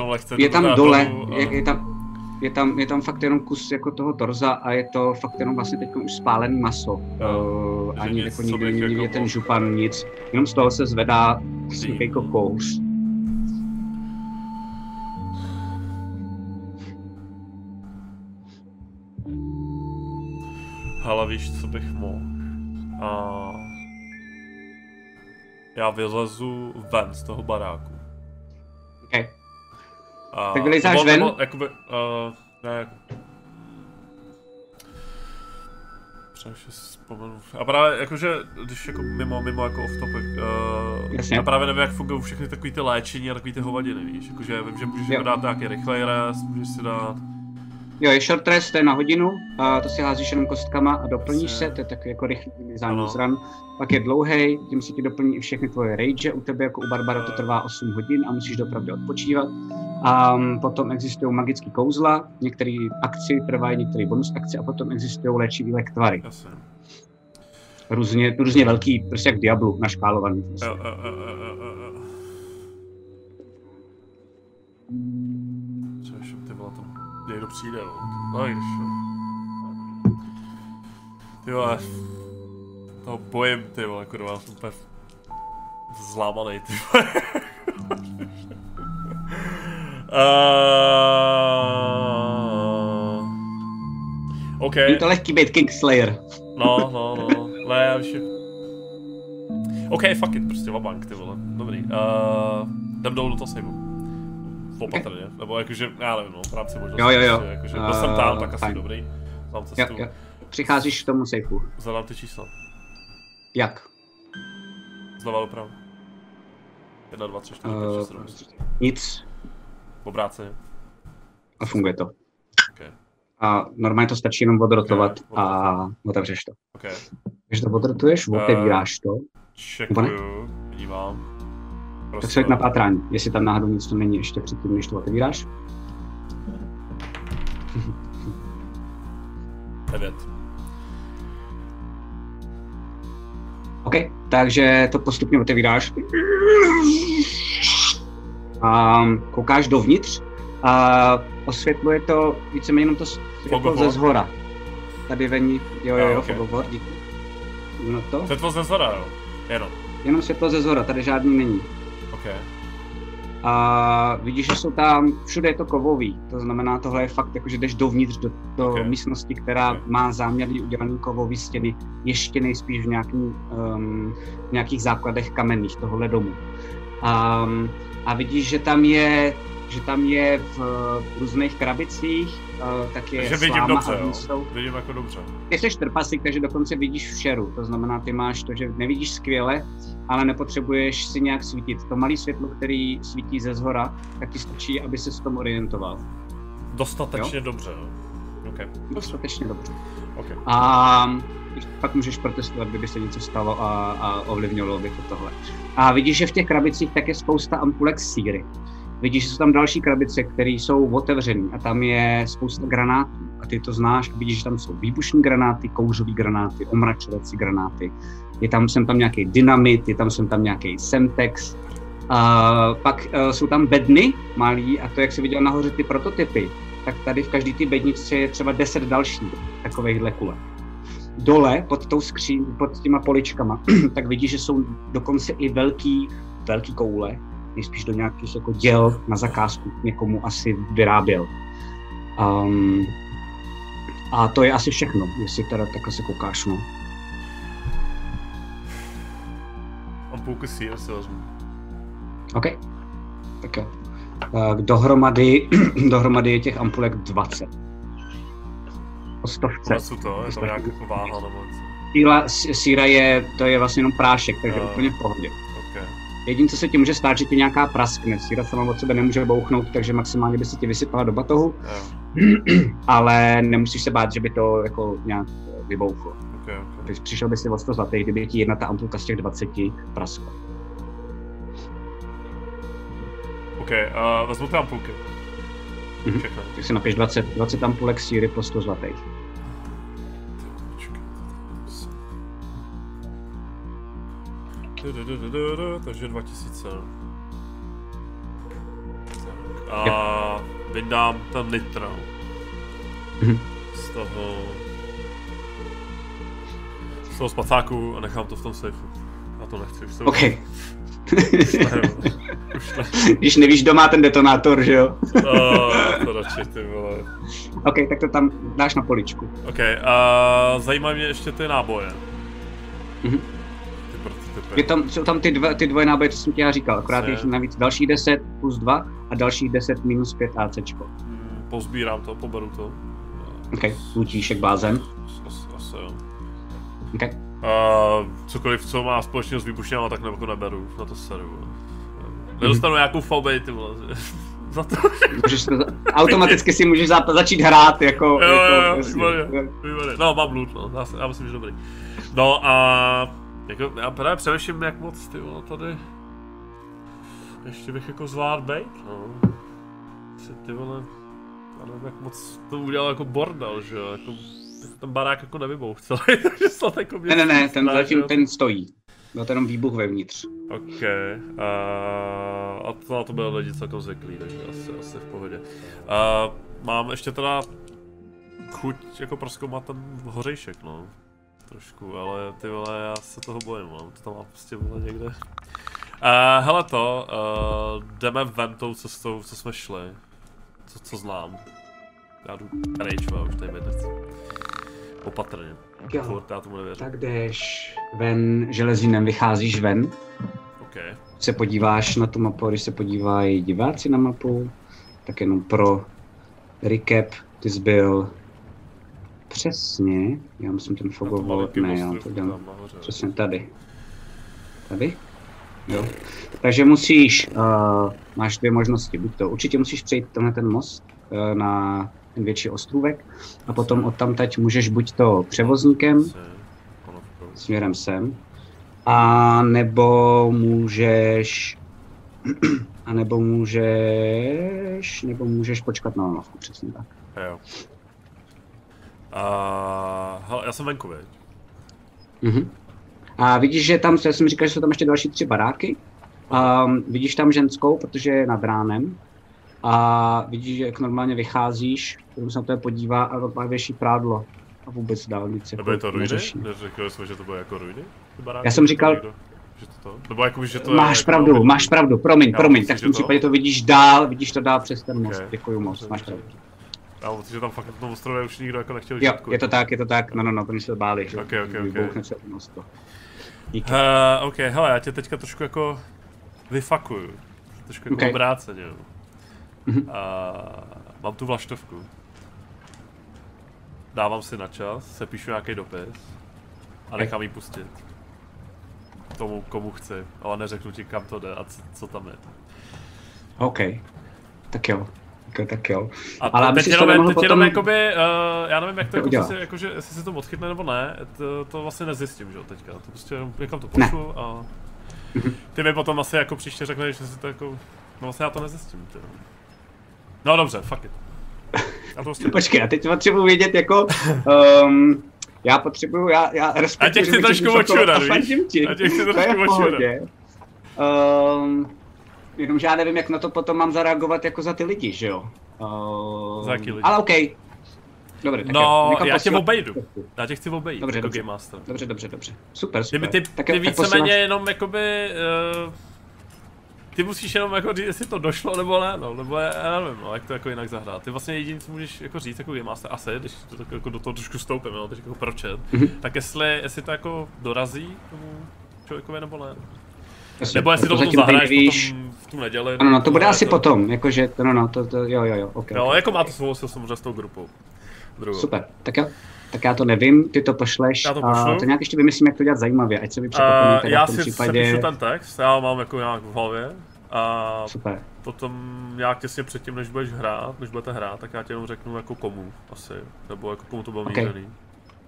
Uh, je tam dole, je, je, tam, je, tam, je tam fakt jenom kus jako toho torza a je to fakt jenom vlastně teď už spálený maso.
Jo,
Uh, ani jako nikdy není
jako
ten župan, nic. Jenom z toho se zvedá
Dým.
jako kouř.
Hele, víš, co bych mohl? A... Já vylezu ven z toho baráku.
Okay.
A,
Tak vylezáš
nebo-
ven?
Nebo, jakoby, uh, ne, Přemýšlím si vzpomenu. A právě jakože, když jako mimo, mimo jako off topic, uh,
Jasně.
já právě nevím, jak fungují všechny takový ty léčení a takový ty hovadiny, víš, jakože vím, že můžeš
Jo.
jako dát nějaký rychlej rest, můžeš si dát,
Jo, je short rest, to je na hodinu, a to si házíš jenom kostkama a doplníš se, to je takový jako rychlý vylizání
Ano.
z ran. Pak je dlouhý, tím se ti doplní i všechny tvoje rage, u tebe jako u Barbara to trvá 8 hodin a musíš dopravdy odpočívat. A potom existují magické kouzla, některé akci trvají, některé bonus akce a potom existují léčivý lektvary. Různě, různě velký, prostě jak Diablu, naškálovaný. Prostě.
Jo, jo, jo, jo, jo, někdo přijde, no. No když, jo. Ty vole, toho bojím, ty vole, kurva, já jsem úplně zlámanej, ty vole. Uh... OK,
Je to lehký být Kingslayer.
no, no, no, ne, já víš, jak- OK, fuck it, prostě vabank, ty vole, dobrý. Uh, jdem dolů do toho sejmu. Opatrně, nebo jakože, já nevím, no, v rámci možnosti.
Jo, jo, jo.
Prostě, jakože, byl jsem
Eh,
tam, tak asi
fajn.
dobrý. Znám
Jo,
cestu,
jo. Přicházíš k tomu sejfu.
zadám ty čísla.
Jak?
Zleva doprava. 1, 2, 3, 4, 5, 6, 7,
Uh,
8.
nic
Obráceně.
a funguje to. A normálně to stačí jenom odrotovat
Ok,
a otevřeš to.
OK.
Když to odrotuješ,
Eh,
otevíráš to,
Čekuju, vnímám.
tak se na pátrání, jestli tam náhodou nic to není ještě předtím, než to otevíráš.
9.
OK, takže to postupně otevíráš. A koukáš dovnitř a osvětluje to víceméně jenom to s- jako ze zhora. Tady vení, jo, jo, jo,
ok.
fogovor, díky. No to,
Světlo ze zhora, jo? Jenom.
jenom světlo ze zhora, tady žádný není.
OK.
A vidíš, že jsou tam, všude je to kovový, to znamená, tohle je fakt jako, že jdeš dovnitř do, do
Ok.
místnosti, která
Ok.
má záměrný udělaný kovový stěny, ještě nejspíš v, nějaký, um, v nějakých základech kamenných tohohle domu. Um, a vidíš, že tam je, že tam je v uh, různých krabicích, uh, tak je
Takže vidím
sláma
dobře, jo. Vidím jako dobře.
ty jsi trpaslík, takže dokonce vidíš v šeru. To znamená, ty máš to, že nevidíš skvěle, ale nepotřebuješ si nějak svítit. To malé světlo, který svítí ze zhora, tak ti stačí, aby se v tom orientoval.
Dostatečně dobře, jo? OK.
Dostatečně dobře.
OK.
A pak můžeš protestovat, kdyby se něco stalo a, a ovlivnilo by to tohle. A vidíš, že v těch krabicích tak je spousta ampulek síry. Vidíš, že jsou tam další krabice, které jsou otevřené a tam je spousta granátů. A ty to znáš vidíš, že tam jsou výbušní granáty, kouřové granáty, omračovací granáty. Je tam, jsem tam nějaký dynamit, je tam, jsem tam nějaký semtex. A pak uh, jsou tam bedny malý a to, jak jsi viděl nahoře ty prototypy, tak tady v každé té bedničce je třeba 10 dalších takovýchhle kulek. Dole pod tou skříň, pod těma poličkama, tak vidíš, že jsou dokonce i velký, velký koule, nejspíš do nějakých jako děl na zakázku někomu asi vyráběl. Um, A to je asi všechno, jestli teda takhle se koukáš, no.
Ampulky sír si vezmu.
OK. Tak jo. Uh, dohromady, dohromady je těch ampulek 20. O stovce.
Co jsou to? Je to nějak jako váha nebo něco?
Síra je, to je vlastně jenom prášek, takže
Jo.
úplně v pohodě. Jediné, co se ti může stát, že ti nějaká praskne. Síra sama od sebe nemůže bouchnout, takže maximálně by se ti vysypala do batohu,
Jo.
ale nemusíš se bát, že by to jako nějak vybouchlo.
OK, OK.
Ty Přišel by si o 100 zlatých, kdyby ti jedna ta ampulka z těch 20 praskla.
OK, uh, vezmu ty ampulky.
Mhm.
Všechno.
Tak si napiš 20, 20 ampulek síry po 100 zlatých.
Takže 2000. Tak. A vydám ten nitro.
Mhm.
Z toho... Z toho spacáku a nechám to v tom sejfu. Já to nechci, už to
OK.
už ne, už ne.
Když nevíš, kdo má ten detonátor, že jo?
Uh, to radši, ty vole.
OK, tak to tam dáš na poličku.
OK, uh, zajímají mě ještě ty náboje.
Mhm. Je tam, jsou tam ty, dva, ty dvoje náboje, co jsem ti já říkal, akorát je
Je.
jich navíc další 10 plus 2 a další 10 minus 5 ACčko.
Mm, Pozbírám to, poberu to.
OK, lutíšek blázen.
Asi, asi jo.
OK.
Uh, cokoliv, co má společného s výbušněma, tak nebo neberu, na to seru. vole. Nedostanu nějakou fobii, ty vole. Za to.
Můžeš automaticky si můžeš za, začít hrát jako...
Jo,
jako
jo, jo,
jasně.
výborně. Výborně. No, mám loot, no. Já, já myslím, že dobrý. No a... Jako, já právě přemýšlím, jak moc ty vole tady... Ještě bych jako zvlád bejt, no. Si ty vole... Já nevím, jak moc to udělal jako bordel, že jo, jako... tak Ten barák jako nevybouch celý, takže snad jako mě
Ne, ne, ne, ten zatím ten stojí. Byl to jenom výbuch vevnitř.
OK. Uh, a to, na to byly lidi celkem zvyklí, takže asi, asi v pohodě. Uh, mám ještě teda chuť jako proskoumat ten hořejšek, no. Trošku, ale ty vole, já se toho bojím, no. To tam má prostě vole někde. Uh, hele to, uh, jdeme ven tou cestou, co jsme šli. Co, co znám. Já jdu rage, už tady nechci. Opatrně.
Jo.
Furt, já tomu nevěřím.
Tak jdeš ven železínem, vycházíš ven,
OK.
se podíváš na tu mapu, když se podívají diváci na mapu, tak jenom pro recap, ty jsi byl přesně, já myslím ten
Na tom
fogovol,
malinkým
ne, já to dám přesně tady. Tady? Jo. Takže musíš, uh, máš dvě možnosti, buď to, určitě musíš přejít tenhle ten most uh, na ten větší ostrůvek a potom odtamtať můžeš buď to převozníkem, směrem sem. A nebo můžeš... A nebo můžeš... Nebo můžeš počkat na lanovku, přesně tak.
Jo. A, hele, já jsem venku, veď.
Mhm. A vidíš, že tam, já jsem říkal, že jsou tam ještě další tři baráky. Um, vidíš tam ženskou, protože je nad ránem. A vidíš, že jak normálně vycházíš, potom se na to podívá a pak věší prádlo. A vůbec dál nic
Nebo je to ruiny? Neřekli jsme, že to bude jako ruiny?
Já jsem říkal-
Někdo? Že to to? Nebo jako, že to je
Máš
jako
pravdu,
obytný?
máš pravdu, promiň,
Já
promiň,
myslím,
tak v tom
to-
případě to vidíš dál, vidíš to dál přes ten most,
Ok.
děkuji moc, máš pravdu.
Dobře. Já mám pocit, že tam fakt na tom ostrově už nikdo jako nechtěl
Jo,
žít.
je to tak, je to tak, no, no, no, oni se báli, že
Ok, ok, ok.
vybouchne celý most. to. Díky.
Uh, ok, hele, já tě teďka trošku jako vyfakuju. Trošku jako
Ok.
okay. obráceně. jo.
Mhm.
Uh, mám tu vlaštovku. Dávám si na čas, sepíšu nějaký dopis a nechám ji pustit. Tomu, komu chci, ale neřeknu ti, kam to jde a co, co tam je.
OK, tak jo, tak jo, tak jo.
A
Ale
teď
si
jenom,
to
jenom, teď jenom
potom-
jakoby, uh, já nevím, jak to,
To
jako,
udělá.
prostě, jako, že, jestli si to odchytne nebo ne, to, to vlastně nezjistím, že jo, teďka, to prostě jenom někam to pošlu a ty mi potom asi jako příště řekneš, že si to jako, no vlastně já to nezjistím, ty. No dobře, fuck it. Já to prostě
Počkej, a teď potřebuji vědět jako, um, já potřebuju, já, já respektuji,
A těch
tě
trošku očurat,
a
víš? A těch
To je
trošku očurat.
Um, jenomže já nevím, jak na to potom mám zareagovat jako za ty lidi, že jo? Um,
Za jaký lidi?
Ale OK. Dobře, tak.
No,
Někam
já tě obejdu. Já tě chci obejít,
Dobře,
jako
dobře.
Game Master.
Dobře, dobře, dobře. Super,
Ty,
super.
ty,
tak
ty
tak
víceméně
posíláš-
jenom jakoby, uh, ty musíš jenom jako říct, jestli to došlo nebo ne, no, nebo já, já nevím, no, jak to jako jinak zahrát. Ty vlastně jediný, co můžeš jako říct, jako Game Master asi, když to tak jako do toho trošku stoupím, jo, teď jako pročet,
Mhm.
tak jestli, jestli to jako dorazí tomu člověkovi nebo ne.
Jasně,
Nebo jestli to
ty
zahraješ
nevíš.
potom v tu neděli.
Ano, no, to bude asi
to-
potom, jakože, to, no, no, to, to, jo, jo, jo, ok.
Jo,
ok.
jako má to svou sil samozřejmě s tou grupou. Druhou.
Super, tak jo. Tak já to nevím, ty to pošleš
Já to
a
pošlu.
to nějak ještě vymyslím, jak to dělat zajímavě, ať se mi překvapení
Uh, já si
případě.
sepíšu ten text, já ho mám jako nějak v hlavě. A
Super.
potom nějak těsně předtím, než budeš hrát, než budete hrát, tak já ti jenom řeknu jako komu asi, nebo jako komu to bylo
Ok.
mířený.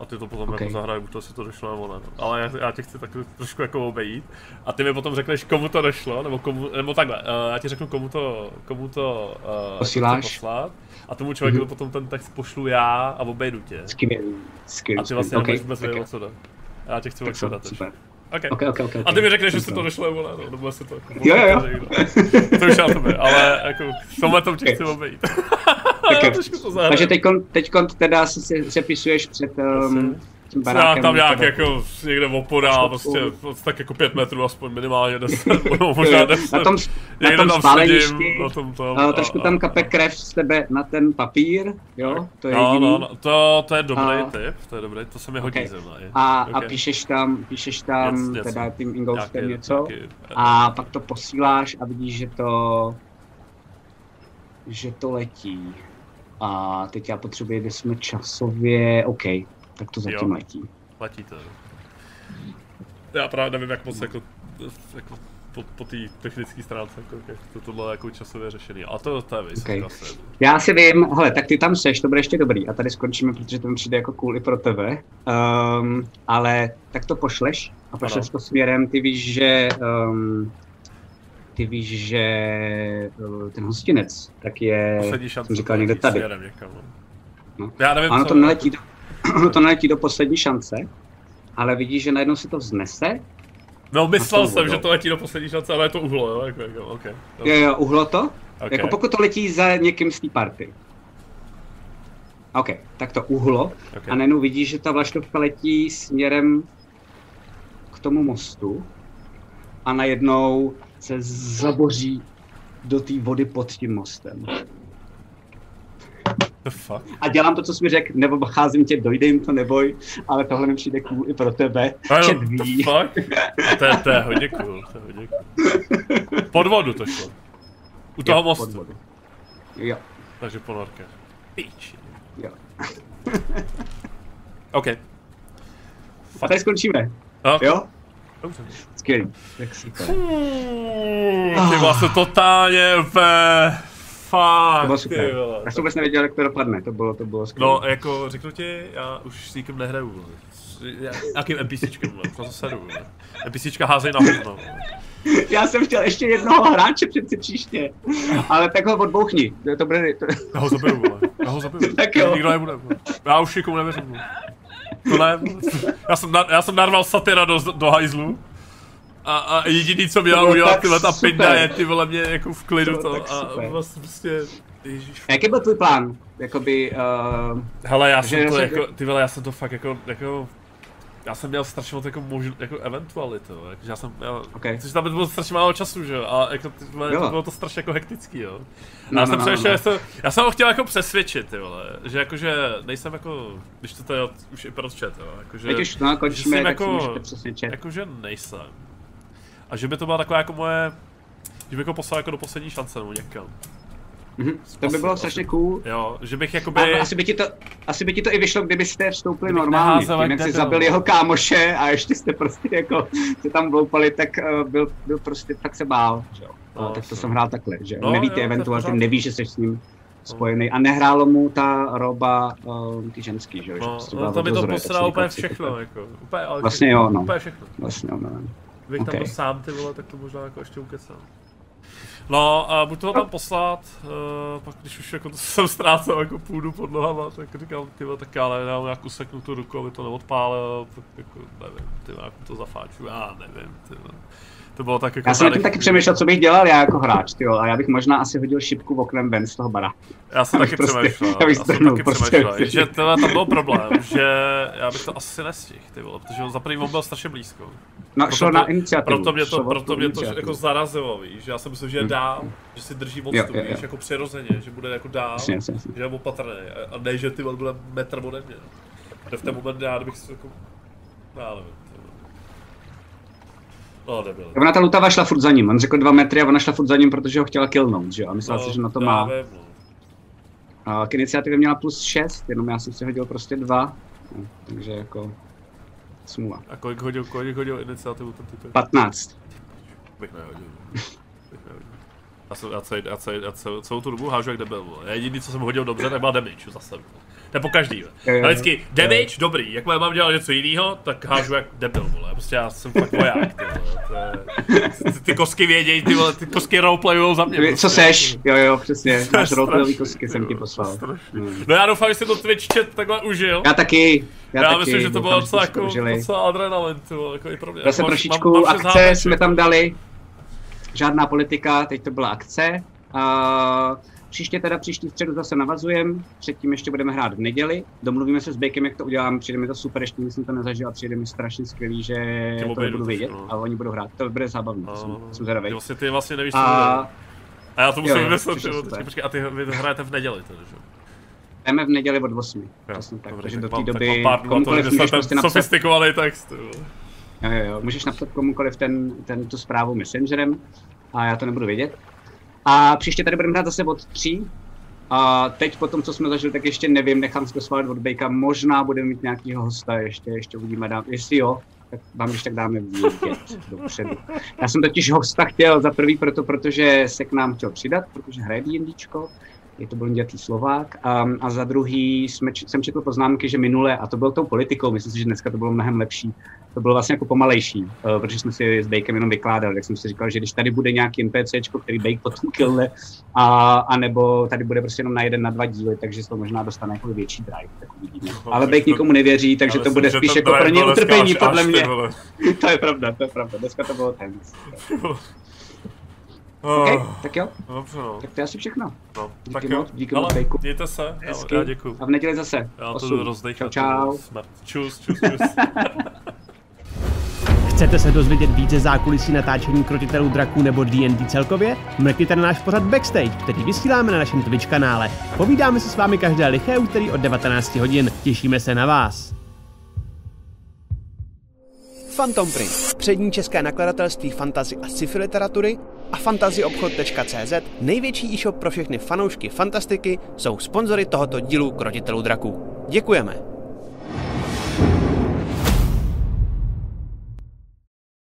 A ty to potom
Ok.
jako zahraj, buď to si to došlo nebo ne. no. Ale já, já tě chci tak trošku jako obejít. A ty mi potom řekneš, komu to došlo, nebo komu, nebo takhle, uh, já ti řeknu, komu to, komu to uh,
Posíláš?
poslat. A tomu člověku
Mhm.
potom ten text pošlu já a obejdu tě.
Skvělý, skvělý.
A ty vlastně
okay.
nebudeš vůbec vědět,
tak,
o co jde. Já tě chci
tak
tak
so,
dát.
Super.
Okay.
Ok, ok, ok.
A ty mi řekneš,
Tak
jestli to došlo nebo ne, no, nebo jestli to jako...
Jo, jo, jo.
To už na tebe, ale jako v tomhle tom tě chci obejít. Trošku to.
Takže teďkon, teďkon teda se se sepisuješ před um, tím
Já
barákem.
tam nějak
teda-
jako někde
Šlapku.
prostě tak jako pět metrů aspoň minimálně deset, možná deset.
na tom, na tom
tam
spáleništi,
sedím, na tom tom.
uh, trošku tam kape krev z tebe na ten papír, jo, to je
No,
jediný.
no, no, to, to je dobrý
A-
tip, to je dobrý, to se mi hodí
Ok.
zrovna.
A, a
Ok.
píšeš tam, píšeš tam
Něco, něco.
teda tím
Nějaký-
něco
nějaký-
a pak to posíláš a vidíš, že to, že to letí. A teď já potřebuji, kde jsme časově, OK, tak to zatím
Jo.
letí.
Platí to. Já právě nevím, jak moc jako, jako po, po té technické stránce, jako, jak to tohle jako časově řešený. A to, to je vysvětlení
Ok.
asi.
Já si vím, hele, tak ty tam seš, to bude ještě dobrý a tady skončíme, protože to mi přijde jako cool i pro tebe. Um, ale tak to pošleš a pošleš
Ano.
to směrem, ty víš, že um, ty víš, že uh, ten hostinec, tak je, jsem říkal
to
někde
letí
tady.
směrem Někam, no.
No.
Já nevím,
Ono
co,
to neletí do, ono to neletí do poslední šance, ale vidíš, že najednou se to vznese.
No, myslel jsem,
vodou.
že to letí do poslední šance, ale je to uhlo, jo, jako, jako, okay.
Jo, jo, uhlo to.
okay.
Jako pokud to letí za někým z té party. OK, tak to uhlo
okay.
a najednou vidíš, že ta vlaštovka letí směrem k tomu mostu a najednou se zaboří do té vody pod tím mostem.
The fuck?
A dělám to, co jsi mi řekl, nebo cházím tě, dojde jim to, neboj, ale tohle mi přijde cool i pro tebe.
Ano,
Čet
the
ví.
fuck? To je, to je hodně cool, to je hodně cool. Pod vodu to šlo. U toho
Jo, pod
mostu.
vodu. Jo,
Takže ponorka. Píči.
jo.
OK.
A tady skončíme.
No,
Jo?
Dobře.
Skvělý. Tak super.
Ty vlastně totálně úplně... Fuck,
To bylo
ty
super.
vole.
Já jsem vůbec nevěděl, jak to dopadne, to bylo, to bylo skvělé.
No, jako řeknu ti, já už s nikým nehraju, Jakým NPCčkem, vole, to seru, vole. NPCčka házej na vole.
Já jsem chtěl ještě jednoho hráče přeci příště, ale tak ho odbouchni, to, to bude, to,
Já ho zabiju, vole. Já ho zabiju.
Tak jo.
Nikdo nebude, vole. Já už nikomu nevěřím, vole. To ne, vole. já jsem, na, já jsem narval satyra do, do hajzlu. A, a jediný, co měla udělat tyhle ta pinda je ty vole mě jako v klidu
To
to, a
super.
vlastně prostě, ježiš.
A jaký byl tvůj plán? Jakoby, uh,
Hele, já
Že
jsem to
se-
jako, ty vole, já jsem to fakt jako, jako, já jsem měl strašně moc jako možn, jako eventualitu, jakože já jsem měl,
Okay.
což tam bylo strašně málo času, že jo, a jako, ty vole,
Jo.
to bylo to strašně jako hektický, jo.
No,
já
no,
jsem
no,
přemýšlel,
no.
jestli- já jsem ho chtěl jako přesvědčit, ty vole, že jakože nejsem jako, když to tady už i pro chat, jo, jakože,
teď už no, končíme,
jsem
tak
jako-
si můžete přesvědčit.
jakože nejsem. A že by to byla taková jako moje, že bych ho poslal jako do poslední šance nebo někam.
Mhm. To by bylo strašně cool.
Jo, že bych jakoby...
A asi by, ti to, asi by ti to i vyšlo, kdybyste vstoupili
Kdybych
normálně. Tím,
jak
jak si
debil.
zabili jeho kámoše a ještě jste prostě jako se tam vloupali, tak uh, byl, byl prostě, tak se bál. Že jo.
No,
No, tak to jsem hrál takhle, že
No,
no, neví
jo, to
ty
je v
eventuálně, neví, že jsi s ním spojený. A nehrálo mu ta roba uh, ty ženský, že jo. že
No,
prostě
no to by to posralo úplně všechno, jako, úplně, ale
Vlastně jo, no.
Úplně všechno.
Vlastně, no, no.
Kdybych tam
Ok.
byl sám, ty vole, tak to možná jako ještě ukecám. No a buď toho tam poslat, uh, pak když už jako to jsem ztrácel jako půdu pod nohama, tak říkám, ty tak já nevím, nějakou seknutou ruku, aby to neodpálil, tak jako nevím, ty jak to zafáču, já nevím, ty to bylo tak jako...
Já jsem tady... taky přemýšlel, co bych dělal já jako hráč, tyjo, a já bych možná asi hodil šipku v oknem ven z toho bara.
Já jsem taky prostě, přemýšlel, já, bych já jsem taky prostě přemýšlel, že teda tam byl problém, že já bych to asi nestihl, ty vole, protože on za první byl strašně blízko.
No, proto šlo na iniciativu.
Proto mě to, proto mě to jako zarazilo, víš, že já jsem myslel, že je hmm. dál, že si drží odstup, víš, jako přirozeně, že bude jako dál, jasně, jasně. že je opatrný, a ne, že ty bude metr ode mě. A v ten moment já, kdybych si jako, já nevím. No, debil.
Ona ta lutava šla furt za ním. On řekl dva metry a ona šla furt za ním, protože ho chtěla killnout, že jo? A myslela no, si, že na to má. Vím, no. A k iniciativě měla plus 6, jenom já jsem si hodil prostě dva. No, takže jako smůla.
A kolik hodil, kolik hodil iniciativu ten typ?
15.
Bych nehodil. Bych nehodil. Já, jsem, já, celý, já, celý, já celou, celou tu dobu hážu jak debil. Jediný, co jsem hodil dobře, tak byla damage zase. To je po každý. A vždycky damage, dobrý. Jak mám dělat něco jiného, tak hážu jak debil, vole. Prostě já jsem fakt voják, ty vole. Ty, ty, kosky vědějí, ty vole, ty kosky roleplayujou za mě.
Prostě. Co seš? Jo, jo, přesně. Máš roleplayový kosky, jsem ti poslal.
Hmm. No já doufám, že jsi to Twitch chat takhle užil.
Já taky.
Já, já taky, myslím, že to bylo docela, jako, docela adrenalin, ty vole, jako i pro mě.
Zase trošičku akce jsme tam dali. Žádná politika, teď to byla akce. Uh, Příště teda příští středu zase navazujem, předtím ještě budeme hrát v neděli. Domluvíme se s Bakem, jak to udělám, přijde mi to super, ještě jsem to nezažil a přijde mi strašně skvělý, že to budu vědět no. a oni budou hrát. To bude zábavné, no, jsem, jsem zvědavý.
Vlastně ty vlastně nevíš, co a... a já to musím vymyslet, počkej, a ty vy hrajete v neděli tedy, že?
Jdeme v neděli od 8. Přesně tak, takže do té doby komukoliv můžeš prostě napsat...
Sofistikovaný text. Jo,
jo, jo, můžeš napsat komukoliv ten, ten, tu zprávu messengerem a já to nebudu vědět. A příště tady budeme hrát zase od tří. A teď po tom, co jsme zažili, tak ještě nevím, nechám si to schválit od Bejka. Možná budeme mít nějakého hosta, ještě, ještě uvidíme. Dám. Jestli jo, tak vám ještě tak dáme vědět dopředu. Já jsem totiž hosta chtěl za prvý proto, protože se k nám chtěl přidat, protože hraje D&Dčko je to byl nějaký Slovák. A, a za druhý jsme, jsem četl poznámky, že minule, a to bylo tou politikou, myslím si, že dneska to bylo mnohem lepší, to bylo vlastně jako pomalejší, uh, protože jsme si s Bakem jenom vykládali, tak jsem si říkal, že když tady bude nějaký NPCčko, který Bake potom killne, a, a nebo tady bude prostě jenom na jeden, na dva díly, takže to možná dostane jako větší drive, tak uvidíme. No, Ale Bake to, nikomu nevěří, takže to bude spíš jako pro ně utrpení, podle mě. to je pravda, to je pravda, dneska to bylo tense. OK, oh, tak jo.
Dobře, no.
Tak to je asi všechno.
No,
díky
tak
moc, díky moc, Bejku.
Mějte se, Hezky. já, děkuju.
A v neděli zase.
Já to rozdejchat.
Čau, čau.
Čus, čus, čus.
Chcete se dozvědět více zákulisí natáčení krotitelů draků nebo D&D celkově? Mrkněte na náš pořad Backstage, který vysíláme na našem Twitch kanále. Povídáme se s vámi každé liché úterý od 19 hodin. Těšíme se na vás. Phantom Print, přední české nakladatelství fantazy a sci-fi literatury a fantazyobchod.cz, největší e-shop pro všechny fanoušky fantastiky, jsou sponzory tohoto dílu Krotitelů draků. Děkujeme!